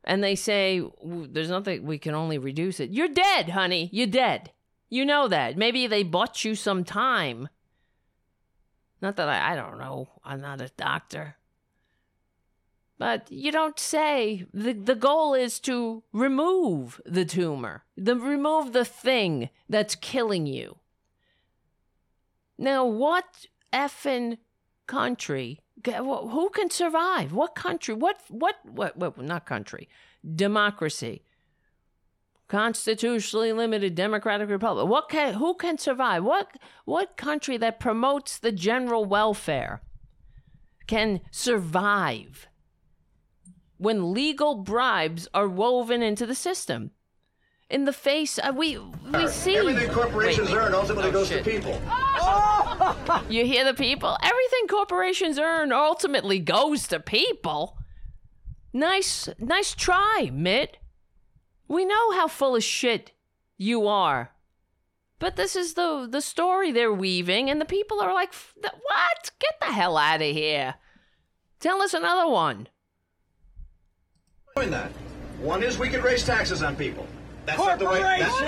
and they say, there's nothing, we can only reduce it. You're dead, honey. You're dead. You know that. Maybe they bought you some time. Not that I, I don't know. I'm not a doctor. But you don't say the the goal is to remove the tumor, the remove the thing that's killing you. Now, what effing country? Who can survive? What country? What what what? what not country. Democracy. Constitutionally limited democratic republic. What can who can survive? What what country that promotes the general welfare can survive? when legal bribes are woven into the system. In the face, uh, we we see everything corporations Wait, wait. earn ultimately Oh, goes shit. to people. [LAUGHS] You hear the people? Everything corporations earn ultimately goes to people. Nice, nice try, Mitt. We know how full of shit you are. But this is the the story they're weaving, and the people are like, "What? Get the hell out of here! Tell us another one." doing that. One is we could raise taxes on people. That's not the way. That's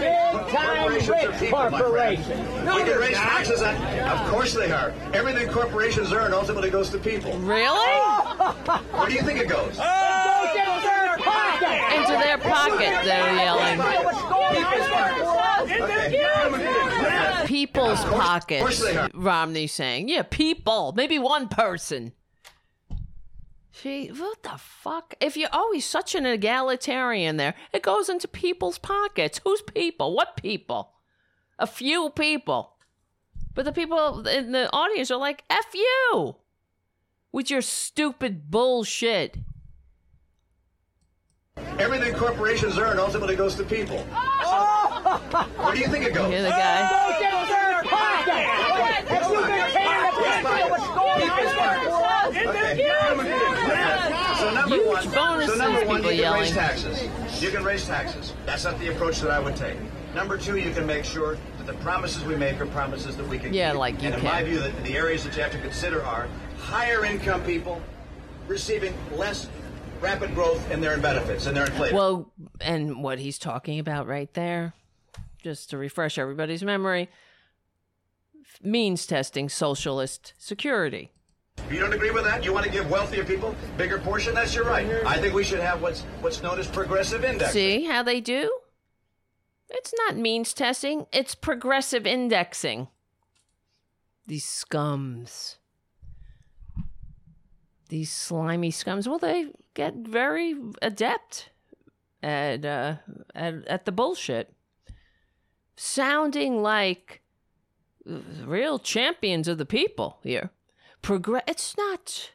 Big time Corporations are rich people, my friend. corporation. We can raise taxes on. Of course they are. Everything corporations earn ultimately goes to people. Really? Where do you think it goes? Goes into their pocket. Into their pocket, they're yelling. What's going on Okay. People's course pockets. they are. Romney's saying, "Yeah, people. Maybe one person." Gee, what the fuck? If you're always such an egalitarian, there, it goes into people's pockets. Who's people? What people? A few people. But the people in the audience are like, "F you," with your stupid bullshit. Everything corporations earn ultimately goes to people. [LAUGHS] Where do you think it goes? Hear the guy. Goes into their pocket. Have you been paying what's going on in their pocket? So number Huge one, bonuses, so number one, you can raise taxes. You can raise taxes. That's not the approach that I would take. Number two, you can make sure that the promises we make are promises that we can Yeah, keep. like you and in my view, the, the areas that you have to consider are higher income people receiving less rapid growth in their benefits and their inflation. Well, and what he's talking about right there, just to refresh everybody's memory, means testing socialist security. You don't agree with that, you want to give wealthier people bigger portion, that's your right. I think we should have what's what's known as progressive index. See how they do? It's not means testing, it's progressive indexing. These scums. These slimy scums. Well, they get very adept at uh, at, at the bullshit. Sounding like real champions of the people here. Progress. It's not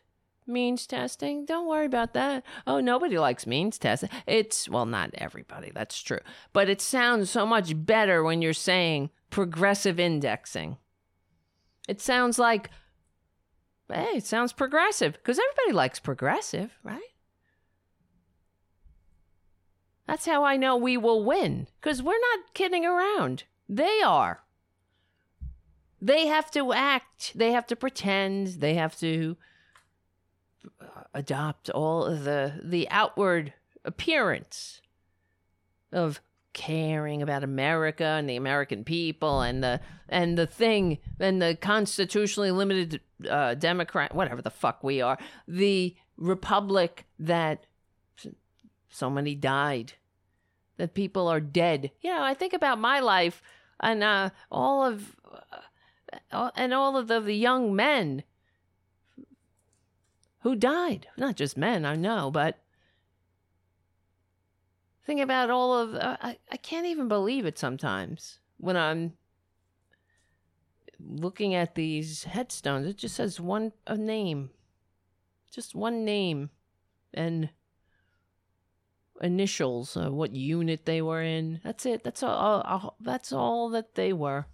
means testing. Don't worry about that. Oh, nobody likes means testing. It's, well, not everybody. That's true. But it sounds so much better when you're saying progressive indexing. It sounds like, hey, it sounds progressive because everybody likes progressive, right? That's how I know we will win because we're not kidding around. They are. They have to act, they have to pretend, they have to adopt all the the outward appearance of caring about America and the American people and the and the thing and the constitutionally limited uh, Democrat whatever the fuck we are the republic that so many died that people are dead. You know I think about my life and uh, all of uh, and all of the, the young men who died. Not just men, I know, but think about all of. Uh, I I can't even believe it sometimes when I'm looking at these headstones. It just says one a name, just one name, and initials, uh, what unit they were in. That's it. That's all. all. That's all that they were.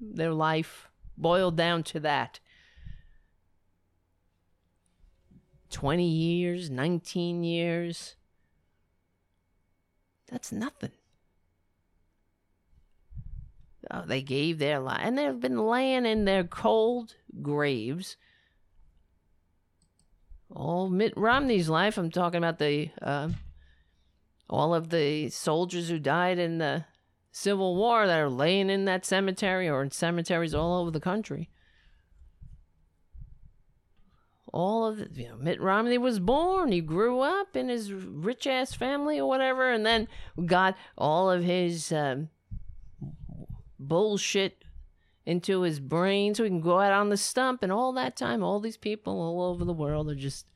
Their life boiled down to that. 20 years, 19 years. That's nothing. Oh, they gave their life, and they've been laying in their cold graves. All Mitt Romney's life. I'm talking about the uh, all of the soldiers who died in the Civil War that are laying in that cemetery or in cemeteries all over the country all of the, you know, Mitt Romney was born. He grew up in his rich ass family or whatever, and then got all of his um, bullshit into his brain so he can go out on the stump. And all that time, all these people all over the world are just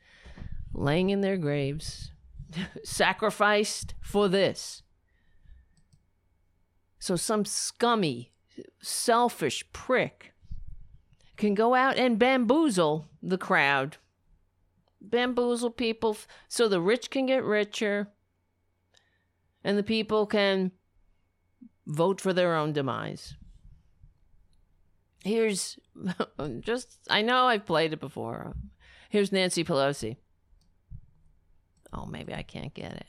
laying in their graves, [LAUGHS] sacrificed for this. So some scummy, selfish prick can go out and bamboozle the crowd. Bamboozle people so the rich can get richer and the people can vote for their own demise. Here's [LAUGHS] just, I know I've played it before. Here's Nancy Pelosi. Oh, maybe I can't get it.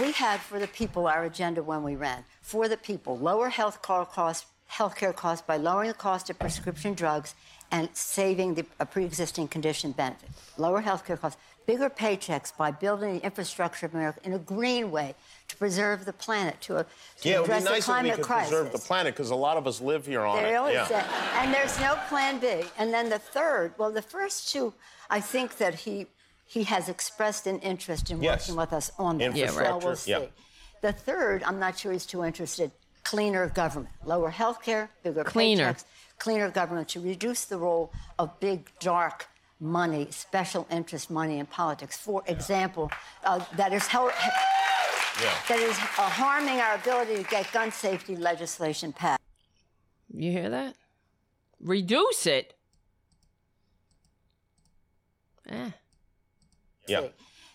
We had for the people our agenda when we ran for the people lower health care costs healthcare costs by lowering the cost of prescription drugs and saving the a pre-existing condition benefit lower healthcare costs bigger paychecks by building the infrastructure of america in a green way to preserve the planet to, uh, to Yeah, it would be address the nice if we climate could crisis preserve the planet because a lot of us live here on they it. always yeah. say, and there's no plan B. And then the third, well, the first two, I think that he he has expressed an interest in Yes. working with us on that. Infrastructure, So we'll see. yeah. The third, I'm not sure he's too interested. Cleaner government, lower health care, bigger Cleaner. paychecks, cleaner government to reduce the role of big dark money, special interest money in politics. For example, uh, that is how. That is uh, harming our ability to get gun safety legislation passed. You hear that? Reduce it. Eh. Yeah.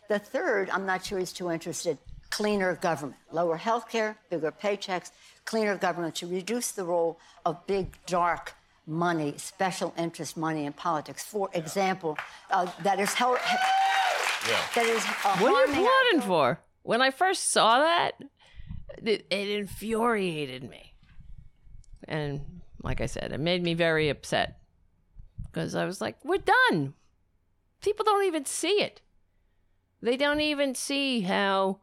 The third, I'm not sure he's too interested. Cleaner government, lower health care, bigger paychecks, cleaner government to reduce the role of big dark money, special interest money in politics. For example, uh, that is how. That is uh, What are you harming our- plotting for? When I first saw that, it, it infuriated me. And like I said, it made me very upset because I was like, we're done. People don't even see it. They don't even see how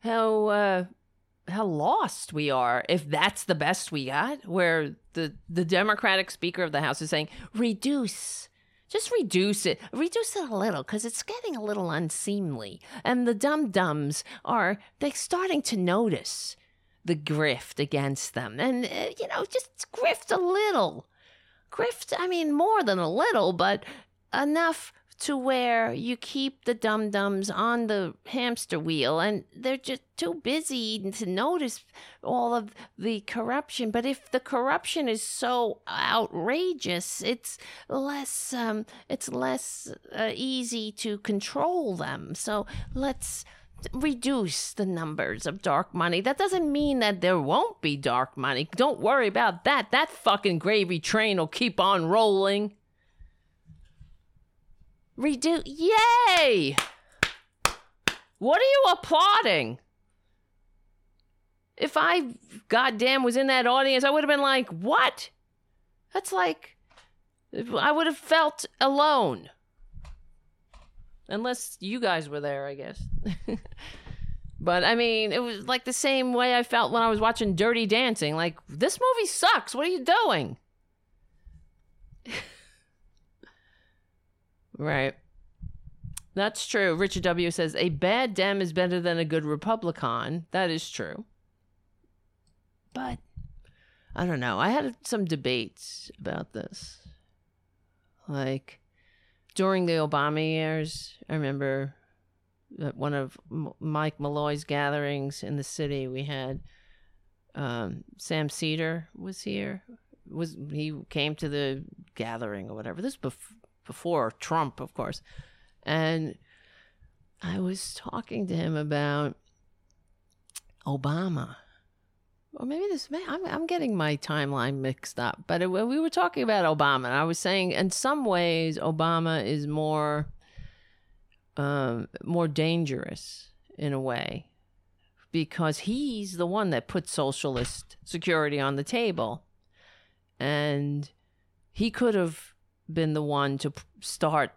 how uh how lost we are if that's the best we got where the the democratic speaker of the house is saying reduce just reduce it reduce it a little because it's getting a little unseemly. And the dum dums are they're starting to notice the grift against them. And uh, you know just grift a little grift i mean more than a little but enough to where you keep the dum dums on the hamster wheel and they're just too busy to notice all of the corruption. But if the corruption is so outrageous, it's less um, it's less uh, easy to control them. So let's reduce the numbers of dark money. That doesn't mean that there won't be dark money. Don't worry about that. That fucking gravy train will keep on rolling. Redo. Yay! What are you applauding? If I goddamn was in that audience, I would have been like, what? That's like, I would have felt alone. Unless you guys were there, I guess. [LAUGHS] but I mean, it was like the same way I felt when I was watching Dirty Dancing. Like, this movie sucks. What are you doing? [LAUGHS] Right. That's true. Richard W. says a bad Dem is better than a good Republican. That is true. But I don't know. I had some debates about this. Like during the Obama years, I remember at one of Mike Malloy's gatherings in the city, we had um, Sam Seder was here. Was he came to the gathering or whatever? This bef- before Trump, of course, and I was talking to him about Obama. Or maybe this, may- I'm, I'm getting my timeline mixed up, but it, we were talking about Obama, and I was saying in some ways Obama is more, um, more dangerous in a way because he's the one that put socialist security on the table. And he could have been the one to start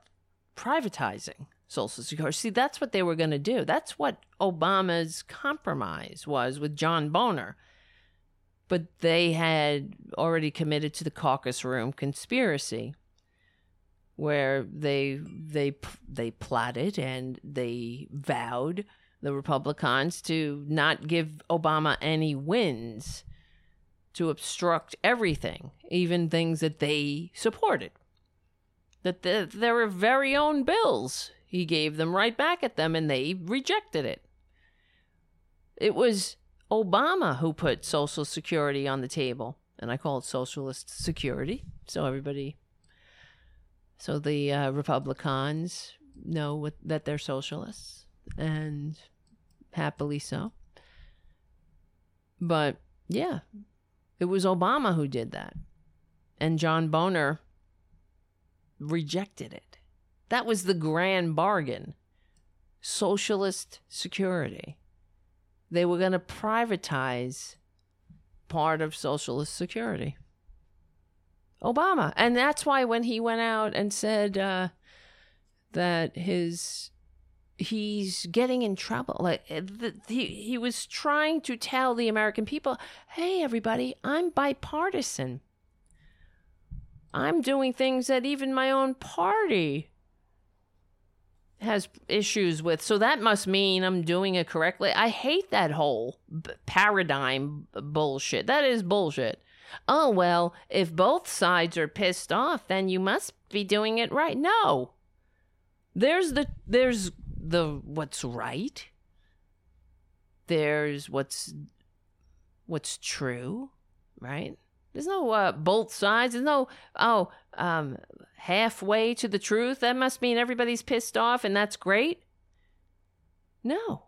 privatizing social security. See, that's what they were going to do. That's what Obama's compromise was with John Boner. But they had already committed to the caucus room conspiracy where they they they plotted and they vowed the Republicans to not give Obama any wins to obstruct everything, even things that they supported. That the, their very own bills, he gave them right back at them and they rejected it. It was Obama who put Social Security on the table, and I call it Socialist Security, so everybody, so the uh, Republicans know what, that they're socialists, and happily so. But yeah, it was Obama who did that. And John Boner rejected it. That was the grand bargain socialist security. they were going to privatize part of Socialist Security. Obama. And that's why when he went out and said uh, that his he's getting in trouble like uh, the, he he was trying to tell the American people, "Hey everybody, I'm bipartisan. I'm doing things that even my own party has issues with. So that must mean I'm doing it correctly. I hate that whole b- paradigm b- bullshit. That is bullshit. Oh, well, if both sides are pissed off, then you must be doing it right. No. There's the there's the what's right. There's what's what's true, right? There's no uh, both sides. There's no oh um, halfway to the truth. That must mean everybody's pissed off, and that's great. No,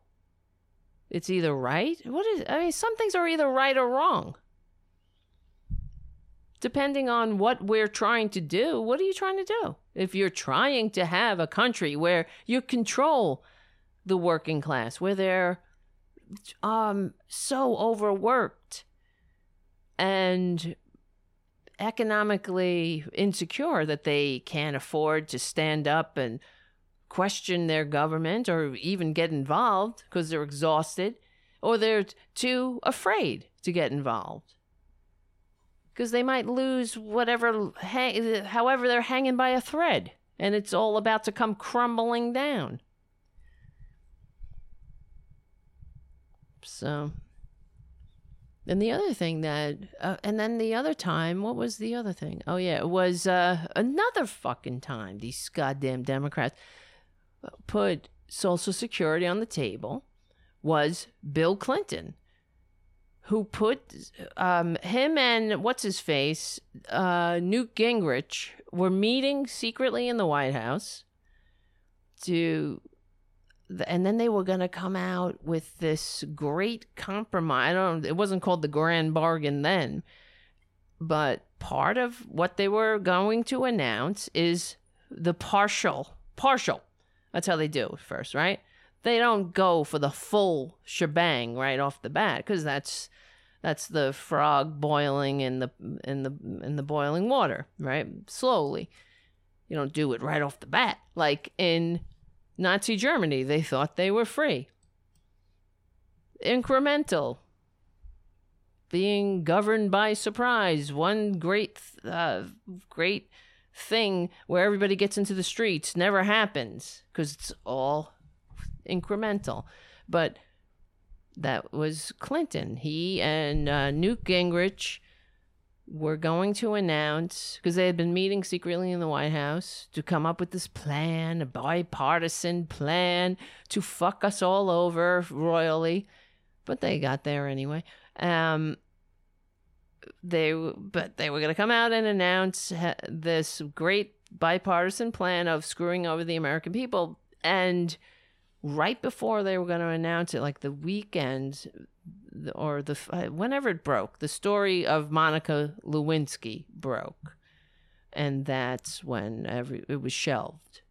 it's either right. What is? I mean, some things are either right or wrong, depending on what we're trying to do. What are you trying to do? If you're trying to have a country where you control the working class, where they're um so overworked and economically insecure that they can't afford to stand up and question their government or even get involved because they're exhausted or they're too afraid to get involved. Because they might lose whatever hang, however they're hanging by a thread and it's all about to come crumbling down. So and the other thing that, uh, and then the other time, what was the other thing? Oh yeah, it was uh, another fucking time. These goddamn Democrats put Social Security on the table. Was Bill Clinton, who put um, him and what's his face, uh, Newt Gingrich, were meeting secretly in the White House to and then they were going to come out with this great compromise. I don't it wasn't called the grand bargain then. But part of what they were going to announce is the partial partial. That's how they do it first, right? They don't go for the full shebang right off the bat cuz that's that's the frog boiling in the in the in the boiling water, right? Slowly. You don't do it right off the bat. Like in Nazi Germany, they thought they were free. Incremental. Being governed by surprise. One great, uh, great thing where everybody gets into the streets never happens because it's all incremental. But that was Clinton. He and uh, Newt Gingrich were going to announce because they had been meeting secretly in the White House to come up with this plan, a bipartisan plan to fuck us all over royally, but they got there anyway. Um, they but they were going to come out and announce this great bipartisan plan of screwing over the American people and right before they were going to announce it like the weekend or the uh, whenever it broke, the story of Monica Lewinsky broke, and that's when every it was shelved.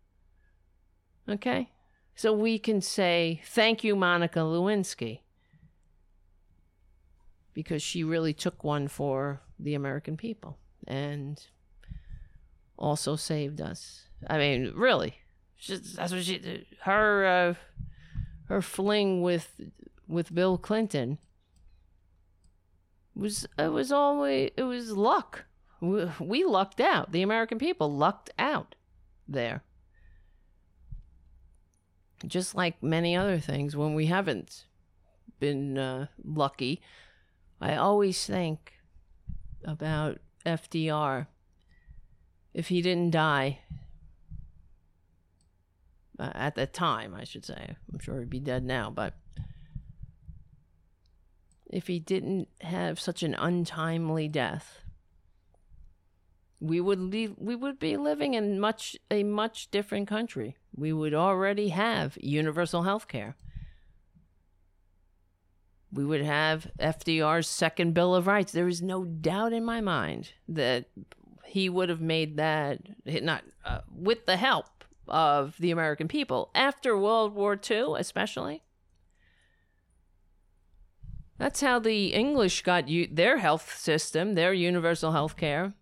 Okay, so we can say thank you, Monica Lewinsky, because she really took one for the American people and also saved us. I mean, really, that's what she her uh, her fling with with Bill Clinton was it was always it was luck. We, we lucked out. The American people lucked out there. Just like many other things, when we haven't been uh, lucky, I always think about FDR. If he didn't die uh, at that time, I should say, I'm sure he'd be dead now, but if he didn't have such an untimely death. We would leave, we would be living in much a much different country. We would already have universal health care. We would have FDR's second Bill of Rights. There is no doubt in my mind that he would have made that not uh, with the help of the American people after World War II, especially That's how the English got you their health system, their universal health care.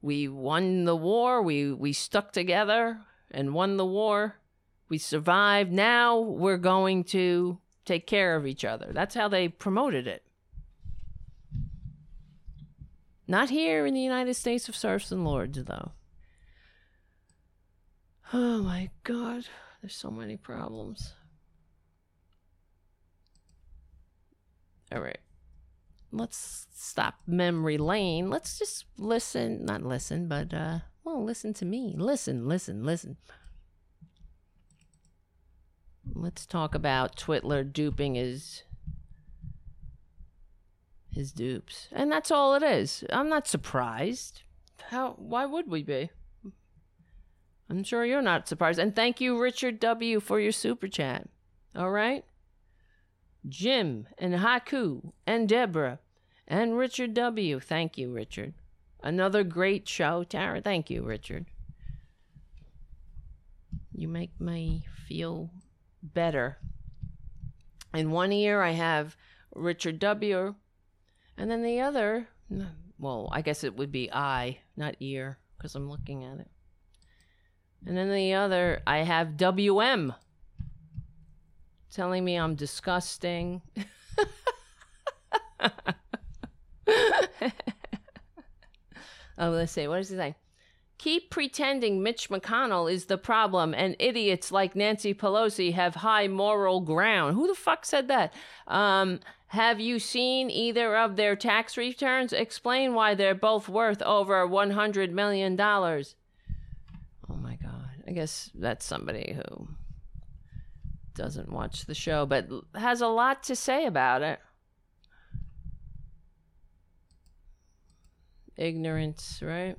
We won the war, we we stuck together and won the war. We survived. Now we're going to take care of each other. That's how they promoted it. Not here in the United States of serfs and lords, though. Oh my god, there's so many problems. All right. Let's stop memory lane. Let's just listen, not listen, but uh well, listen to me. Listen, listen, listen. Let's talk about Twitler duping his his dupes. And that's all it is. I'm not surprised. How why would we be? I'm sure you're not surprised. And thank you Richard W for your super chat. All right? Jim and Haku and Deborah and Richard W. Thank you, Richard. Another great show, Tara. Thank you, Richard. You make me feel better. In one ear, I have Richard W. And then the other, well, I guess it would be I, not ear, because I'm looking at it. And then the other, I have WM telling me I'm disgusting. oh, let's see. What does he say? Keep pretending Mitch McConnell is the problem and idiots like Nancy Pelosi have high moral ground. Who the fuck said that? Um, have you seen either of their tax returns? Explain why they're both worth over $100 million. I guess that's somebody who doesn't watch the show, but has a lot to say about it. Ignorance, right?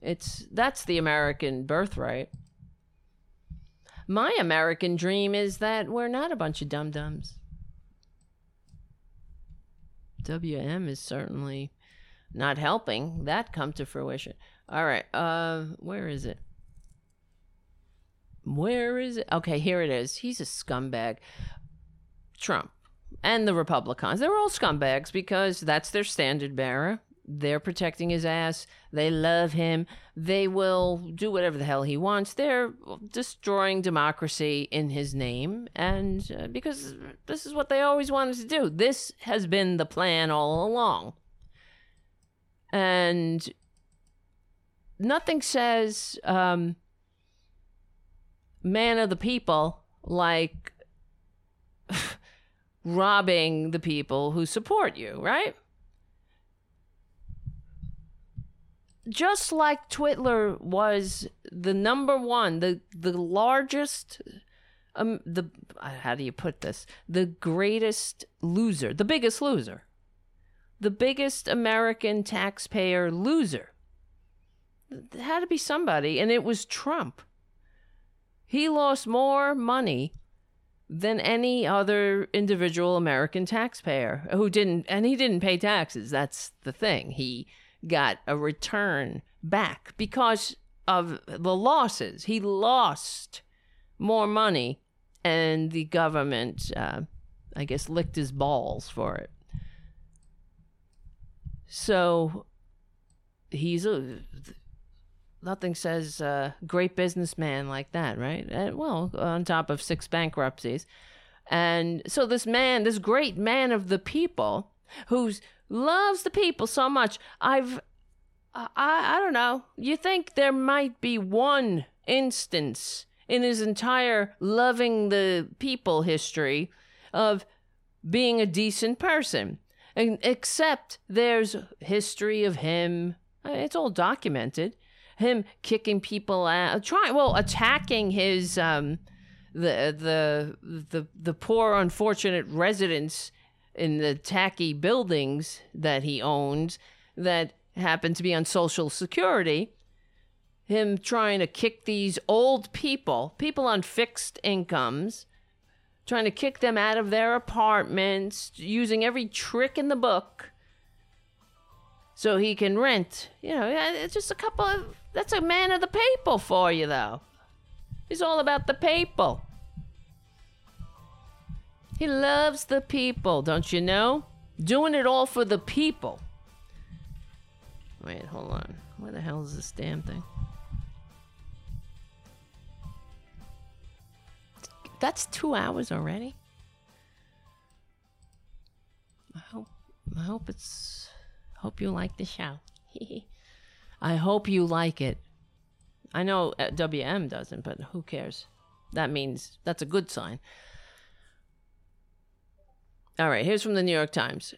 It's that's the American birthright. My American dream is that we're not a bunch of dum dums. WM is certainly not helping that come to fruition. All right, uh, where is it? Where is it? Okay, here it is. He's a scumbag. Trump and the Republicans, they're all scumbags because that's their standard bearer. They're protecting his ass. They love him. They will do whatever the hell he wants. They're destroying democracy in his name. And uh, because this is what they always wanted to do, this has been the plan all along. And nothing says um, man of the people like [LAUGHS] robbing the people who support you, right? Just like Twitler was the number one, the the largest, um, the how do you put this? The greatest loser, the biggest loser, the biggest American taxpayer loser. It had to be somebody, and it was Trump. He lost more money than any other individual American taxpayer who didn't, and he didn't pay taxes. That's the thing. He got a return back because of the losses. He lost more money, and the government, uh, I guess, licked his balls for it. So he's a nothing says great businessman like that, right? And, well, on top of six bankruptcies. And so this man, this great man of the people, who loves the people so much, I've, I, I don't know. You think there might be one instance in his entire loving the people history of being a decent person, and except there's history of him. It's all documented him kicking people out, trying well attacking his um, the the the the poor unfortunate residents in the tacky buildings that he owns that happen to be on social security him trying to kick these old people people on fixed incomes trying to kick them out of their apartments using every trick in the book so he can rent you know it's just a couple of that's a man of the people for you, though. He's all about the people. He loves the people, don't you know? Doing it all for the people. Wait, hold on. Where the hell is this damn thing? That's two hours already. I hope. I hope it's. Hope you like the show. [LAUGHS] I hope you like it. I know uh, WM doesn't, but who cares? That means that's a good sign. All right, here's from the New York Times.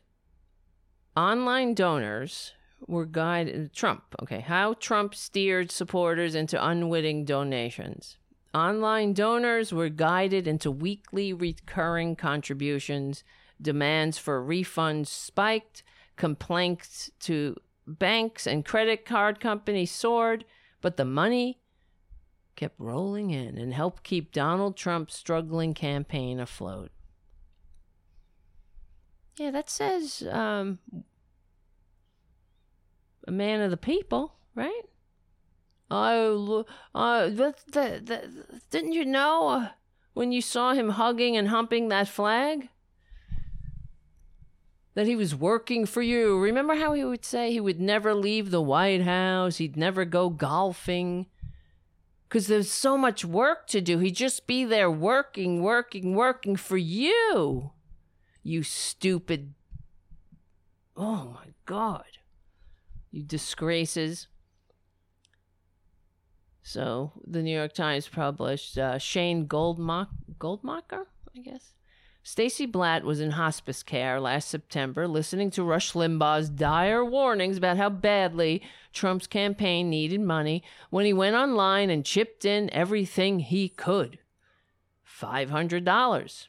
Online donors were guided Trump, okay, how Trump steered supporters into unwitting donations. Online donors were guided into weekly recurring contributions. Demands for refunds spiked. Complaints to banks and credit card companies soared, but the money kept rolling in and helped keep Donald Trump's struggling campaign afloat. Yeah, that says um, a man of the people, right? Oh, uh, that, that, that, didn't you know when you saw him hugging and humping that flag? That he was working for you. Remember how he would say he would never leave the White House, he'd never go golfing? Because there's so much work to do. He'd just be there working, working, working for you. You stupid. Oh my God. You disgraces. So the New York Times published uh, Shane Goldmach- Goldmacher, I guess. Stacy Blatt was in hospice care last September, listening to Rush Limbaugh's dire warnings about how badly Trump's campaign needed money when he went online and chipped in everything he could. $500.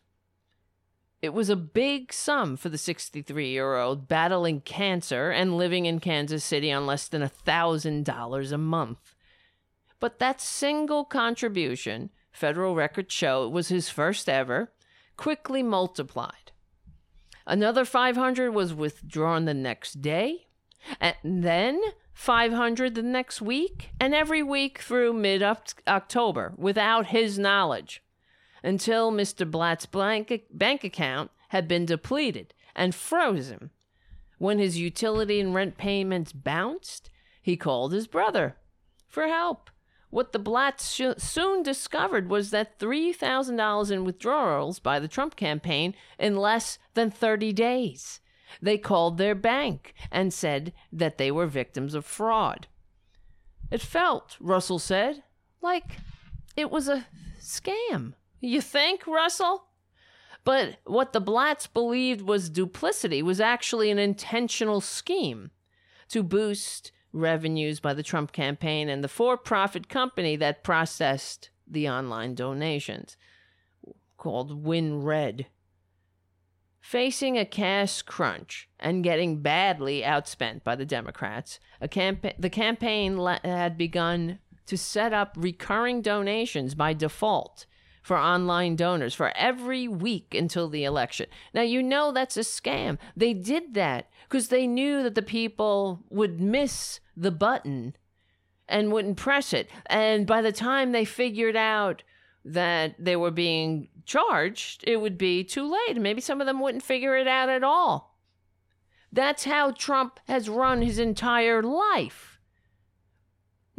It was a big sum for the 63 year old battling cancer and living in Kansas City on less than $1,000 a month. But that single contribution, federal records show it was his first ever, quickly multiplied. Another 500 was withdrawn the next day, and then 500 the next week, and every week through mid October without his knowledge until Mr. Blatt's bank, bank account had been depleted and frozen. When his utility and rent payments bounced, he called his brother for help. What the Blatts sh- soon discovered was that $3,000 in withdrawals by the Trump campaign in less than 30 days. They called their bank and said that they were victims of fraud. It felt, Russell said, like it was a scam. You think, Russell? But what the Blatts believed was duplicity was actually an intentional scheme to boost revenues by the Trump campaign and the for profit company that processed the online donations, called WinRed. Facing a cash crunch and getting badly outspent by the Democrats, campa- the campaign la- had begun to set up recurring donations by default for online donors for every week until the election. Now, you know that's a scam. They did that because they knew that the people would miss the button and wouldn't press it. And by the time they figured out that they were being charged, it would be too late. Maybe some of them wouldn't figure it out at all. That's how Trump has run his entire life.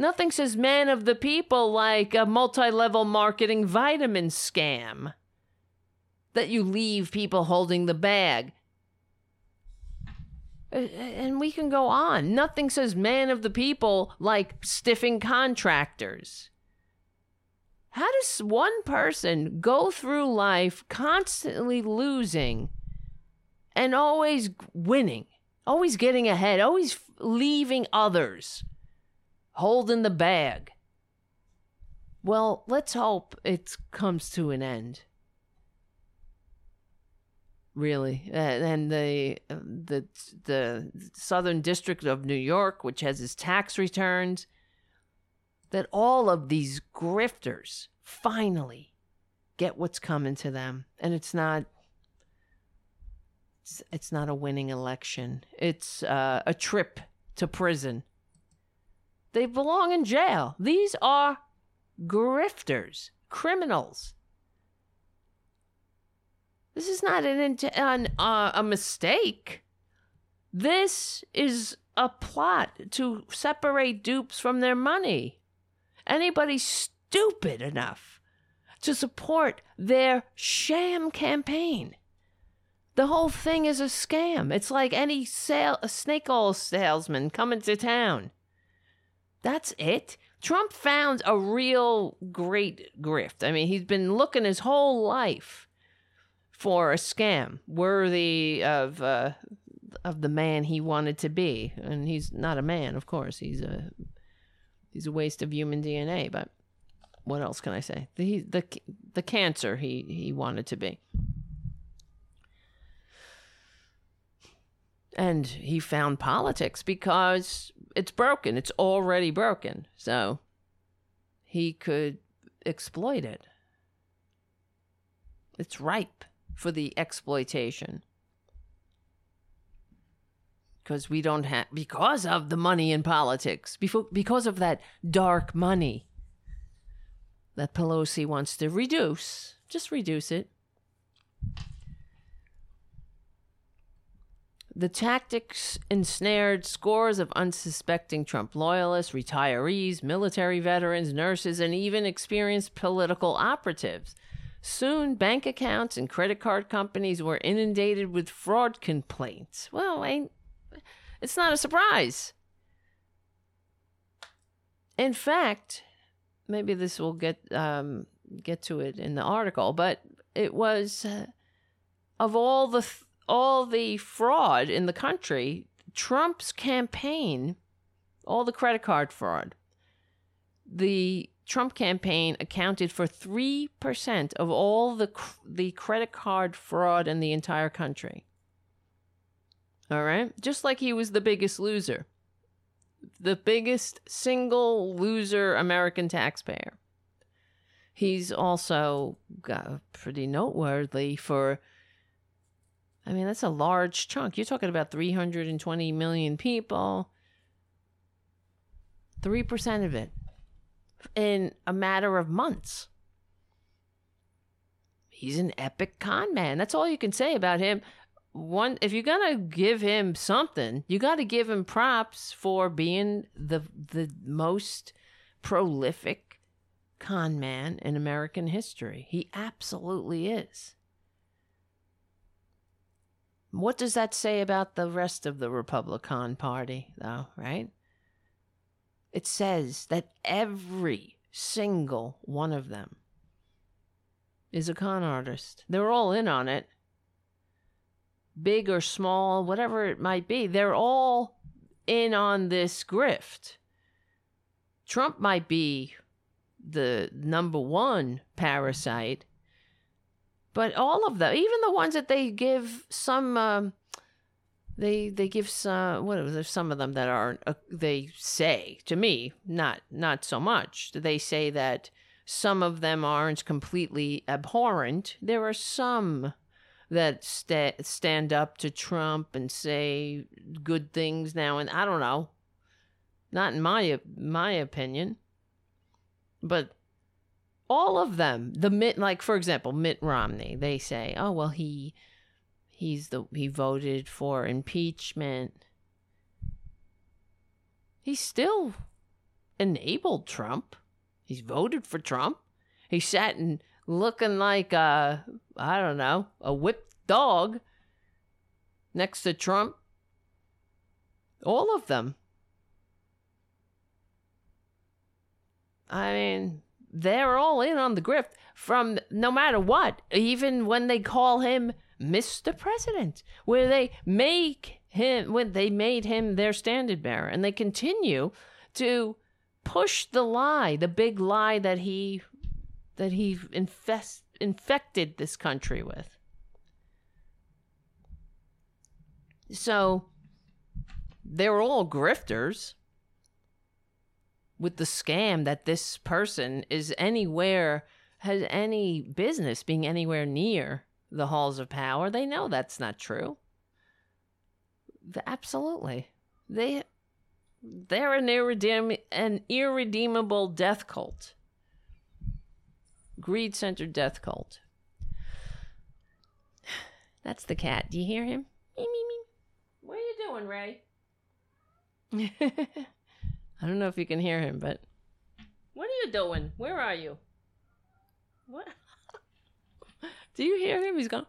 Nothing says man of the people like a multi level marketing vitamin scam that you leave people holding the bag. Uh, uh, and we can go on. Nothing says man of the people like stiffing contractors. How does one person go through life constantly losing and always winning, always getting ahead, always leaving others? Holding the bag. Well, let's hope it comes to an end. Really, and the the the Southern District of New York, which has its tax returns, that all of these grifters finally get what's coming to them, and it's not it's, it's not a winning election. It's uh, a trip to prison they belong in jail. These are grifters, criminals. This is not an, an uh, a mistake. This is a plot to separate dupes from their money. Anybody stupid enough to support their sham campaign. The whole thing is a scam. It's like any sale, a snake oil salesman coming to town. That's it. Trump found a real great grift. I mean, he's been looking his whole life for a scam worthy of uh, of the man he wanted to be, and he's not a man, of course. He's a he's a waste of human DNA. But what else can I say? The the the cancer he he wanted to be. And he found politics because it's broken. It's already broken. So he could exploit it. It's ripe for the exploitation. Because we don't have, because of the money in politics, before, because of that dark money that Pelosi wants to reduce, just reduce it. The tactics ensnared scores of unsuspecting Trump loyalists, retirees, military veterans, nurses, and even experienced political operatives. Soon, bank accounts and credit card companies were inundated with fraud complaints. Well, ain't, it's not a surprise. In fact, maybe this will get um, get to it in the article, but it was uh, of all the th- all the fraud in the country, Trump's campaign, all the credit card fraud, the Trump campaign accounted for 3% of all the the credit card fraud in the entire country. All right? Just like he was the biggest loser. The biggest single loser American taxpayer. He's also got pretty noteworthy for I mean, that's a large chunk. You're talking about 320 million people. 3% of it in a matter of months. He's an epic con man. That's all you can say about him. One if you're going to give him something, you got to give him props for being the the most prolific con man in American history. He absolutely is. What does that say about the rest of the Republican Party, though, right? It says that every single one of them is a con artist. They're all in on it. Big or small, whatever it might be, they're all in on this grift. Trump might be the number one parasite, but all of them, even the ones that they give some, um, they they give some. What are there? Some of them that aren't. Uh, they say to me, not not so much. They say that some of them aren't completely abhorrent. There are some that sta- stand up to Trump and say good things now and I don't know. Not in my my opinion. But all of them, the Mitt like for example, Mitt Romney, they say, "Oh, well he he's the he voted for impeachment." He still enabled Trump. He's voted for Trump. He sat and looking like a I don't know, a whipped dog next to Trump. All of them. I mean, they're all in on the grift from no matter what, even when they call him Mr. President, where they make him when they made him their standard bearer and they continue to push the lie, the big lie that he that he infest, infected this country with. So they're all grifters with the scam that this person is anywhere has any business being anywhere near the halls of power. They know that's not true. Absolutely. They they're an, irredeem, an irredeemable death cult. Greed centered death cult. [SIGHS] That's the cat. Do you hear him? Me, me, me. What are you doing, Ray? [LAUGHS] I don't know if you can hear him, but what are you doing? Where are you? What? [LAUGHS] Do you hear him? He's going.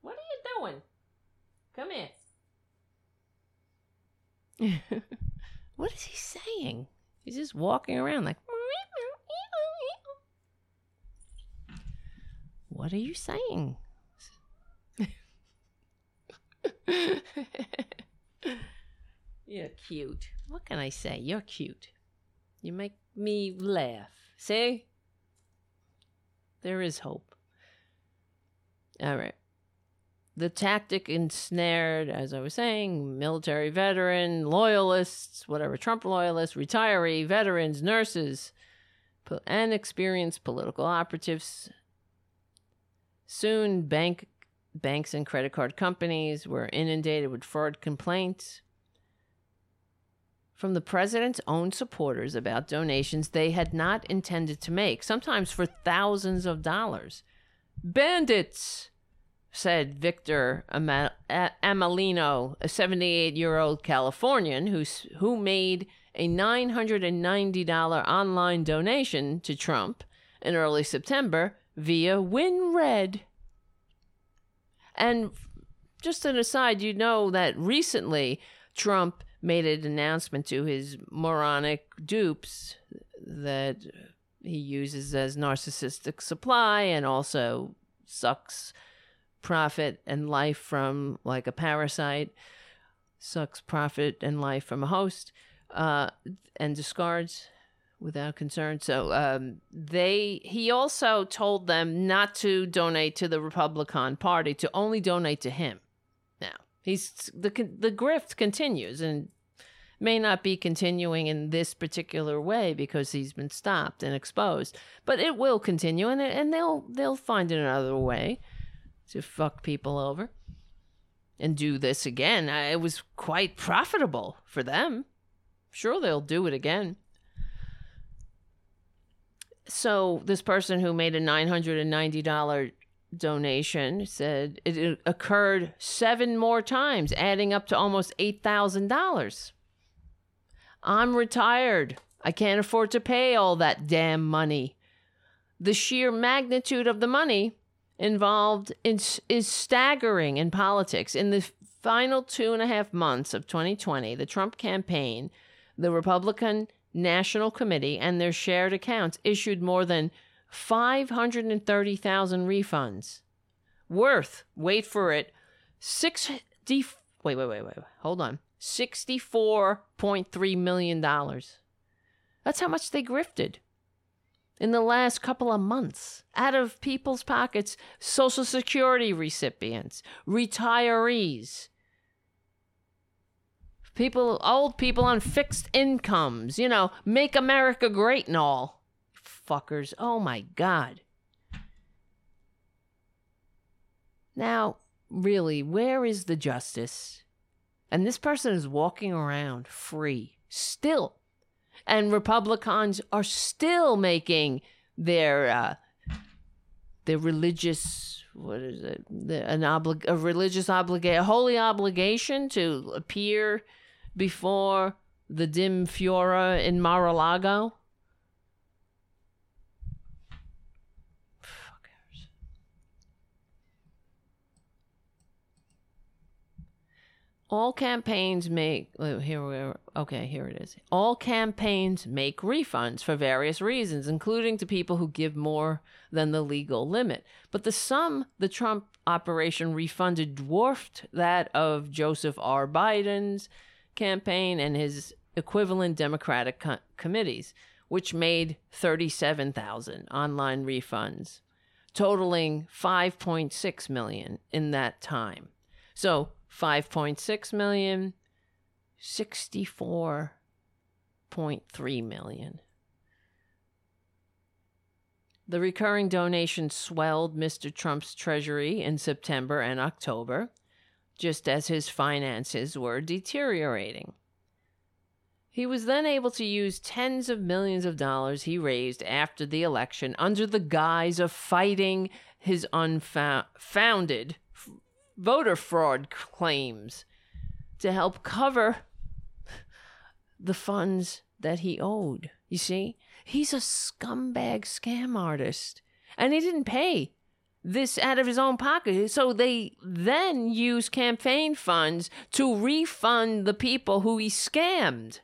What are you doing? Come here. [LAUGHS] what is he saying? He's just walking around like. What are you saying? [LAUGHS] You're cute. What can I say? You're cute. You make me laugh. See? There is hope. All right. The tactic ensnared, as I was saying, military veteran, loyalists, whatever, Trump loyalists, retiree, veterans, nurses, and experienced political operatives. Soon, bank banks and credit card companies were inundated with fraud complaints from the president's own supporters about donations they had not intended to make, sometimes for thousands of dollars. Bandits, said Victor Ama- A- Amelino, a 78 year old Californian who, who made a $990 online donation to Trump in early September via WinRed. And just an aside, you know that recently Trump made an announcement to his moronic dupes that he uses as narcissistic supply and also sucks profit and life from like a parasite, sucks profit and life from a host, uh, and discards without concern. So um, they he also told them not to donate to the Republican Party, to only donate to him. Now he's the the grift continues and may not be continuing in this particular way because he's been stopped and exposed, but it will continue and and they'll they'll find another way to fuck people over and do this again. I- It was quite profitable for them. Sure, they'll do it again. So this person who made a nine hundred and ninety dollar donation said it- occurred seven more times, adding up to almost eight thousand dollars. I'm retired. I can't afford to pay all that damn money. The sheer magnitude of the money involved is, is staggering in politics. In the final two and a half months of 2020, the Trump campaign, the Republican National Committee, and their shared accounts issued more than 530,000 refunds worth, wait for it, 60, wait, wait, wait, wait, wait, hold on, $64.3 million. That's how much they grifted in the last couple of months out of people's pockets. Social security recipients retirees people old people on fixed incomes you know make america great and all. Fuckers. Oh my god. Now really where is the justice and this person is walking around free still and Republicans are still making their uh, their religious what is it the, an oblig a religious obligation a holy obligation to appear before the dim Fiora in Mar-a-Lago. All campaigns make here we are. Okay, here it is. All campaigns make refunds for various reasons, including to people who give more than the legal limit. But the sum the Trump operation refunded dwarfed that of Joseph R. Biden's campaign and his equivalent Democratic co- committees, which made 37,000 online refunds, totaling 5.6 million in that time. So 5.6 million, 64.3 million. The recurring donations swelled Mr. Trump's treasury in September and October, just as his finances were deteriorating. He was then able to use tens of millions of dollars he raised after the election under the guise of fighting his unfounded voter fraud claims to help cover the funds that he owed. You see, he's a scumbag scam artist, and he didn't pay this out of his own pocket. So they then use campaign funds to refund the people who he scammed.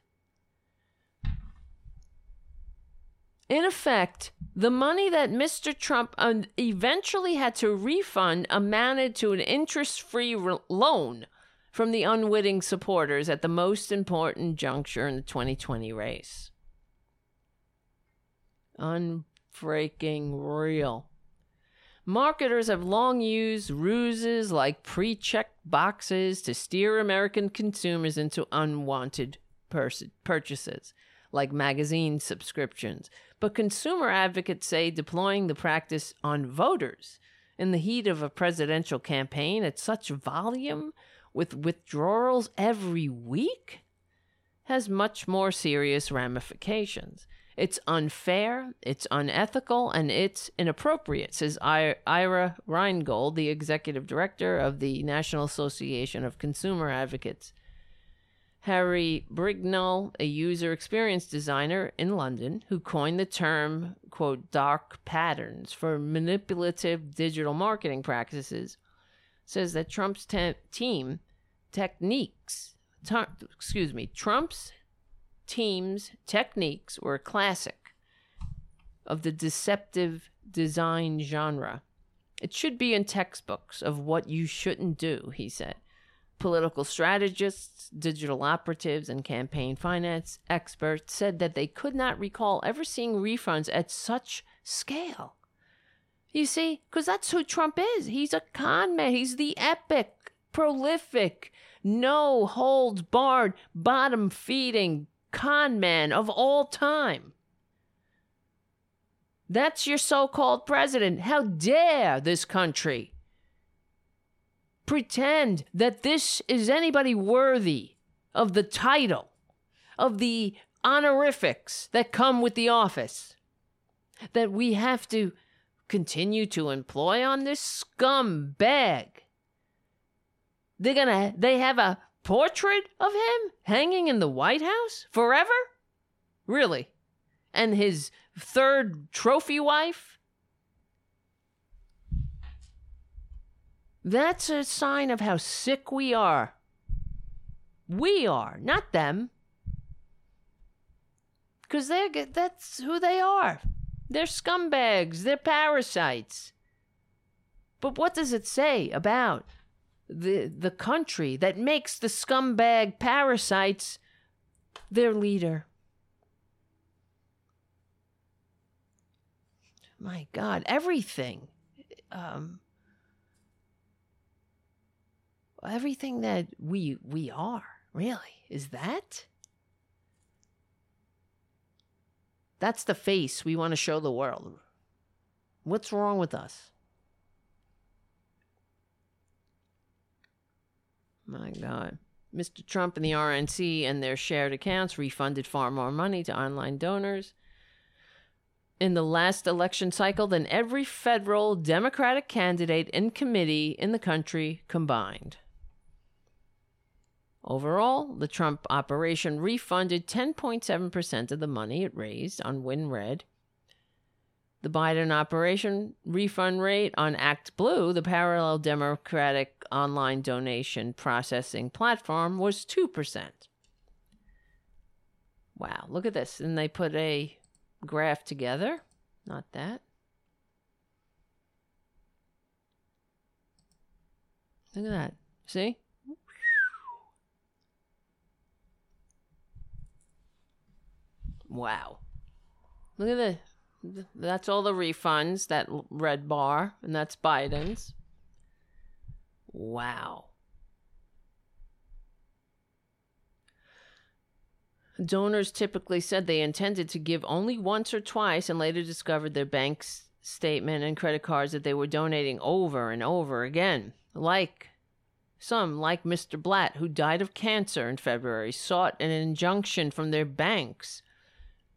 In effect, the money that Mr. Trump um, eventually had to refund amounted to an interest free re- loan from the unwitting supporters at the most important juncture in the 2020 race. Unbreaking real. Marketers have long used ruses like pre checked boxes to steer American consumers into unwanted pers- purchases, like magazine subscriptions. But consumer advocates say deploying the practice on voters in the heat of a presidential campaign at such volume with withdrawals every week has much more serious ramifications. It's unfair, it's unethical, and it's inappropriate, says Ira Rheingold, the executive director of the National Association of Consumer Advocates. Harry Brignull, a user experience designer in London, who coined the term, quote, dark patterns for manipulative digital marketing practices, says that Trump's te- team techniques, t- excuse me, Trump's team's techniques were a classic of the deceptive design genre. It should be in textbooks of what you shouldn't do, he said. Political strategists, digital operatives, and campaign finance experts said that they could not recall ever seeing refunds at such scale. You see, because that's who Trump is. He's a con man. He's the epic, prolific, no holds barred, bottom feeding con man of all time. That's your so called president. How dare this country pretend that this is anybody worthy of the title, of the honorifics that come with the office, that we have to continue to employ on this scumbag. They're gonna, they have a portrait of him hanging in the White House forever? Really? And his third trophy wife? That's a sign of how sick we are. We are, not them. Because they're that's who they are. They're scumbags, they're parasites. But what does it say about the the country that makes the scumbag parasites their leader. My God, everything, um, everything that we we are really is that. That's the face we want to show the world. What's wrong with us? My God. Mr. Trump and the RNC and their shared accounts refunded far more money to online donors in the last election cycle than every federal Democratic candidate and committee in the country combined. Overall, the Trump operation refunded 10.7% of the money it raised on WinRed the Biden operation refund rate on ActBlue, the parallel Democratic online donation processing platform, was 2%. Wow, look at this. And they put a graph together. Not that. Look at that. See? Wow. Look at this. That's all the refunds, that red bar, and that's Biden's. Wow. Donors typically said they intended to give only once or twice and later discovered their bank's statement and credit cards that they were donating over and over again. Like some, like Mr. Blatt, who died of cancer in February, sought an injunction from their banks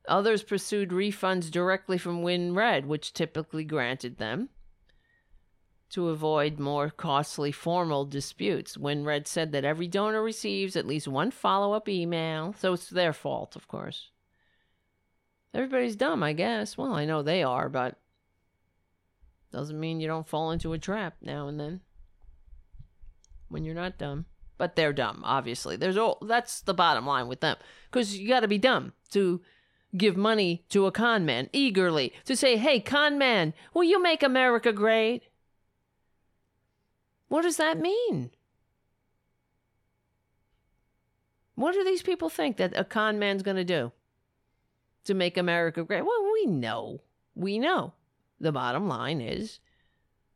Others pursued refunds directly from WinRed, which typically granted them. to avoid more costly formal disputes. WinRed said that every donor receives at least one follow up email, so it's their fault, of course. Everybody's dumb, I guess. Well, I know they are, but doesn't mean you don't fall into a trap now and then when you're not dumb. But they're dumb, obviously. There's all that's the bottom line with them. Because you got to be dumb to give money to a con man eagerly to say, "Hey, con man, will you make America great?" What does that mean? What do these people think that a con man's going to do to make America great? Well, we know. We know. The bottom line is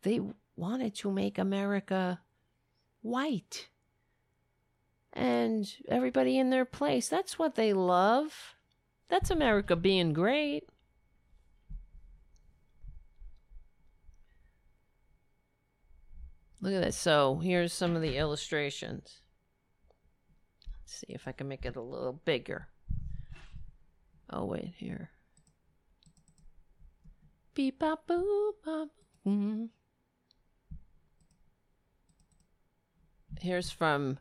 they wanted to make America white and everybody in their place. That's what they love. That's America being great. Look at this. So here's some of the illustrations. Let's see if I can make it a little bigger. Oh, wait, here. Beep bop boop bop. Mm. Here's from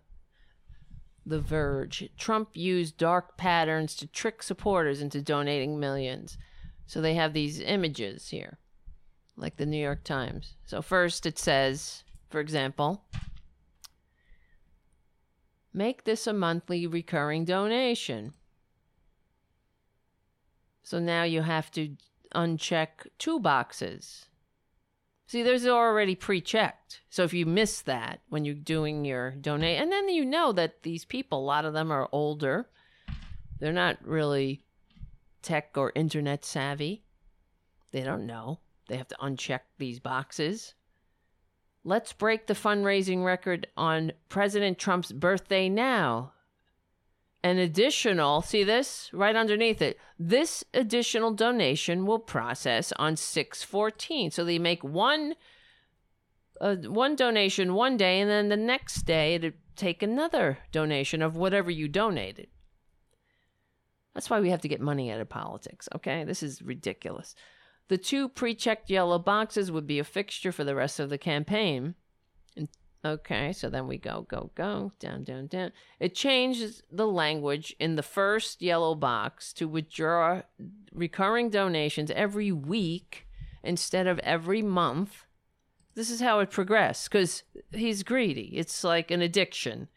The Verge. Trump used dark patterns to trick supporters into donating millions. So they have these images here, like the New York Times. So first it says, for example, make this a monthly recurring donation. So now you have to uncheck two boxes. See, there's already pre-checked. So if you miss that when you're doing your donate, and then you know that these people, a lot of them are older, they're not really tech or internet savvy. They don't know. They have to uncheck these boxes. Let's break the fundraising record on President Trump's birthday now. An additional, see this right underneath it. This additional donation will process on 614. So they make one uh, one donation one day and then the next day to take another donation of whatever you donated. That's why we have to get money out of politics, okay? This is ridiculous. The two pre checked yellow boxes would be a fixture for the rest of the campaign. Okay, so then we go, go, go, down, down, down. It changes the language in the first yellow box to withdraw recurring donations every week instead of every month. This is how it progressed because he's greedy. It's like an addiction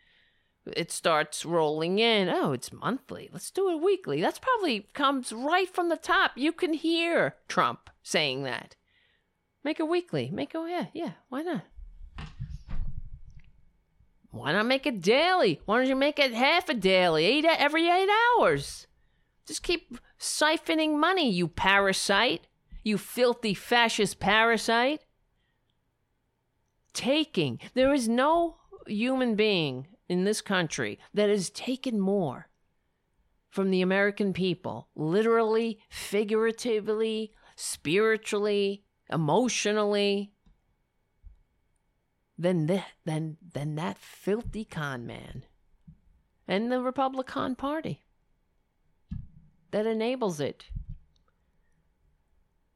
it starts rolling in. Oh, it's monthly. Let's do it weekly. That's probably comes right from the top. You can hear Trump saying that. Make it weekly. Make it, yeah, yeah, why not? Why not make it daily? Why don't you make it half a daily, eight every eight hours? Just keep siphoning money, you parasite. You filthy fascist parasite. Taking. There is no human being in this country that has taken more from the American people, literally, figuratively, spiritually, emotionally, than that than than that filthy con man and the Republican Party that enables it.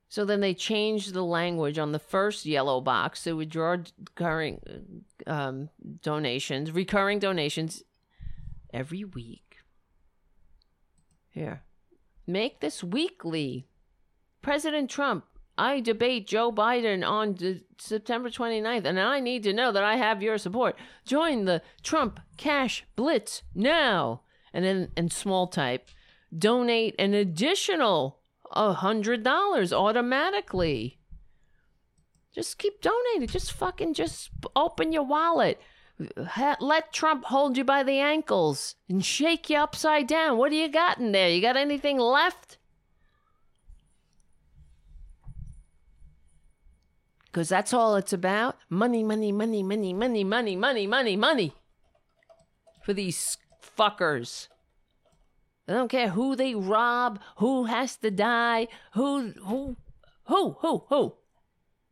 So then they changed the language on the first yellow box to withdraw recurring um, donations, recurring donations every week. Here. Make this weekly. President Trump, I debate Joe Biden on d- September 29th, and I need to know that I have your support. Join the Trump Cash Blitz now. And then in small type, donate an additional a hundred dollars automatically. Just keep donating. Just fucking just open your wallet. Let Trump hold you by the ankles and shake you upside down. What do you got in there? You got anything left? Because that's all it's about. Money, money, money, money, money, money, money, money, money. For these fuckers. I don't care who they rob, who has to die, who, who, who, who, who.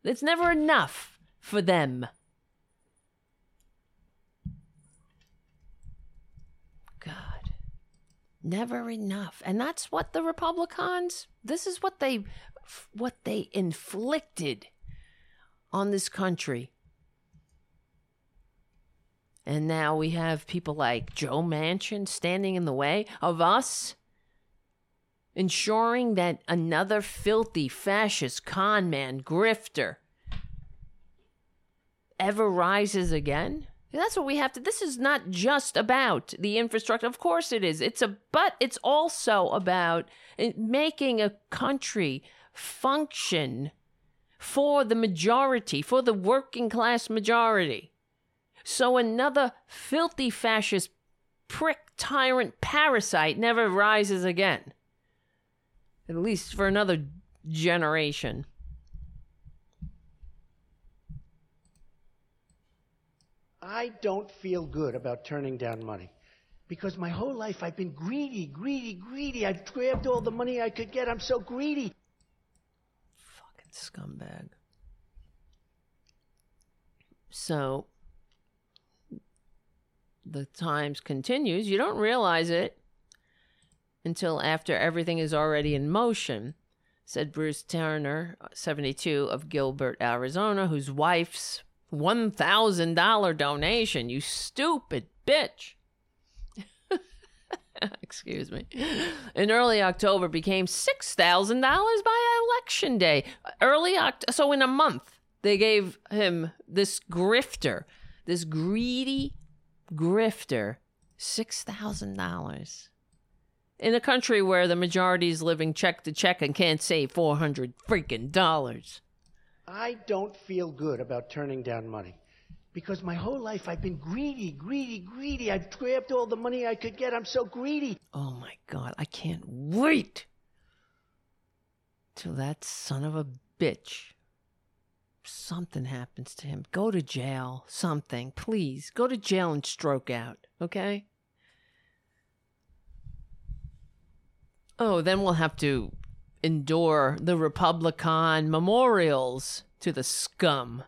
It's never enough for them. God. Never enough. And that's what the Republicans, this is what they, what they inflicted on this country. And now we have people like Joe Manchin standing in the way of us ensuring that another filthy fascist con man grifter ever rises again? That's what we have to. This is not just about the infrastructure. Of course it is. It's a, but it's also about eh, making a country function for the majority, for the working class majority. So another filthy fascist prick tyrant parasite never rises again. At least for another generation. I don't feel good about turning down money. Because my whole life I've been greedy, greedy, greedy. I've grabbed all the money I could get. I'm so greedy. Scumbag. So the Times continues. You don't realize it until after everything is already in motion, said Bruce Turner, 72, of Gilbert, Arizona, whose wife's $1,000 donation, you stupid bitch. [LAUGHS] Excuse me. In early October became $6,000 by election day. Early Oct- so in a month they gave him this grifter, this greedy grifter, $6,000 in a country where the majority is living check to check and can't save 400 freaking dollars. I don't feel good about turning down money. Because my whole life I've been greedy, greedy, greedy. I've grabbed all the money I could get. I'm so greedy. Oh my god, I can't wait till that son of a bitch something happens to him. Go to jail, something. Please, go to jail and stroke out, okay? Oh, then we'll have to endure the Republican memorials to the scum.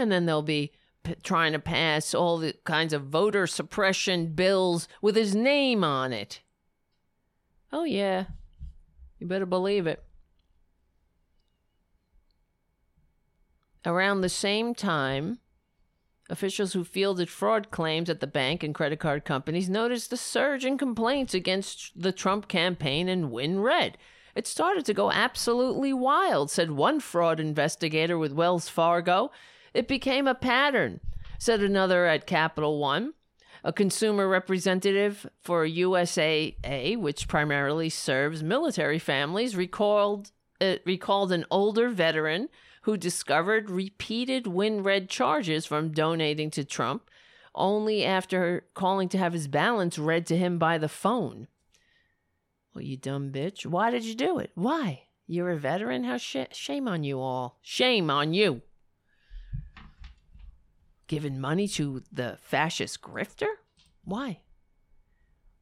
And then they'll be p- trying to pass all the kinds of voter suppression bills with his name on it. Oh, yeah. You better believe it. Around the same time, officials who fielded fraud claims at the bank and credit card companies noticed a surge in complaints against the Trump campaign and WinRed. It started to go absolutely wild, said one fraud investigator with Wells Fargo. It became a pattern, said another at Capital One. A consumer representative for USAA, which primarily serves military families, recalled, uh, recalled an older veteran who discovered repeated WinRed charges from donating to Trump only after calling to have his balance read to him by the phone. Well, you dumb bitch. Why did you do it? Why? You're a veteran? How sh- shame on you all. Shame on you. Giving money to the fascist grifter? Why?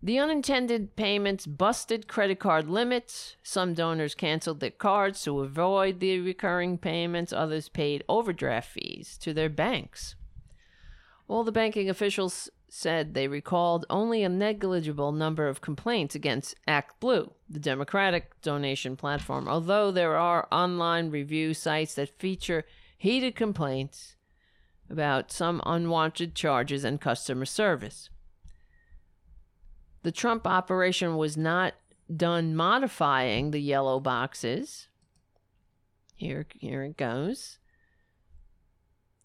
The unintended payments busted credit card limits. Some donors canceled their cards to avoid the recurring payments. Others paid overdraft fees to their banks. All the banking officials said they recalled only a negligible number of complaints against ActBlue, the Democratic donation platform, although there are online review sites that feature heated complaints about some unwanted charges and customer service. The Trump operation was not done modifying the yellow boxes. Here, here it goes.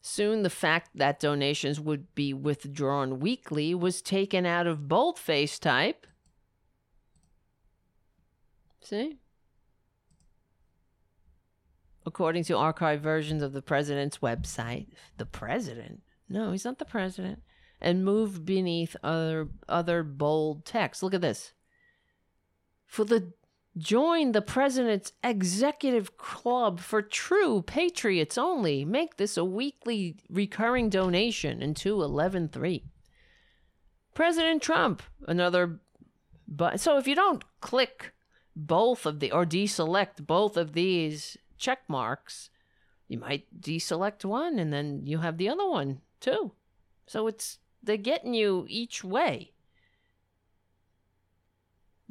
Soon, the fact that donations would be withdrawn weekly was taken out of boldface type. See? According to archived versions of the president's website, the president? No, he's not the president. And move beneath other other bold text. Look at this. For the Join the president's executive club for true patriots only. Make this a weekly recurring donation into 113. President Trump, another but so if you don't click both of the or deselect both of these check marks, you might deselect one and then you have the other one too. So it's they're getting you each way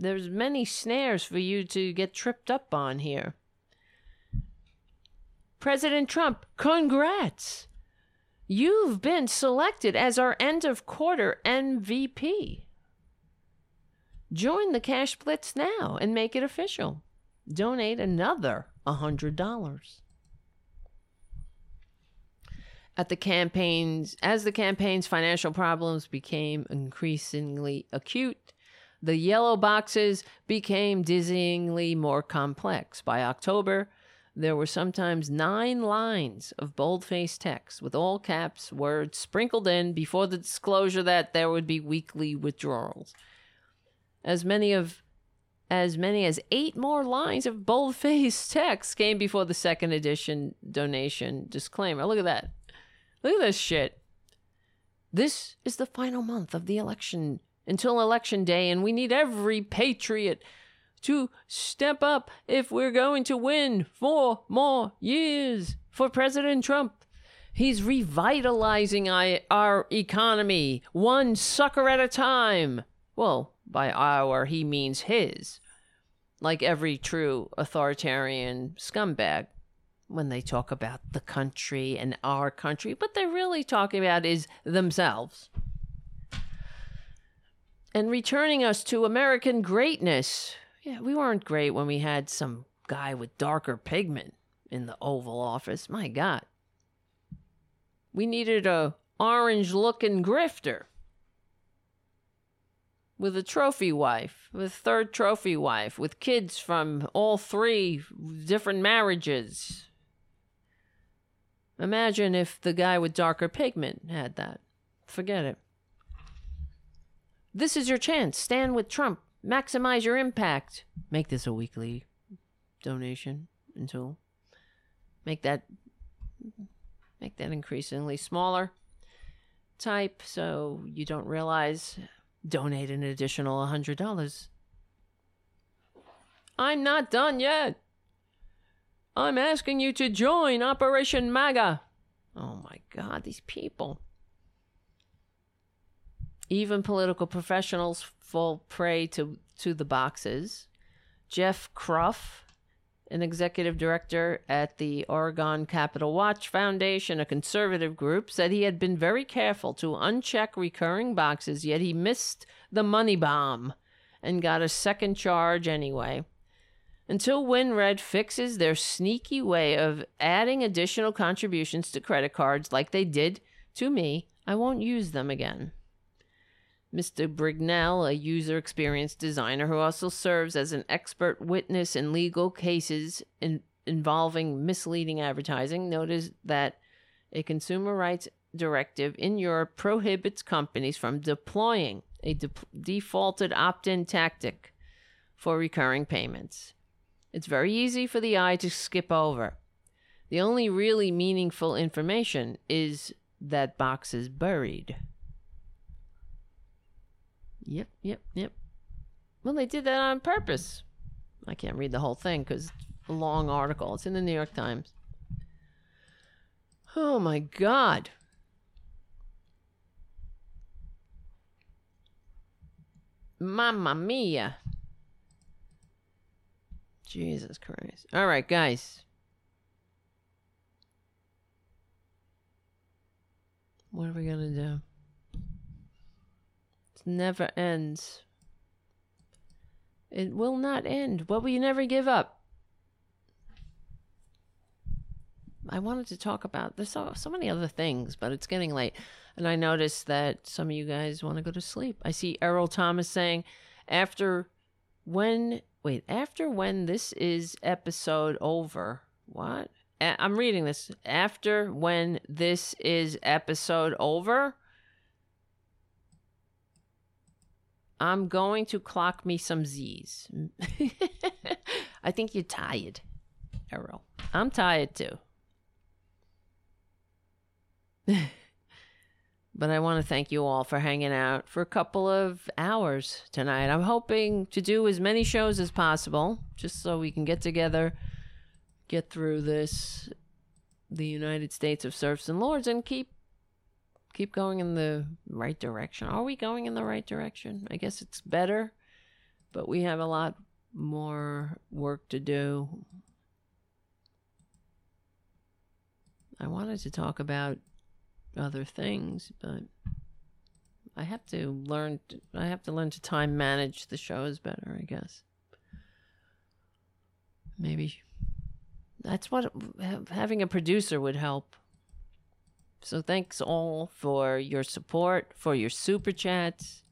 there's many snares for you to get tripped up on here. President Trump, congrats. You've been selected as our end of quarter MVP. Join the Cash Blitz now and make it official. Donate another $100. At the campaigns, as the campaign's financial problems became increasingly acute, the yellow boxes became dizzyingly more complex. By October, there were sometimes nine lines of bold-faced text with all caps words sprinkled in before the disclosure that there would be weekly withdrawals. As many of as many as eight more lines of bold-faced [LAUGHS] text came before the second edition donation disclaimer. Look at that. Look at this shit. This is the final month of the election until election day, and we need every patriot to step up if we're going to win four more years for President Trump. He's revitalizing our economy one sucker at a time. Well, by our, he means his. Like every true authoritarian scumbag when they talk about the country and our country, what they're really talking about is themselves. And returning us to American greatness. Yeah, we weren't great when we had some guy with darker pigment in the Oval Office. My God. We needed a orange looking grifter with a trophy wife, with third trophy wife, with kids from all three different marriages. Imagine if the guy with darker pigment had that. Forget it. This is your chance. Stand with Trump. Maximize your impact. Make this a weekly donation until make that make that increasingly smaller type so you don't realize donate an additional $100. I'm not done yet. I'm asking you to join Operation MAGA. Oh my God, these people. Even political professionals fall prey to, to the boxes. Jeff Kropf, an executive director at the Oregon Capitol Watch Foundation, a conservative group, said he had been very careful to uncheck recurring boxes, yet he missed the money bomb and got a second charge anyway. Until WinRed fixes their sneaky way of adding additional contributions to credit cards like they did to me, I won't use them again. Mr. Brignull, a user experience designer who also serves as an expert witness in legal cases in, involving misleading advertising, noted that a consumer rights directive in Europe prohibits companies from deploying a de- defaulted opt in tactic for recurring payments. It's very easy for the eye to skip over. The only really meaningful information is that box is buried. Yep, yep, yep. Well, they did that on purpose. I can't read the whole thing because it's a long article. It's in the New York Times. Oh my God. Mamma mia. Jesus Christ. All right, guys. What are we going to do? Never ends. It will not end, What will you never give up. I wanted to talk about there's so, so many other things, but it's getting late. And I noticed that some of you guys want to go to sleep. I see Errol Thomas saying after when wait, after when this is episode over. What? I'm reading this. After when this is episode over, I'm going to clock me some Z's. [LAUGHS] I think you're tired, Errol. I'm tired too. [LAUGHS] but I want to thank you all for hanging out for a couple of hours tonight. I'm hoping to do as many shows as possible just so we can get together, get through this, the United States of Serfs and Lords, and keep keep going in the right direction. Are we going in the right direction? I guess it's better, but we have a lot more work to do. I wanted to talk about other things, but I have to learn. To, I have to learn to time manage the shows better. I guess. Maybe that's what having a producer would help. So thanks all for your support, for your super chats,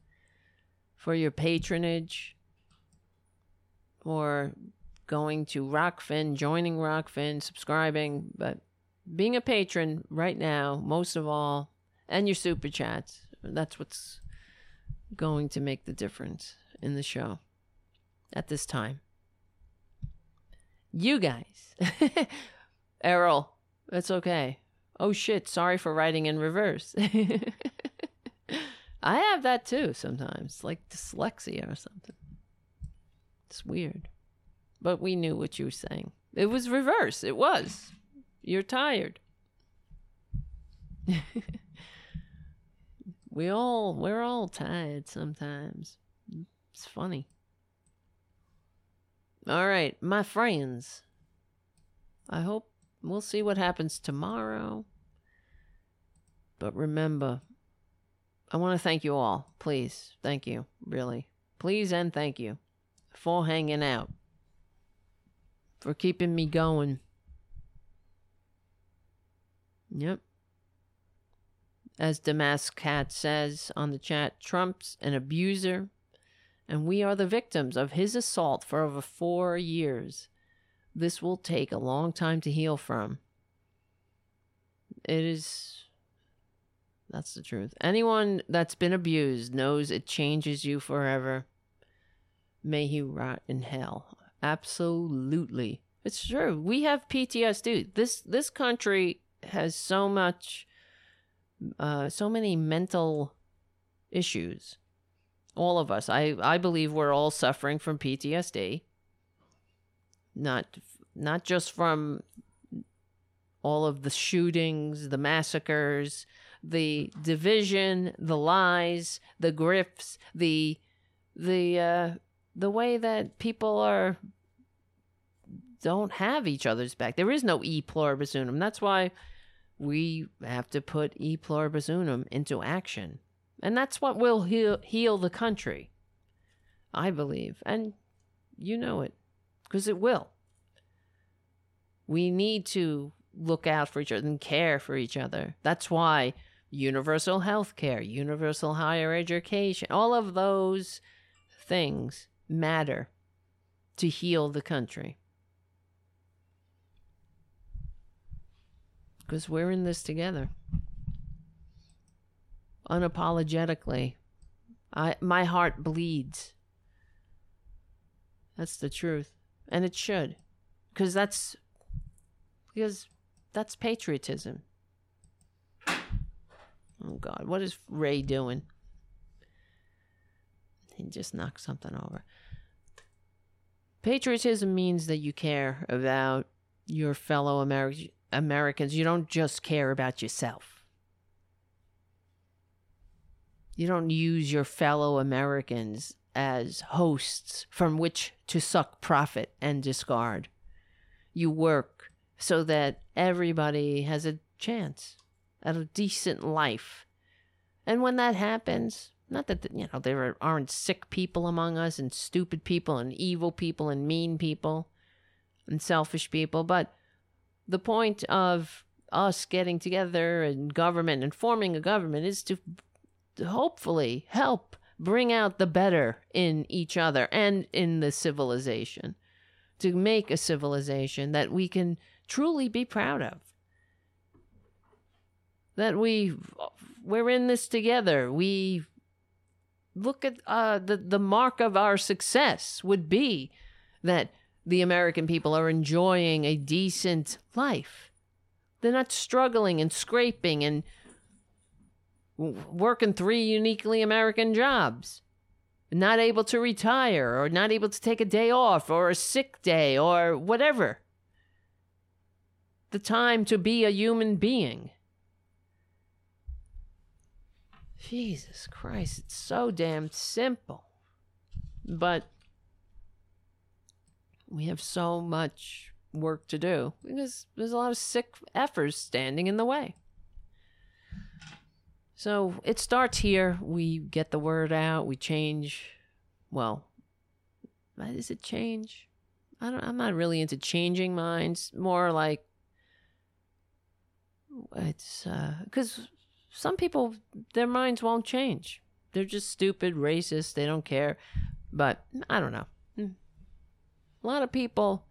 for your patronage, for going to Rokfin, joining Rokfin, subscribing, but being a patron right now, most of all, and your super chats. That's what's going to make the difference in the show at this time. You guys. [LAUGHS] Errol, that's okay. Oh shit, sorry for writing in reverse. [LAUGHS] I have that too sometimes, like dyslexia or something. It's weird. But we knew what you were saying. It was reverse. It was. You're tired. [LAUGHS] we all we're all tired sometimes. It's funny. All right, my friends. I hope we'll see what happens tomorrow. But remember, I want to thank you all. Please. Thank you. Really. Please and thank you for hanging out. For keeping me going. Yep. As Damask Cat says on the chat, Trump's an abuser, and we are the victims of his assault for over four years. This will take a long time to heal from. It is. That's the truth. Anyone that's been abused knows it changes you forever. May he rot in hell. Absolutely. It's true. We have PTSD. This this country has so much uh so many mental issues. All of us. I I believe we're all suffering from PTSD. Not not just from all of the shootings, the massacres, the division, the lies, the grifts, the the uh the way that people are don't have each other's back. There is no e pluribus unum. That's why we have to put e pluribus unum into action. And that's what will heal, heal the country. I believe. And you know it. Because it will. We need to look out for each other and care for each other. That's why universal health care, universal higher education, all of those things matter to heal the country. Because we're in this together. Unapologetically. I my heart bleeds. That's the truth. And it should. Because that's because that's patriotism. Oh God, what is Ray doing? He just knocked something over. Patriotism means that you care about your fellow Ameri- Americans. You don't just care about yourself. You don't use your fellow Americans as hosts from which to suck profit and discard. You work so that everybody has a chance a decent life. And when that happens, not that you know there aren't sick people among us and stupid people and evil people and mean people and selfish people, but the point of us getting together and government and forming a government is to hopefully help bring out the better in each other and in the civilization to make a civilization that we can truly be proud of that we we're in this together we look at uh, the the mark of our success would be that the American people are enjoying a decent life. They're not struggling and scraping and working three uniquely American jobs. Not able to retire or not able to take a day off or a sick day or whatever. The time to be a human being. Jesus Christ, it's so damn simple. But we have so much work to do because there's a lot of sick effers standing in the way. So it starts here. We get the word out. We change. Well, is it change? I don't. I'm not really into changing minds. More like it's uh, because some people their minds won't change. They're just stupid, racist. They don't care. But I don't know. Hmm. A lot of people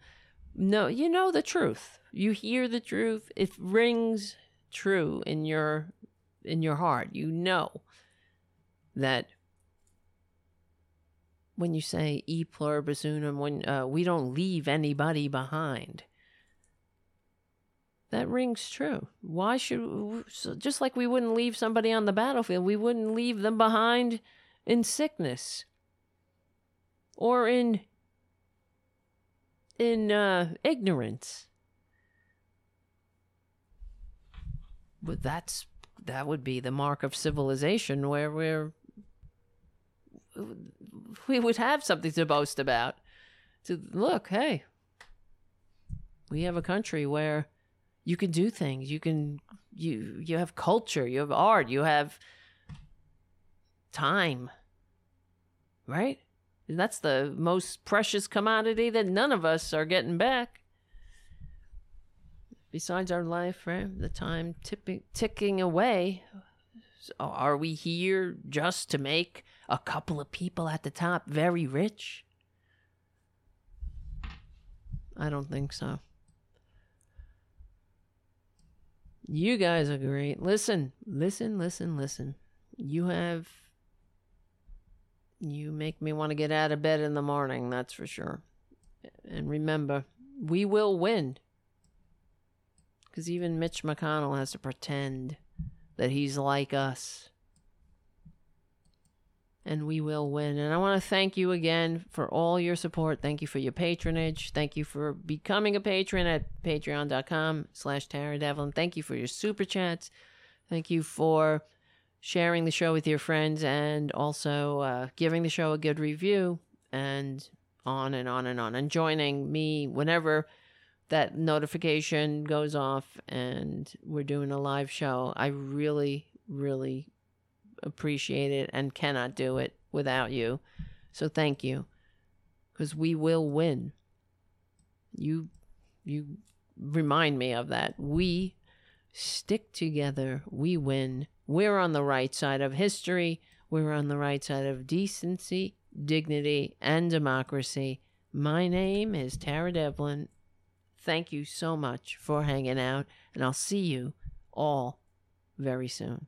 know. You know the truth. You hear the truth. It rings true in your in your heart. You know that when you say e pluribus unum, when uh, we don't leave anybody behind, that rings true. Why should just like we wouldn't leave somebody on the battlefield, we wouldn't leave them behind in sickness or in in uh, ignorance. But that's that would be the mark of civilization where we're we would have something to boast about. To look, hey, we have a country where you can do things. You can you you have culture, you have art, you have time. Right? And that's the most precious commodity that none of us are getting back. Besides our life, right? The time tipping, ticking away. So are we here just to make a couple of people at the top very rich? I don't think so. You guys are great. Listen, listen, listen, listen. You have. You make me want to get out of bed in the morning, that's for sure. And remember, we will win. Because even Mitch McConnell has to pretend that he's like us. And we will win. And I want to thank you again for all your support. Thank you for your patronage. Thank you for becoming a patron at patreon.com slash Tara Devlin. Thank you for your super chats. Thank you for sharing the show with your friends and also uh, giving the show a good review and on and on and on. And joining me whenever that notification goes off and we're doing a live show. I really, really appreciate it and cannot do it without you. So thank you. Because we will win. You you remind me of that. We stick together, we win. We're on the right side of history. We're on the right side of decency, dignity, and democracy. My name is Tara Devlin. Thank you so much for hanging out, and I'll see you all very soon.